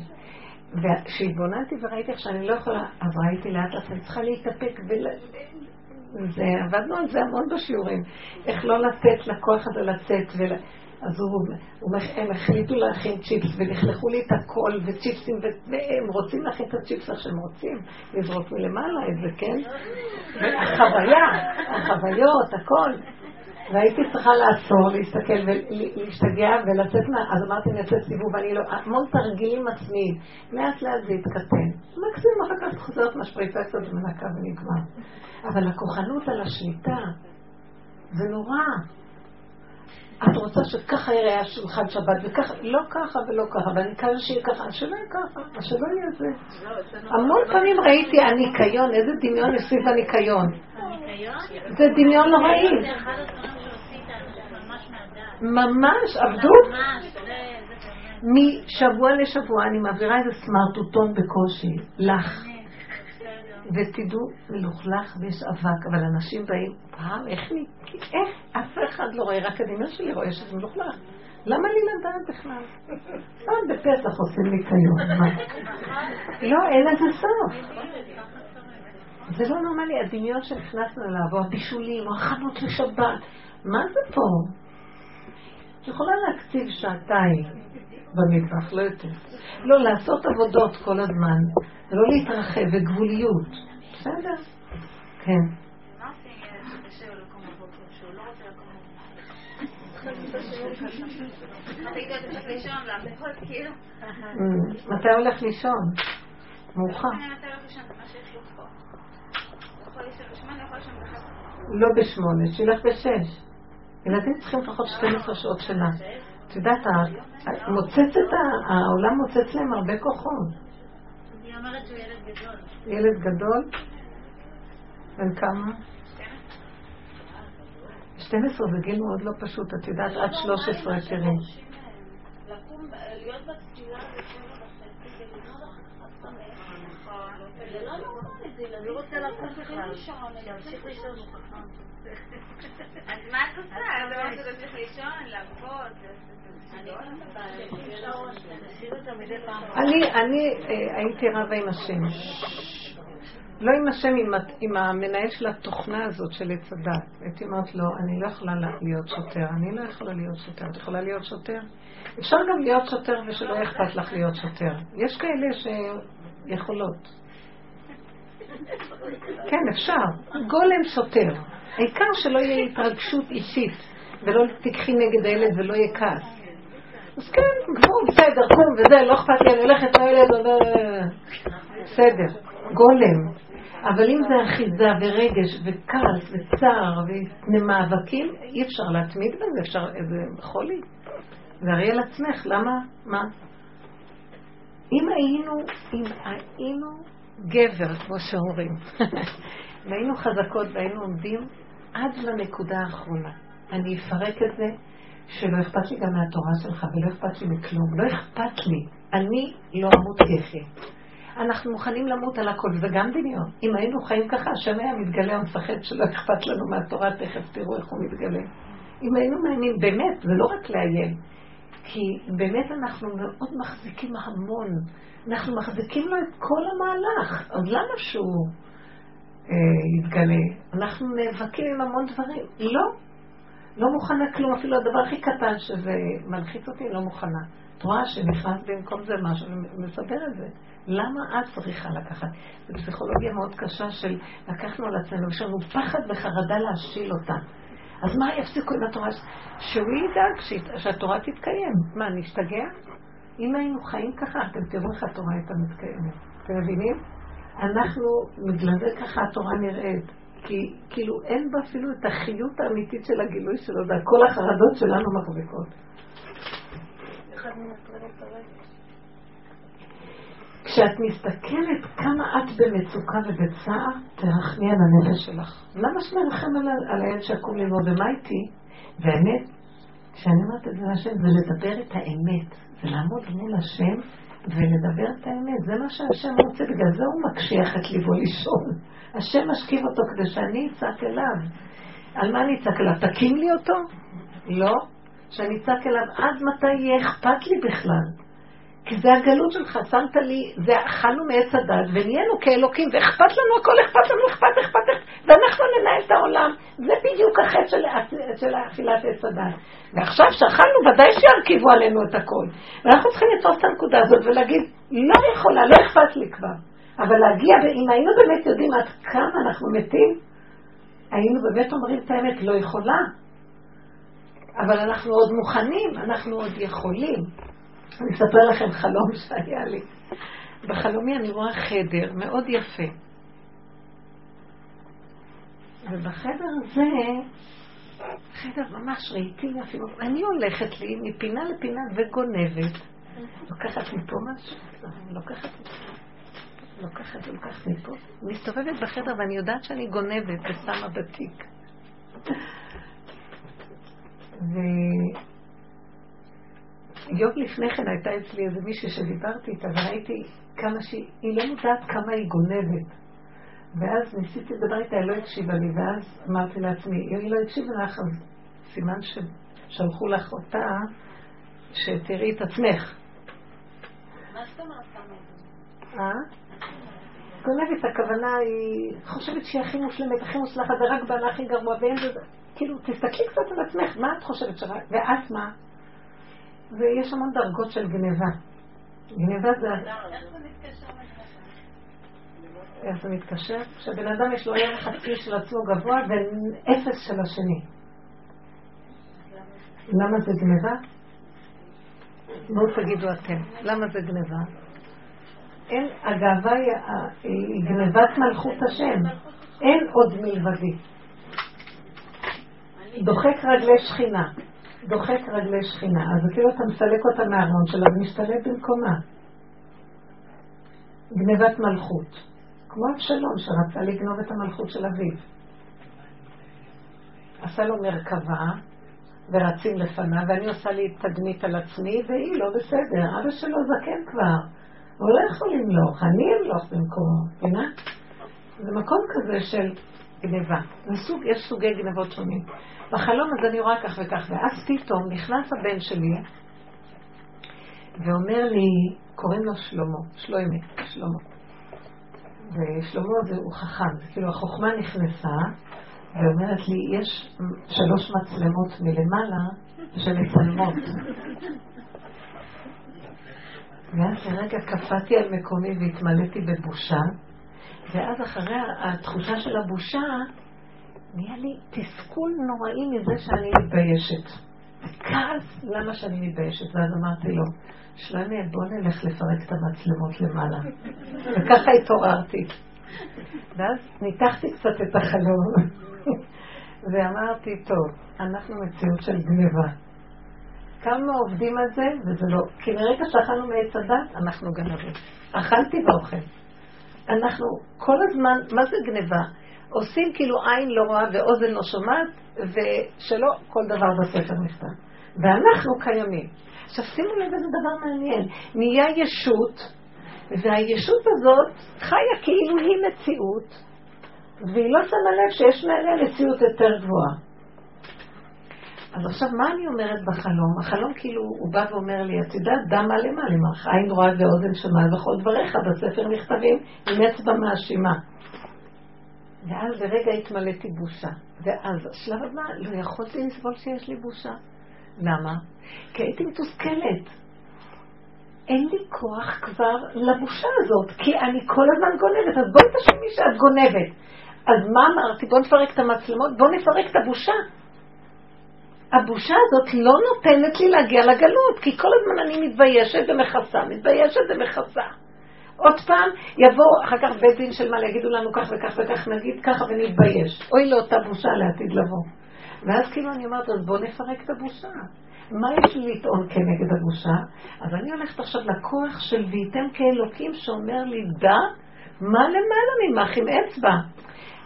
וכשהתבוננתי וראיתי איך שאני לא יכולה, אז ראיתי לאט לאט, אני צריכה להתאפק ול... זה, עבדנו על זה המון בשיעורים. איך לא לתת לכוח הזה לצאת ול... אז הוא, הוא, הם החליטו להכין צ'יפס ולכלכו לי את הכל וצ'יפסים והם רוצים להכין את הצ'יפס איך שהם רוצים לזרוק מלמעלה את זה, כן? החוויה, החוויות, הכל. והייתי צריכה לעצור, להסתכל ולהשתגע ולצאת מה... אז אמרתי, אני אעשה סיבוב, אני לא... המון תרגילים עצמיים. לאט לאט זה התקטן. מקסימום אחר כך חוזרת משפריצה קצת ומנקה ונגמר. אבל הכוחנות על השליטה, זה נורא. את רוצה שככה יראה השולחן שבת, וככה, לא ככה ולא ככה, ואני כאן שיהיה ככה, שלא יהיה ככה, שלא יהיה זה. המון פעמים ראיתי הניקיון, איזה דמיון יש סביב הניקיון. זה דמיון נוראי. ממש עבדות. משבוע לשבוע אני מעבירה איזה סמרטוטון בקושי, לך. ותדעו, מלוכלך ויש אבק, אבל אנשים באים, פעם, איך לי, איך, אף אחד לא רואה, רק הדמיון שלי רואה שזה מלוכלך. למה לי לדעת בכלל? פעם בפסח עושים ניקיון, מה? לא, אין לזה סוף. זה לא נורמלי, הדמיון שנכנסנו אליו, או הבישולים, או החנות לשבת, מה זה פה? את יכולה להקציב שעתיים במטבח, לא יותר. לא, לעשות עבודות כל הזמן, ולא להתרחב, וגבוליות. בסדר? כן. שהוא לא מתי הולך לישון? מאוחר. לא בשמונה, שילך בשש. ילדים צריכים לפחות 12 שעות שינה. את יודעת, העולם מוצץ להם הרבה כוחות. אומרת שהוא ילד גדול. ילד גדול, בן כמה? 12 זה גיל מאוד לא פשוט, את יודעת, עד 13 תראי. לקום, להיות בתפילה וחצי אחר כך חמש. זה לא נורמלי, רוצה לקום בכלל. לישון. הוא חכם. אז מה את עושה? את אומרת שאתה צריך לישון, לעבוד? אני אה, הייתי רבה עם השם. לא עם השם, עם, המנהל של התוכנה הזאת של עץ הדת. הייתי אומרת לו, אני לא יכולה לה- להיות שוטר, אני לא יכולה להיות שוטר. את יכולה להיות שוטר? אפשר גם להיות שוטר ושלא אכפת לך להיות שוטר. יש כאלה שיכולות. כן, אפשר. גולם שוטר. העיקר שלא יהיה התרגשות אישית, ולא תיקחי נגד הילד ולא יהיה כעס. אז כן, גמור, בסדר, קום וזה, לא אכפת לי, אני הולכת לילד, לא. בסדר, גולם. אבל אם זה אחיזה ורגש וכעס וצער ומאבקים, אי אפשר להתמיד בזה, אפשר, זה חולי. זה הרי על עצמך, למה? מה? אם היינו, אם היינו גבר, כמו שאומרים, (laughs) והיינו חזקות והיינו עומדים עד לנקודה האחרונה, אני אפרק את זה, שלא אכפת לי גם מהתורה שלך ולא אכפת לי מכלום, לא אכפת לי, אני לא אמות כיחי. אנחנו מוכנים למות על הכל, וזה גם דמיון. אם היינו חיים ככה, השם היה מתגלה ומפחד שלא אכפת לנו מהתורה, תכף תראו איך הוא מתגלה. אם היינו מאיימים, באמת, זה לא רק לאיים, כי באמת אנחנו מאוד מחזיקים המון. אנחנו מחזיקים לו את כל המהלך, אז למה שהוא אה, יתגלה? אנחנו נאבקים עם המון דברים. לא, לא מוכנה כלום, אפילו הדבר הכי קטן שזה מלחיץ אותי, לא מוכנה. את רואה שנכנס במקום זה משהו, ומסבר את זה. למה את צריכה לקחת? זו פסיכולוגיה מאוד קשה של לקחנו על עצמנו, יש לנו פחד וחרדה להשיל אותה. אז מה יפסיקו עם התורה? שהוא ידאג שהת- שהתורה תתקיים. מה, נשתגע? אם היינו חיים ככה, אתם תראו איך התורה הייתה מתקיימת. אתם מבינים? אנחנו, בגלל זה ככה התורה נראית. כי כאילו אין בה אפילו את החיות האמיתית של הגילוי שלו, וכל החרדות שלנו מחזיקות. כשאת מסתכלת כמה את במצוקה ובצער, תרחמי על הנפש שלך. למה שנרחם על, על הילד שיקום ללמוד? ומה איתי? והאמת, כשאני אומרת את זה להשם, זה לדבר את האמת. זה לעמוד מול השם ולדבר את האמת. זה מה שהשם רוצה, בגלל זה הוא מקשיח את ליבו לישון. השם משכיב אותו כדי שאני אצעק אליו. על מה אני אצעק אליו? תקים לי אותו? לא. שאני אצעק אליו, עד מתי יהיה אכפת לי בכלל? כי זה הגלות שלך, שמת לי, זה אכלנו מעץ הדת ונהיינו כאלוקים, ואכפת לנו הכל, אכפת לנו, אכפת, אכפת, אכפת, ואנחנו ננהל את העולם. זה בדיוק החטא של, של אכילת עץ הדת. ועכשיו שאכלנו, ודאי שירכיבו עלינו את הכל. ואנחנו צריכים לתפוס את הנקודה הזאת ולהגיד, לא יכולה, לא אכפת לי כבר. אבל להגיע, ואם היינו באמת יודעים עד כמה אנחנו מתים, היינו באמת אומרים את האמת, לא יכולה. אבל אנחנו עוד מוכנים, אנחנו עוד יכולים. אני אספר לכם חלום שהיה לי. בחלומי אני רואה חדר מאוד יפה. ובחדר הזה, חדר ממש רהיטים אפילו, אני הולכת לי מפינה לפינה וגונבת. לוקחת מפה משהו, לוקחת לוקחת ולוקחת מפה. מסתובבת בחדר ואני יודעת שאני גונבת ושמה בתיק. ו... יום לפני כן הייתה אצלי איזה מישהי שדיברתי איתה וראיתי כמה שהיא, היא לא מודעת כמה היא גונבת. ואז ניסיתי לדבר איתה, היא לא הקשיבה לי, ואז אמרתי לעצמי, אם היא לא הקשיבה לך, אז סימן ששלחו לך אותה, שתראי את עצמך. מה זאת אומרת כמה זה? אה? גונבת, הכוונה היא, חושבת שהיא הכי מושלמת, הכי מוצלחת, ורק בעלה הכי גרוע, ואין בזה, כאילו, תסתכלי קצת על עצמך, מה את חושבת שרק, ואת מה? ויש המון דרגות של גניבה. גניבה זה... איך זה מתקשר? כשבן אדם יש לו ערך עצמי של עצמו גבוה ואפס של השני. למה זה גניבה? בואו תגידו אתם, למה זה גניבה? אין, הגאווה היא גניבת מלכות השם. אין עוד מלבדי. דוחק רגלי שכינה. דוחק רגלי שכינה. אז כאילו אתה מסלק אותה מהארון שלה ומשתלט במקומה. גניבת מלכות. כמו אבשלום שרצה לגנוב את המלכות של אביו. עשה לו מרכבה, ורצים לפניו, ואני עושה לי תדמית על עצמי, והיא לא בסדר. אבא שלו זקן כבר. הוא לא יכול למלוך, אני אמלוך במקומו, מבינה? זה מקום כזה של גניבה. סוג, יש סוגי גנבות שונים. בחלום הזה אני רואה כך וכך, ואז פתאום נכנס הבן שלי ואומר לי, קוראים לו שלמה, שלוימה, שלמה. ושלמה זה הוא חכם, כאילו החוכמה נכנסה ואומרת לי, יש שלוש מצלמות מלמעלה שמצלמות. ואז לרגע קפאתי על מקומי והתמלאתי בבושה, ואז אחרי התחושה של הבושה, נהיה לי תסכול נוראי מזה שאני מתביישת. כעס למה שאני מתביישת. ואז אמרתי לו, שלמה, בוא נלך לפרק את המצלמות למעלה. וככה התעוררתי. ואז ניתחתי קצת את החלום, ואמרתי, טוב, אנחנו מציאות של גניבה. כמה עובדים על זה, וזה לא. כי מרגע שאכלנו מעץ הדת, אנחנו גנבים. אכלתי ואוכל. אנחנו כל הזמן, מה זה גניבה? עושים כאילו עין לא רואה ואוזן לא שומעת, ושלא כל דבר בספר נכתב. ואנחנו קיימים. עכשיו שימו לב איזה דבר מעניין. נהיה ישות, והישות הזאת חיה כאילו היא מציאות, והיא לא שמה לב שיש מעליה מציאות יותר גבוהה. אז עכשיו, מה אני אומרת בחלום? החלום כאילו, הוא בא ואומר לי, את יודעת, דם מלא מלא מלך, עין רואה ואוזן שמעה וכל דבריך בספר נכתבים עם אצבע מאשימה. ואז לרגע התמלאתי בושה. ואז, השלב הבא, לא יכולתי לסבול שיש לי בושה. למה? כי הייתי מתוסכלת. אין לי כוח כבר לבושה הזאת, כי אני כל הזמן גונבת. אז בואי תשמעי שאת גונבת. אז מה אמרתי? בואו נפרק את המצלמות, בואו נפרק את הבושה. הבושה הזאת לא נותנת לי להגיע לגלות, כי כל הזמן אני מתביישת ומכסה, מתביישת ומכסה. עוד פעם, יבוא אחר כך בית דין של מה, יגידו לנו כך וכך וכך, נגיד ככה ונתבייש. אוי לאותה בושה לעתיד לבוא. ואז כאילו אני אומרת, אז בואו נפרק את הבושה. מה יש לי לטעון כנגד הבושה? אז אני הולכת עכשיו לכוח של וייתם כאלוקים שאומר לי, דע מה למעלה ממך עם אצבע.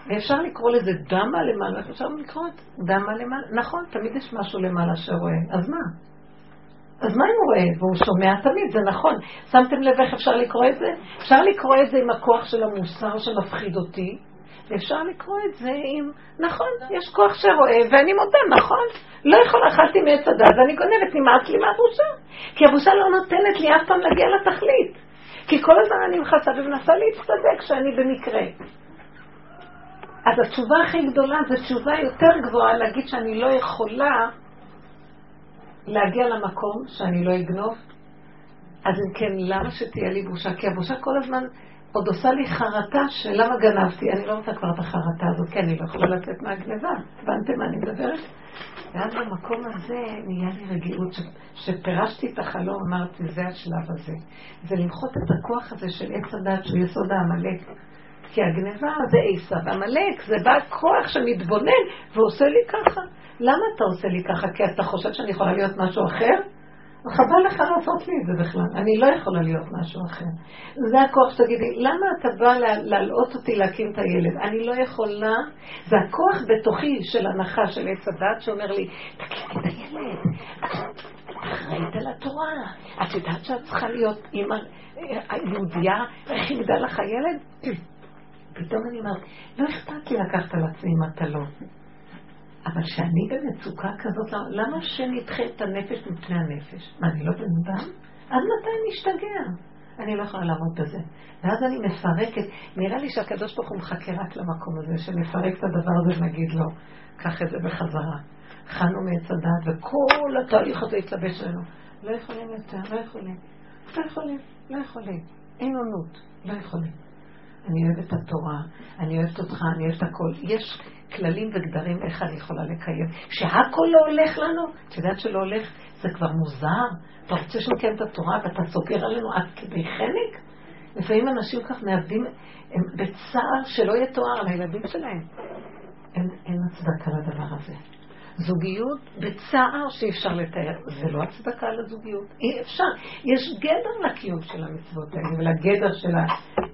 ואפשר לקרוא לזה דמה למעלה, אפשר לקרוא את דמה למעלה. נכון, תמיד יש משהו למעלה שרואה. אז מה? אז מה אם הוא רואה? והוא שומע תמיד, זה נכון. שמתם לב איך אפשר לקרוא את זה? אפשר לקרוא את זה עם הכוח של המוסר שמפחיד אותי, ואפשר לקרוא את זה עם, נכון, יש כוח שרואה, ואני מודה, נכון, לא יכולה, אכלתי מעץ הדת, ואני גונבת, נמאס לי מהבושה. כי הבושה לא נותנת לי אף פעם להגיע לתכלית. כי כל הזמן אני מכסה ומנסה להצטדק שאני במקרה. אז התשובה הכי גדולה זה תשובה יותר גבוהה להגיד שאני לא יכולה להגיע למקום שאני לא אגנוב. אז אם כן, למה שתהיה לי בושה? כי הבושה כל הזמן עוד עושה לי חרטה של למה גנבתי. אני לא רוצה כבר את החרטה הזאת, כי אני לא יכולה לצאת מהגניבה. הבנתם מה אני מדברת? ואז במקום הזה נהיה לי רגיעות, ש... שפירשתי את החלום, אמרתי, זה השלב הזה. זה למחות את הכוח הזה של עץ הדת, שהוא יסוד העמלק. כי הגניבה זה עשיו, עמלק זה בא כוח שמתבונן ועושה לי ככה. למה אתה עושה לי ככה? כי אתה חושב שאני יכולה להיות משהו אחר? חבל לך לעשות לי את זה בכלל, אני לא יכולה להיות משהו אחר. זה הכוח שתגידי, למה אתה בא להלאות אותי להקים את הילד? אני לא יכולה, זה הכוח בתוכי של הנחה של עץ הדת שאומר לי, תקימי את הילד, את אחראית על התורה, את יודעת שאת צריכה להיות אימא יהודייה, איך יגדל לך הילד? פתאום אני אומרת, לא אכפת לי לקחת על עצמי מטלות. אבל כשאני במצוקה כזאת, למה שנדחה את הנפש מפני הנפש? מה, אני לא בן אדם? עד מתי נשתגע? אני לא יכולה לעמוד בזה. ואז אני מפרקת, נראה לי שהקדוש ברוך הוא מחכה רק למקום הזה, שנפרק את הדבר הזה ונגיד לו, קח את זה בחזרה. חנו מעץ הדעת, וכל התהליך הזה יתלבש עלינו. לא יכולים יותר, לא יכולים. לא יכולים, לא יכולים. אין עונות, לא יכולים. אני אוהבת את התורה, אני אוהבת אותך, אני אוהבת הכל. יש כללים וגדרים איך אני יכולה לקיים. שהכל לא הולך לנו, את יודעת שלא הולך, זה כבר מוזר. אתה רוצה שנקיים את התורה ואתה סוגר עלינו עד כדי חנק? לפעמים אנשים כך מאבדים, הם בצער שלא יתואר על הילדים שלהם. אין, אין הצדקה לדבר הזה. זוגיות בצער שאי אפשר לתאר. זה לא הצדקה לזוגיות. אי אפשר. יש גדר לקיום של המצוות האלה ולגדר של ה...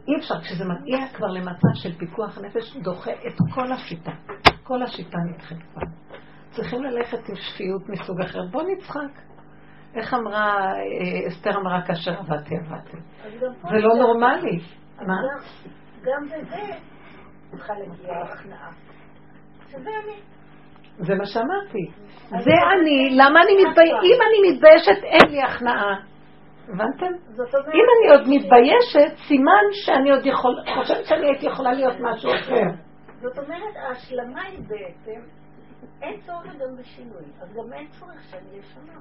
אי אפשר. כשזה מגיע כבר למצב של פיקוח נפש, דוחה את כל השיטה. כל השיטה נדחית כבר. צריכים ללכת עם שפיות מסוג אחר. בוא נצחק. איך אמרה, אה, אסתר אמרה כאשר עבדתי, עבדתי. זה לא נורמלי. מה? גם בזה צריכה להגיע הכנעה. שזה אני. זה מה שאמרתי. זה אני, למה אני מתביישת? אם אני מתביישת, אין לי הכנעה. הבנתם? אם אני עוד מתביישת, סימן שאני עוד יכול, חושבת שאני הייתי יכולה להיות משהו אחר. זאת אומרת, ההשלמה היא בעצם, אין צורך גם בשינוי, אז גם אין צורך שאני אשנה.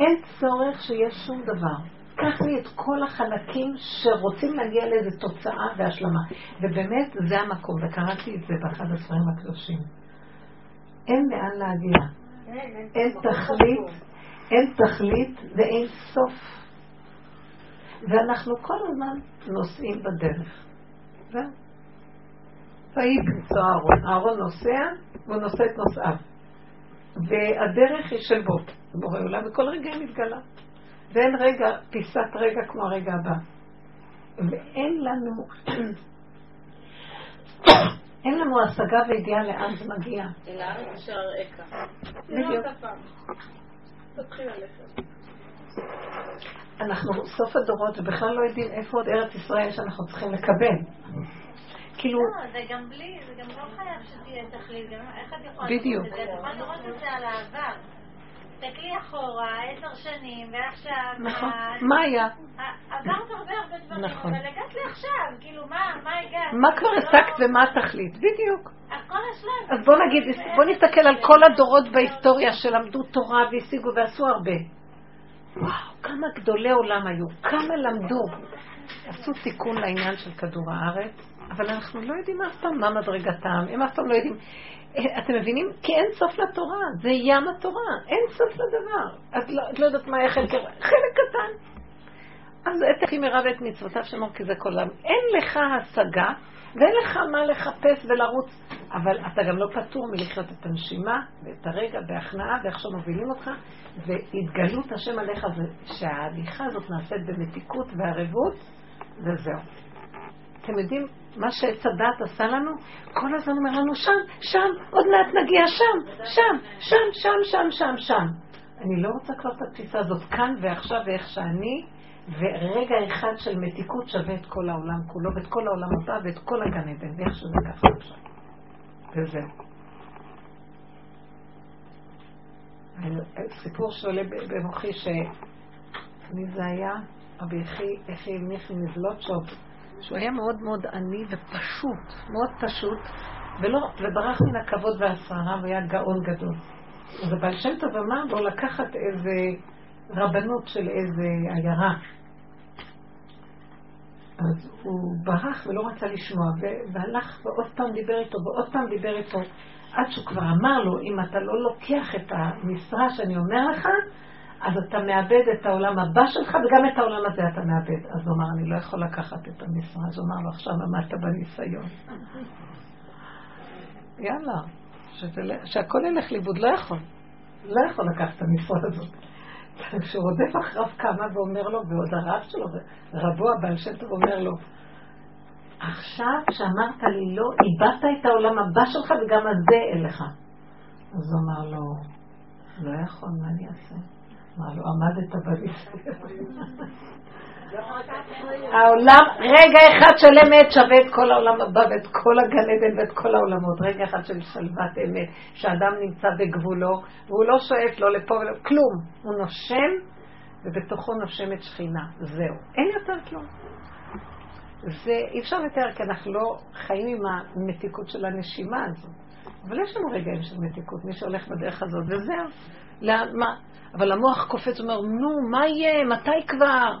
אין צורך שיהיה שום דבר. קח לי את כל החלקים שרוצים להגיע לאיזו תוצאה והשלמה. ובאמת, זה המקום, וקראתי את זה באחד הספרים הקדושים. אין לאן להגיע. אין תכלית, אין תכלית ואין סוף. ואנחנו כל הזמן נוסעים בדרך. זהו. ויהי במצוא אהרון. אהרון נוסע, והוא נושא את נוסעיו. והדרך היא של בו, בורא עולם, וכל רגע היא מתגלה. ואין רגע, פיסת רגע כמו הרגע הבא. ואין לנו, אין לנו השגה וידיעה לאן זה מגיע. אל הארץ אשר אראך. בדיוק. אנחנו סוף הדורות ובכלל לא יודעים איפה עוד ארץ ישראל שאנחנו צריכים לקבל. כאילו... לא, זה גם בלי, זה גם לא חייב שתהיה תכלית, איך את יכולה. לראות את זה? את יכולה לראות את זה על העבר. תסתכלי אחורה, עשר שנים, ועכשיו... נכון. מה היה? עברת הרבה הרבה דברים, נכון. אבל הגעת לעכשיו, כאילו, מה, מה הגעת? מה כבר לא- השגת ומה התכלית? בדיוק. אז בוא נגיד, בוא נסתכל על כל הדורות בהיסטוריה שלמדו תורה והשיגו ועשו הרבה. וואו, כמה גדולי עולם היו, כמה למדו. עשו תיקון לעניין של כדור הארץ, אבל אנחנו לא יודעים אף פעם מה מדרגתם, הם אף פעם לא יודעים. אתם מבינים? כי אין סוף לתורה, זה ים התורה, אין סוף לדבר. את לא, את לא יודעת מה היה חלק, חלק קטן. אז אתכי מרב את מצוותיו שמור כי זה כל העם. אין לך השגה ואין לך מה לחפש ולרוץ, אבל אתה גם לא פטור מלחיות את הנשימה ואת הרגע בהכנעה ואיך שמובילים אותך, והתגלות השם עליך זה שההליכה הזאת נעשית במתיקות וערבות, וזהו. אתם יודעים מה שעץ הדת עשה לנו? כל הזמן אומר לנו שם, שם, עוד מעט נגיע שם, שם, שם, שם, שם, שם, שם. אני לא רוצה כבר את התפיסה הזאת כאן ועכשיו ואיך שאני, ורגע אחד של מתיקות שווה את כל העולם כולו, ואת כל העולם הבא, ואת כל הגן עדן, ואיך שזה ככה עכשיו. וזהו. סיפור שעולה במוחי ש... מי זה היה? רבי יחי, יחי מיכי מזלוטשוב, שהוא היה מאוד מאוד עני ופשוט, מאוד פשוט, ולא, וברח מן הכבוד והשררה, והיה גאון גדול. אז הבעל שם טוב אמר לו לקחת איזה רבנות של איזה עיירה. אז הוא ברח ולא רצה לשמוע, והלך ועוד פעם דיבר איתו, ועוד פעם דיבר איתו, עד שהוא כבר אמר לו, אם אתה לא לוקח את המשרה שאני אומר לך, אז אתה מאבד את העולם הבא שלך, וגם את העולם הזה אתה מאבד. אז הוא אמר, אני לא יכול לקחת את המשרה. אז הוא אמר לו, עכשיו עמדת בניסיון. יאללה, שזה, שהכל ילך לאיבוד, לא יכול. לא יכול לקחת את המשרה הזאת. כשהוא רודף אחריו כמה ואומר לו, ועוד הרב שלו, רבו הבעל שם טוב אומר לו, עכשיו שאמרת לי לא, איבדת את העולם הבא שלך וגם הזה אין לך. אז הוא אמר לו, לא יכול, מה אני אעשה? אמר לו, עמדת בניסיון. העולם, רגע אחד של אמת שווה את כל העולם הבא ואת כל הגן עדן ואת כל העולמות. רגע אחד של שלוות אמת, שאדם נמצא בגבולו, והוא לא שואף לא לפה ולא, כלום. הוא נושם, ובתוכו נושמת שכינה. זהו. אין יותר כלום. זה אי אפשר לתאר, כי אנחנו לא חיים עם המתיקות של הנשימה הזו. אבל יש לנו רגעים של מתיקות, מי שהולך בדרך הזאת, וזהו. לאן, מה? אבל המוח קופץ ואומר, נו, מה יהיה? מתי כבר?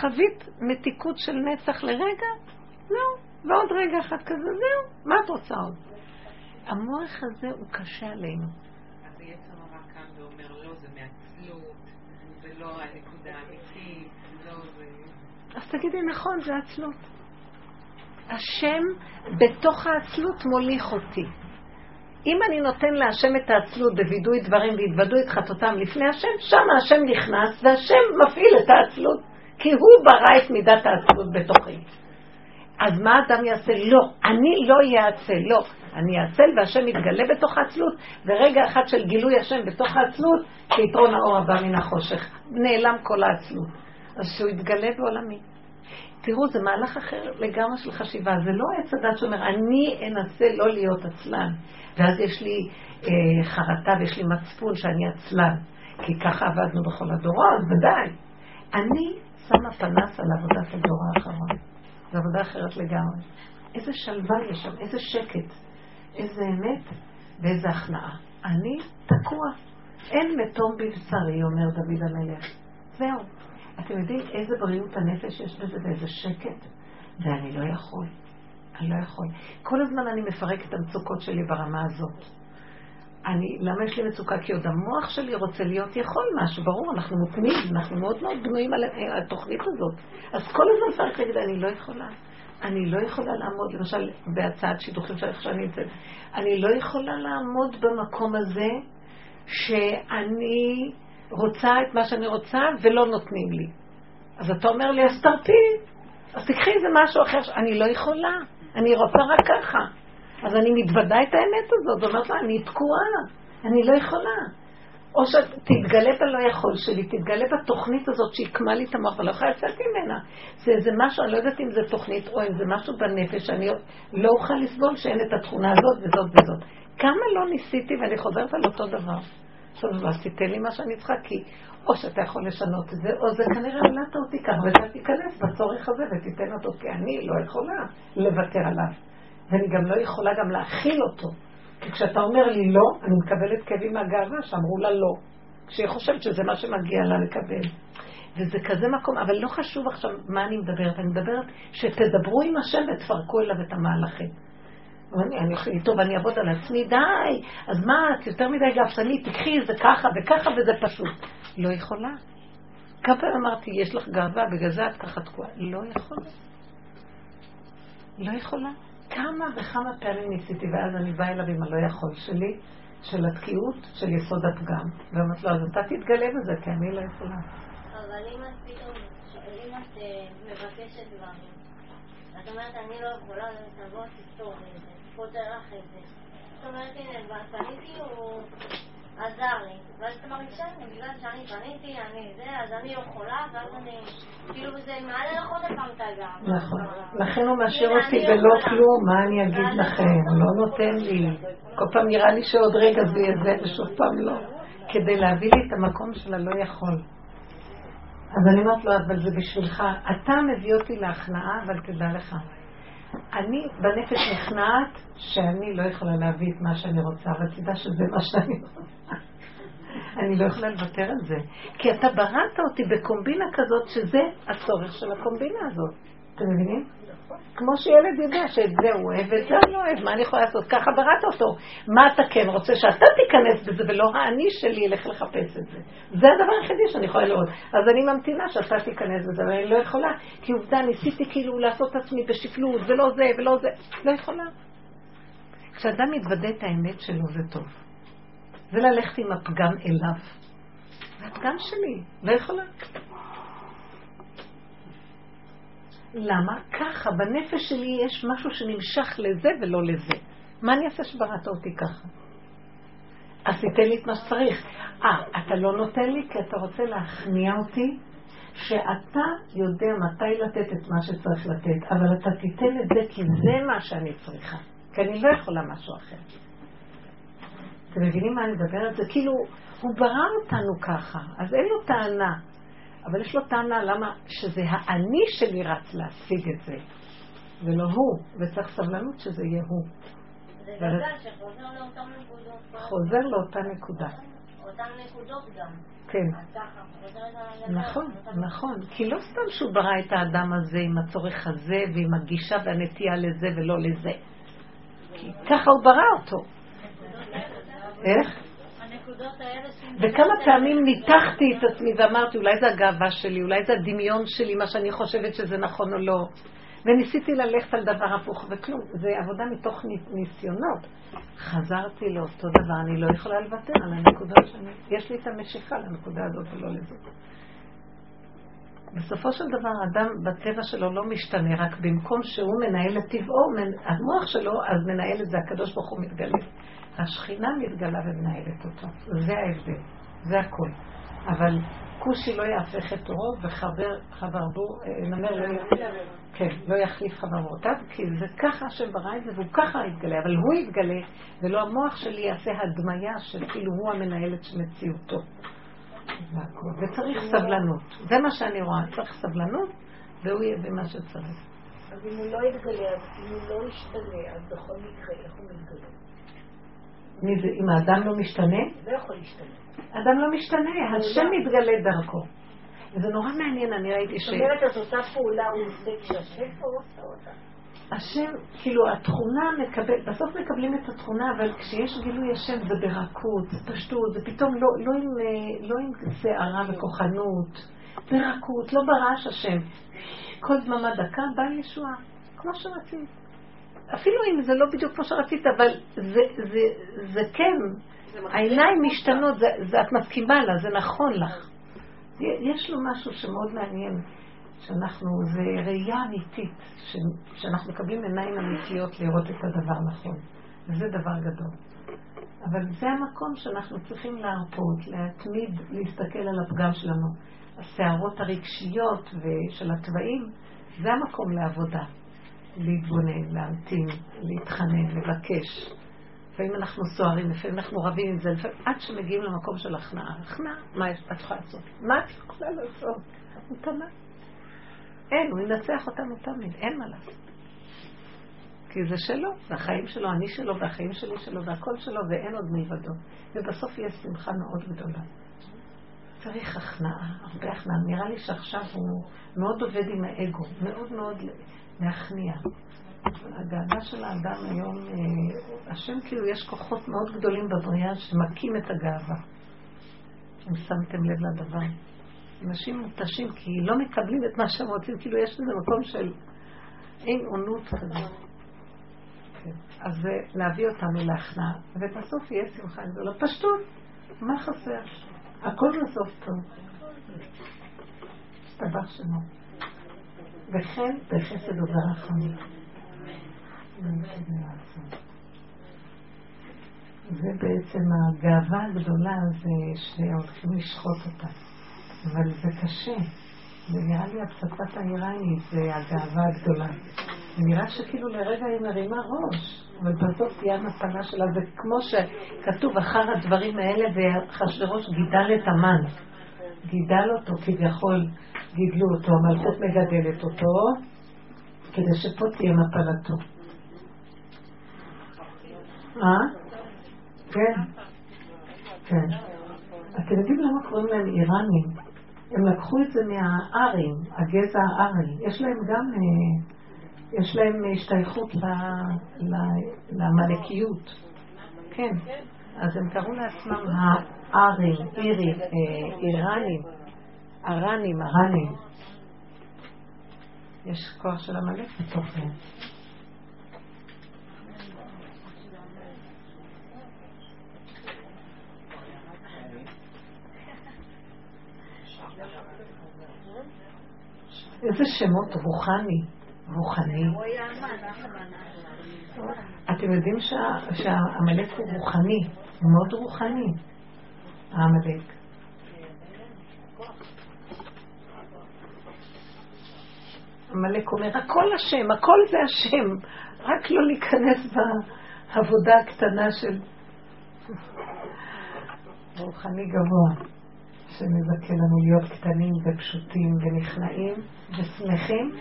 חווית מתיקות של נצח לרגע? זהו. ועוד רגע אחד כזה, זהו. מה את רוצה עוד? המוח הזה הוא קשה עלינו. אז היצר הרע קם ואומר, לא, זה מעצלות, זה לא הנקודה האמיתית, לא זה... אז תגידי, נכון, זה עצלות. השם בתוך העצלות מוליך אותי. אם אני נותן להשם את העצלות בווידוי דברים והתוודו את חטאותם לפני השם, שם השם נכנס והשם מפעיל את העצלות, כי הוא ברא את מידת העצלות בתוכי. אז מה אדם יעשה? לא, אני לא אעצל, לא. אני אעצל והשם יתגלה בתוך העצלות, ורגע אחד של גילוי השם בתוך העצלות, שיתרון האור הבא מן החושך. נעלם כל העצלות. אז שהוא יתגלה בעולמי. תראו, זה מהלך אחר לגמרי של חשיבה. זה לא עץ הדת שאומר, אני אנסה לא להיות עצלן. ואז יש לי אה, חרטה ויש לי מצפון שאני עצלן. כי ככה עבדנו בכל הדורות, ודאי. אני שמה פנס על עבודת הדור האחרון. זו עבודה אחרת לגמרי. איזה שלווה יש שם, איזה שקט, איזה אמת ואיזה הכנעה. אני תקוע. אין מתום בבשרי, אומר דוד המלך. זהו. אתם יודעים איזה בריאות הנפש יש בזה ואיזה שקט? ואני לא יכול. אני לא יכול. כל הזמן אני מפרק את המצוקות שלי ברמה הזאת. אני, למה יש לי מצוקה? כי עוד המוח שלי רוצה להיות יכול משהו, ברור, אנחנו מותנים, אנחנו מאוד מאוד בנויים על התוכנית הזאת. אז כל הזמן צריך להגיד, אני לא יכולה. אני לא יכולה לעמוד, למשל, בהצעת שידוכים שאני נמצאת, אני לא יכולה לעמוד במקום הזה שאני רוצה את מה שאני רוצה ולא נותנים לי. אז אתה אומר לי, אז תרפי, אז תקחי איזה משהו אחר, אני לא יכולה, אני רוצה רק ככה. אז אני מתוודה את האמת הזאת, ואומרת לה, אני תקועה, אני לא יכולה. או שתתגלה בלא יכול שלי, תתגלה בתוכנית הזאת שהקמה לי את המוח ולא יכולה לצאת ממנה. זה איזה משהו, אני לא יודעת אם זה תוכנית או אם זה משהו בנפש, שאני לא אוכל לסבול שאין את התכונה הזאת וזאת וזאת. כמה לא ניסיתי ואני חוזרת על אותו דבר. עכשיו, אז תיתן לי מה שאני צריכה, כי או שאתה יכול לשנות את זה, או זה כנראה עלת אותי ככה, ואתה תיכנס בצורך הזה ותיתן אותו, כי אני לא יכולה לוותר עליו. ואני גם לא יכולה גם להכיל אותו. כי כשאתה אומר לי לא, אני מקבלת כאבים מהגאווה שאמרו לה לא. כשהיא חושבת שזה מה שמגיע לה לקבל. וזה כזה מקום, אבל לא חשוב עכשיו מה אני מדברת, אני מדברת שתדברו עם השם ותפרקו אליו את המהלכים. אני אוכלי, טוב, אני אעבוד על עצמי, די, אז מה, את יותר מדי גאוותנית, תקחי, זה ככה וככה וזה פשוט. לא יכולה. כמה פעמים אמרתי, יש לך גאווה, בגלל זה את ככה תקועה. לא יכולה. לא יכולה. כמה וכמה פעמים ניסיתי, ואז אני באה אליו עם הלא יכול שלי, של התקיעות, של יסוד הפגם. ואמרתי לו, אז אתה תתגלה בזה, כי אני לא יכולה. אבל אם את פתאום, אם את אה, מבקשת דברים, את אומרת, אני לא יכולה, תבוא, תפתור את את זה. זאת אומרת, הנה, פניתי, הוא עזר לי. ואז אתה מרגישה, בגלל שאני פניתי, אני זה, אז אני יכולה, ואז אני, כאילו זה מעלה לך עוד פעם את הגב. נכון. לכן הוא משאיר אותי בלא כלום, מה אני אגיד לכם? לא נותן לי. כל פעם נראה לי שעוד רגע זה יהיה זה, ושוב פעם לא. כדי להביא לי את המקום של הלא יכול. אז אני אומרת לו, אבל זה בשבילך. אתה מביא אותי להכנעה, אבל תדע לך. אני בנפש נכנעת שאני לא יכולה להביא את מה שאני רוצה, אבל תדע שזה מה שאני רוצה. אני לא יכולה לוותר על זה. כי אתה בראת אותי בקומבינה כזאת שזה הצורך של הקומבינה הזאת. אתם מבינים? כמו שילד יודע שאת זה הוא אוהב ואת זה הוא לא אוהב, מה אני יכולה לעשות? ככה בראת אותו. מה אתה כן רוצה? שאתה תיכנס בזה ולא האני שלי ילך לחפש את זה. זה הדבר היחידי שאני יכולה לראות. אז אני ממתינה שאתה תיכנס בזה, ואני לא יכולה, כי עובדה, ניסיתי כאילו לעשות את עצמי בשפלות, ולא זה ולא זה. לא יכולה. כשאדם מתוודה את האמת שלו זה טוב. זה ללכת עם הפגם אליו. זה הפגם שלי, לא יכולה. למה? ככה, בנפש שלי יש משהו שנמשך לזה ולא לזה. מה אני אעשה שבראת אותי ככה? אז תיתן לי את מה שצריך. אה, אתה לא נותן לי כי אתה רוצה להכניע אותי שאתה יודע מתי לתת את מה שצריך לתת, אבל אתה תיתן את זה כי זה מה שאני צריכה, כי אני לא יכולה משהו אחר. אתם מבינים מה אני מדברת? זה כאילו, הוא ברא אותנו ככה, אז אין לו טענה. אבל יש לו טענה למה שזה האני שלי רץ להשיג את זה, ולא הוא, וצריך סבלנות שזה יהיה הוא. זה גלגל שחוזר לאותן נקודות. חוזר לאותה נקודה. אותן נקודות גם. כן. נכון, נכון. כי לא סתם שהוא ברא את האדם הזה עם הצורך הזה ועם הגישה והנטייה לזה ולא לזה. כי ככה הוא ברא אותו. איך? וכמה פעמים ניתחתי את עצמי ואמרתי, אולי זה הגאווה שלי, אולי זה הדמיון שלי, מה שאני חושבת שזה נכון או לא. וניסיתי ללכת על דבר הפוך וכלום. זה עבודה מתוך ני- ניסיונות. חזרתי לאותו דבר, אני לא יכולה לוותר על הנקודות שאני... יש לי את המשיכה לנקודה הזאת ולא לזאת. בסופו של דבר, אדם בטבע שלו לא משתנה, רק במקום שהוא מנהל את טבעו, המוח שלו, אז מנהל את זה, הקדוש ברוך הוא מתגלה. השכינה מתגלה ומנהלת אותו. זה ההבדל, זה הכל. אבל כושי לא יהפך את עורו וחבר חברבו, אה, נמר לא, י- כן, לא יחליף חברותיו, כי זה ככה השם ברא את זה והוא ככה יתגלה, אבל הוא יתגלה, ולא המוח שלי יעשה הדמיה של כאילו הוא המנהלת של מציאותו. וצריך סבלנות. זה מה שאני רואה, צריך סבלנות, והוא יהיה במה שצריך. אז אם הוא לא יתגלה, אז אם הוא לא ישתנה, אז בכל מקרה, איך הוא מתגלה? מי זה, אם האדם לא משתנה, לא יכול להשתנות. האדם לא משתנה, השם מתגלה דרכו. וזה נורא מעניין, אני ראיתי ש... זאת אומרת, אז אותה פעולה הוא עושה כשהשם כבר עושה אותה. השם, כאילו התכונה מקבל, בסוף מקבלים את התכונה, אבל כשיש גילוי השם זה ברכות, זה פשטות, זה פתאום לא, לא, עם, אה, לא עם שערה וכוחנות, ברכות, לא ברעש השם. כל דממה דקה באה ישועה, כמו שרצית. אפילו אם זה לא בדיוק כמו שרצית, אבל זה, זה, זה כן, העיניים משתנות, זה, זה, את מסכימה לה, זה נכון לך. יש לו משהו שמאוד מעניין, שאנחנו, זה ראייה אמיתית, ש, שאנחנו מקבלים עיניים אמיתיות לראות את הדבר נכון. וזה דבר גדול. אבל זה המקום שאנחנו צריכים להרפות, להתמיד להסתכל על הפגם שלנו. הסערות הרגשיות ושל התוואים, זה המקום לעבודה. להתבונן, להמתין, להתחנן, לבקש. לפעמים אנחנו סוערים, לפעמים אנחנו רבים עם זה, לפעמים עד שמגיעים למקום של הכנעה. הכנעה, מה את יכולה לעשות? מה את יכולה לעשות? את מותנה. אין, הוא ינצח אותנו תמיד, אין מה לעשות. כי זה שלו, זה החיים שלו, אני שלו, והחיים שלי שלו, והכל שלו, ואין עוד מלבדו. ובסוף יש שמחה מאוד גדולה. צריך הכנעה, הרבה הכנעה. נראה לי שעכשיו הוא מאוד עובד עם האגו, מאוד מאוד להכניע. הגאווה של האדם היום, אה, השם כאילו יש כוחות מאוד גדולים בבריאה שמכים את הגאווה. אם שמתם לב לדבר. אנשים מותשים כי לא מקבלים את מה שהם רוצים, כאילו יש לזה מקום של אין עונות כזה. כן. אז זה להביא אותנו להכנעה, ובסוף יהיה שמחה גדולה. פשטות, מה חסר? הכל בסוף טוב. השתבח שמו. וכן בחסד וברחמים. זה בעצם הגאווה הגדולה, זה שהולכים לשחוט אותה. אבל זה קשה. זה נראה לי הפצצת האיראנית, זה הגאווה הגדולה. זה נראה שכאילו לרגע היא מרימה ראש, אבל בסוף תהיה המפלה שלה. זה כמו שכתוב אחר הדברים האלה, ואחשוורוש גידל את המן. גידל אותו, כביכול גידלו אותו, המלכות מגדלת אותו, כדי שפה תהיה מפלתו. אה? כן. כן. אתם יודעים למה קוראים להם איראנים? הם לקחו את זה מהארים, הגזע הארי. יש להם גם, אה, יש להם השתייכות ל- ל- למלכיות. כן. אז הם קראו לעצמם הארים, אירים, אה, איראנים, ארנים, ארנים. יש כוח של עמלק בתוכם. איזה שמות רוחני, רוחני. אתם יודעים שה- שהעמלק הוא רוחני, הוא מאוד רוחני, העמלק. עמלק אומר, הכל השם, הכל זה השם, רק לא להיכנס בעבודה הקטנה של רוחני גבוה. שמזכה לנו להיות קטנים ופשוטים ונכנעים ושמחים,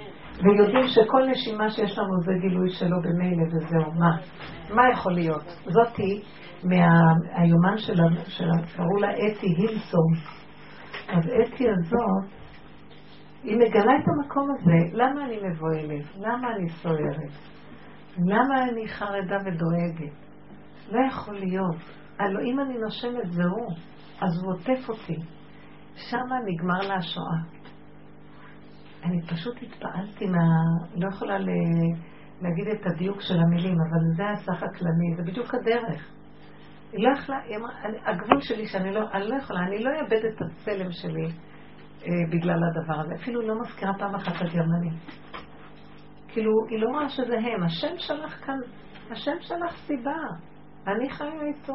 ויודעים שכל נשימה שיש לנו זה גילוי שלו במילא וזהו. מה? מה יכול להיות? זאתי מהיומן שלה, קראו לה אתי הילסון. אז אתי הזאת, היא מגלה את המקום הזה. למה אני מבוהלת? למה אני סוערת? למה אני חרדה ודואגת? לא יכול להיות. הלוא אם אני נושמת זהו, אז הוא עוטף אותי. שמה נגמר לה השואה. אני פשוט התפעלתי מה... לא יכולה ל... להגיד את הדיוק של המילים, אבל זה הסך הכללי, זה בדיוק הדרך. היא לא יכלה, היא אמרה, הגבול שלי שאני לא, אני לא יכולה, אני לא אאבד את הצלם שלי בגלל הדבר הזה. אפילו לא מזכירה פעם אחת את הגרמנים. כאילו, היא לא רואה שזה הם. השם שלח כאן, השם שלח סיבה. אני חיה איתו.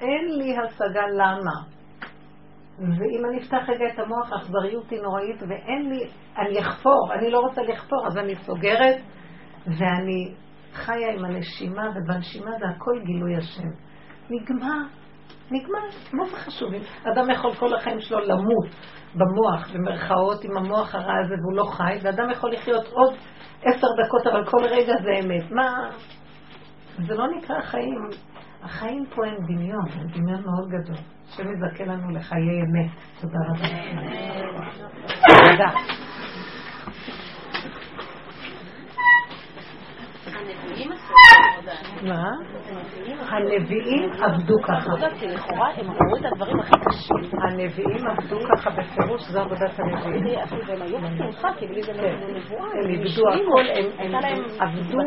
אין לי השגה למה. ואם אני אפתח רגע את המוח, האכזריות היא נוראית, ואין לי, אני אחפור, אני לא רוצה לחפור, אז אני סוגרת, ואני חיה עם הנשימה, ובנשימה זה הכל גילוי השם. נגמר, נגמר, מה זה חשוב? אדם יכול כל החיים שלו למות במוח, במרכאות, עם המוח הרע הזה, והוא לא חי, ואדם יכול לחיות עוד עשר דקות, אבל כל רגע זה אמת. מה? זה לא נקרא חיים. החיים פה הם דמיון, הם דמיון מאוד גדול. השם יזכה לנו לחיי אמת. תודה רבה. תודה. מה? הנביאים עבדו ככה. לכאורה הם ראו את הדברים הכי קשים. הנביאים עבדו ככה בפירוש, זו עבודת הנביאים. והם היו בשמחה, כי בלי זה נבואה. הם איבדו הכל, הם עבדו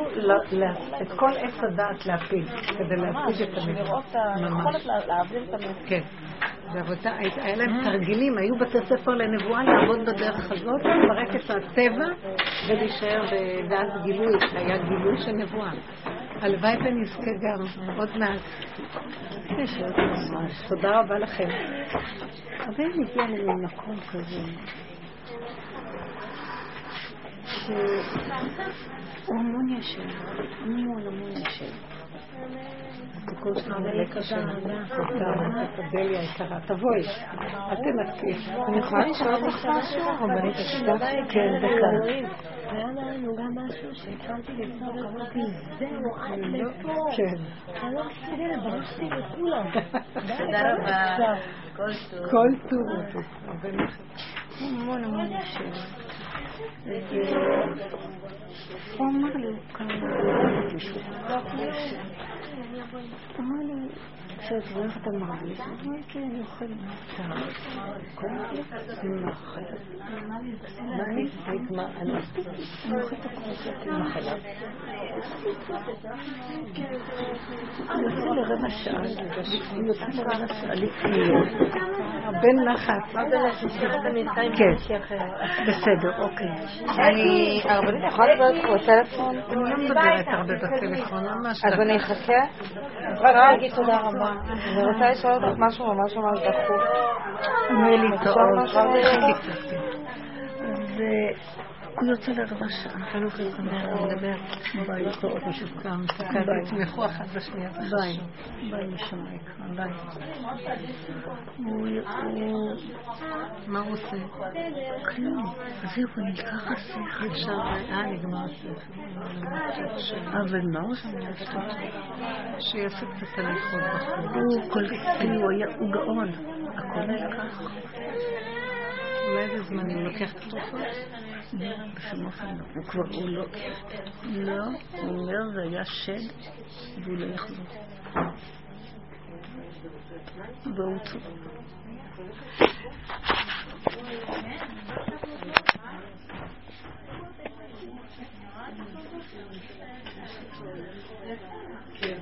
את כל עץ הדעת להפיל, כדי להפיל את הנביאים. לראות את היכולת להעביר את הנביאים. כן. זה עבודה, היה להם תרגילים, היו בתי ספר לנבואה לעבוד בדרך הזאת, לפרק את הטבע ולהישאר, ואז גילוי, היה גילוי של נבואה. הלוואי ונזכה גם, עוד מעט. תודה רבה לכם. אם הגיע לנו ממקום כזה, שהוא המון ישן, המון המון ישן. דליה יקרה, תבואי, אל תנתקי. אני יכולה לשאול אותך משהו? רבנית אשתך? כן, דקה. היה לנו גם משהו שהתחלתי לצעוק, אמרתי, זהו, עד לפה. כן. אני לא מסתכלת, ברשתי לכולם. (laughs) תודה רבה. כל טוב. המון המון ישן. הוא אמר לי, הוא קם, Мы שאת איך אתה מרגיש? אמרתי, אני אוכל בשר. אני אוכלת הכל עם החלב. אני יוצא לרבע שעה, אני יוצא לרבע שעה לקניות. בן נחת. כן, בסדר, אוקיי. אני... הרבנית, יכולה לדבר בטלפון? אני לא מדברת הרבה בטלפון, ממש אז אני אחכה? רק להגיד תודה רבה. אני רוצה לשאול אותך משהו ממש ממש דחוף. אמר לי משהו? הוא יוצא לרבע שעה. חנוך נדבר. ביי, עוד משוקם. תתמכו אחת בשנייה. ביי. ביי, נשמה יקרה. ביי. מה הוא עושה? כלום. זהו, נלקח השכל. אפשר, אה, נגמר השכל. אבל מה הוא עושה? שיעשה קצת הליכות בחוץ. הוא כל כאילו, הוא גאון. הכל נלקח. אולי זה זמני, הוא לוקח את הוא כבר, הוא לא, לא, הוא אומר זה היה שד והוא לא יחזור. והוא צודק. כן.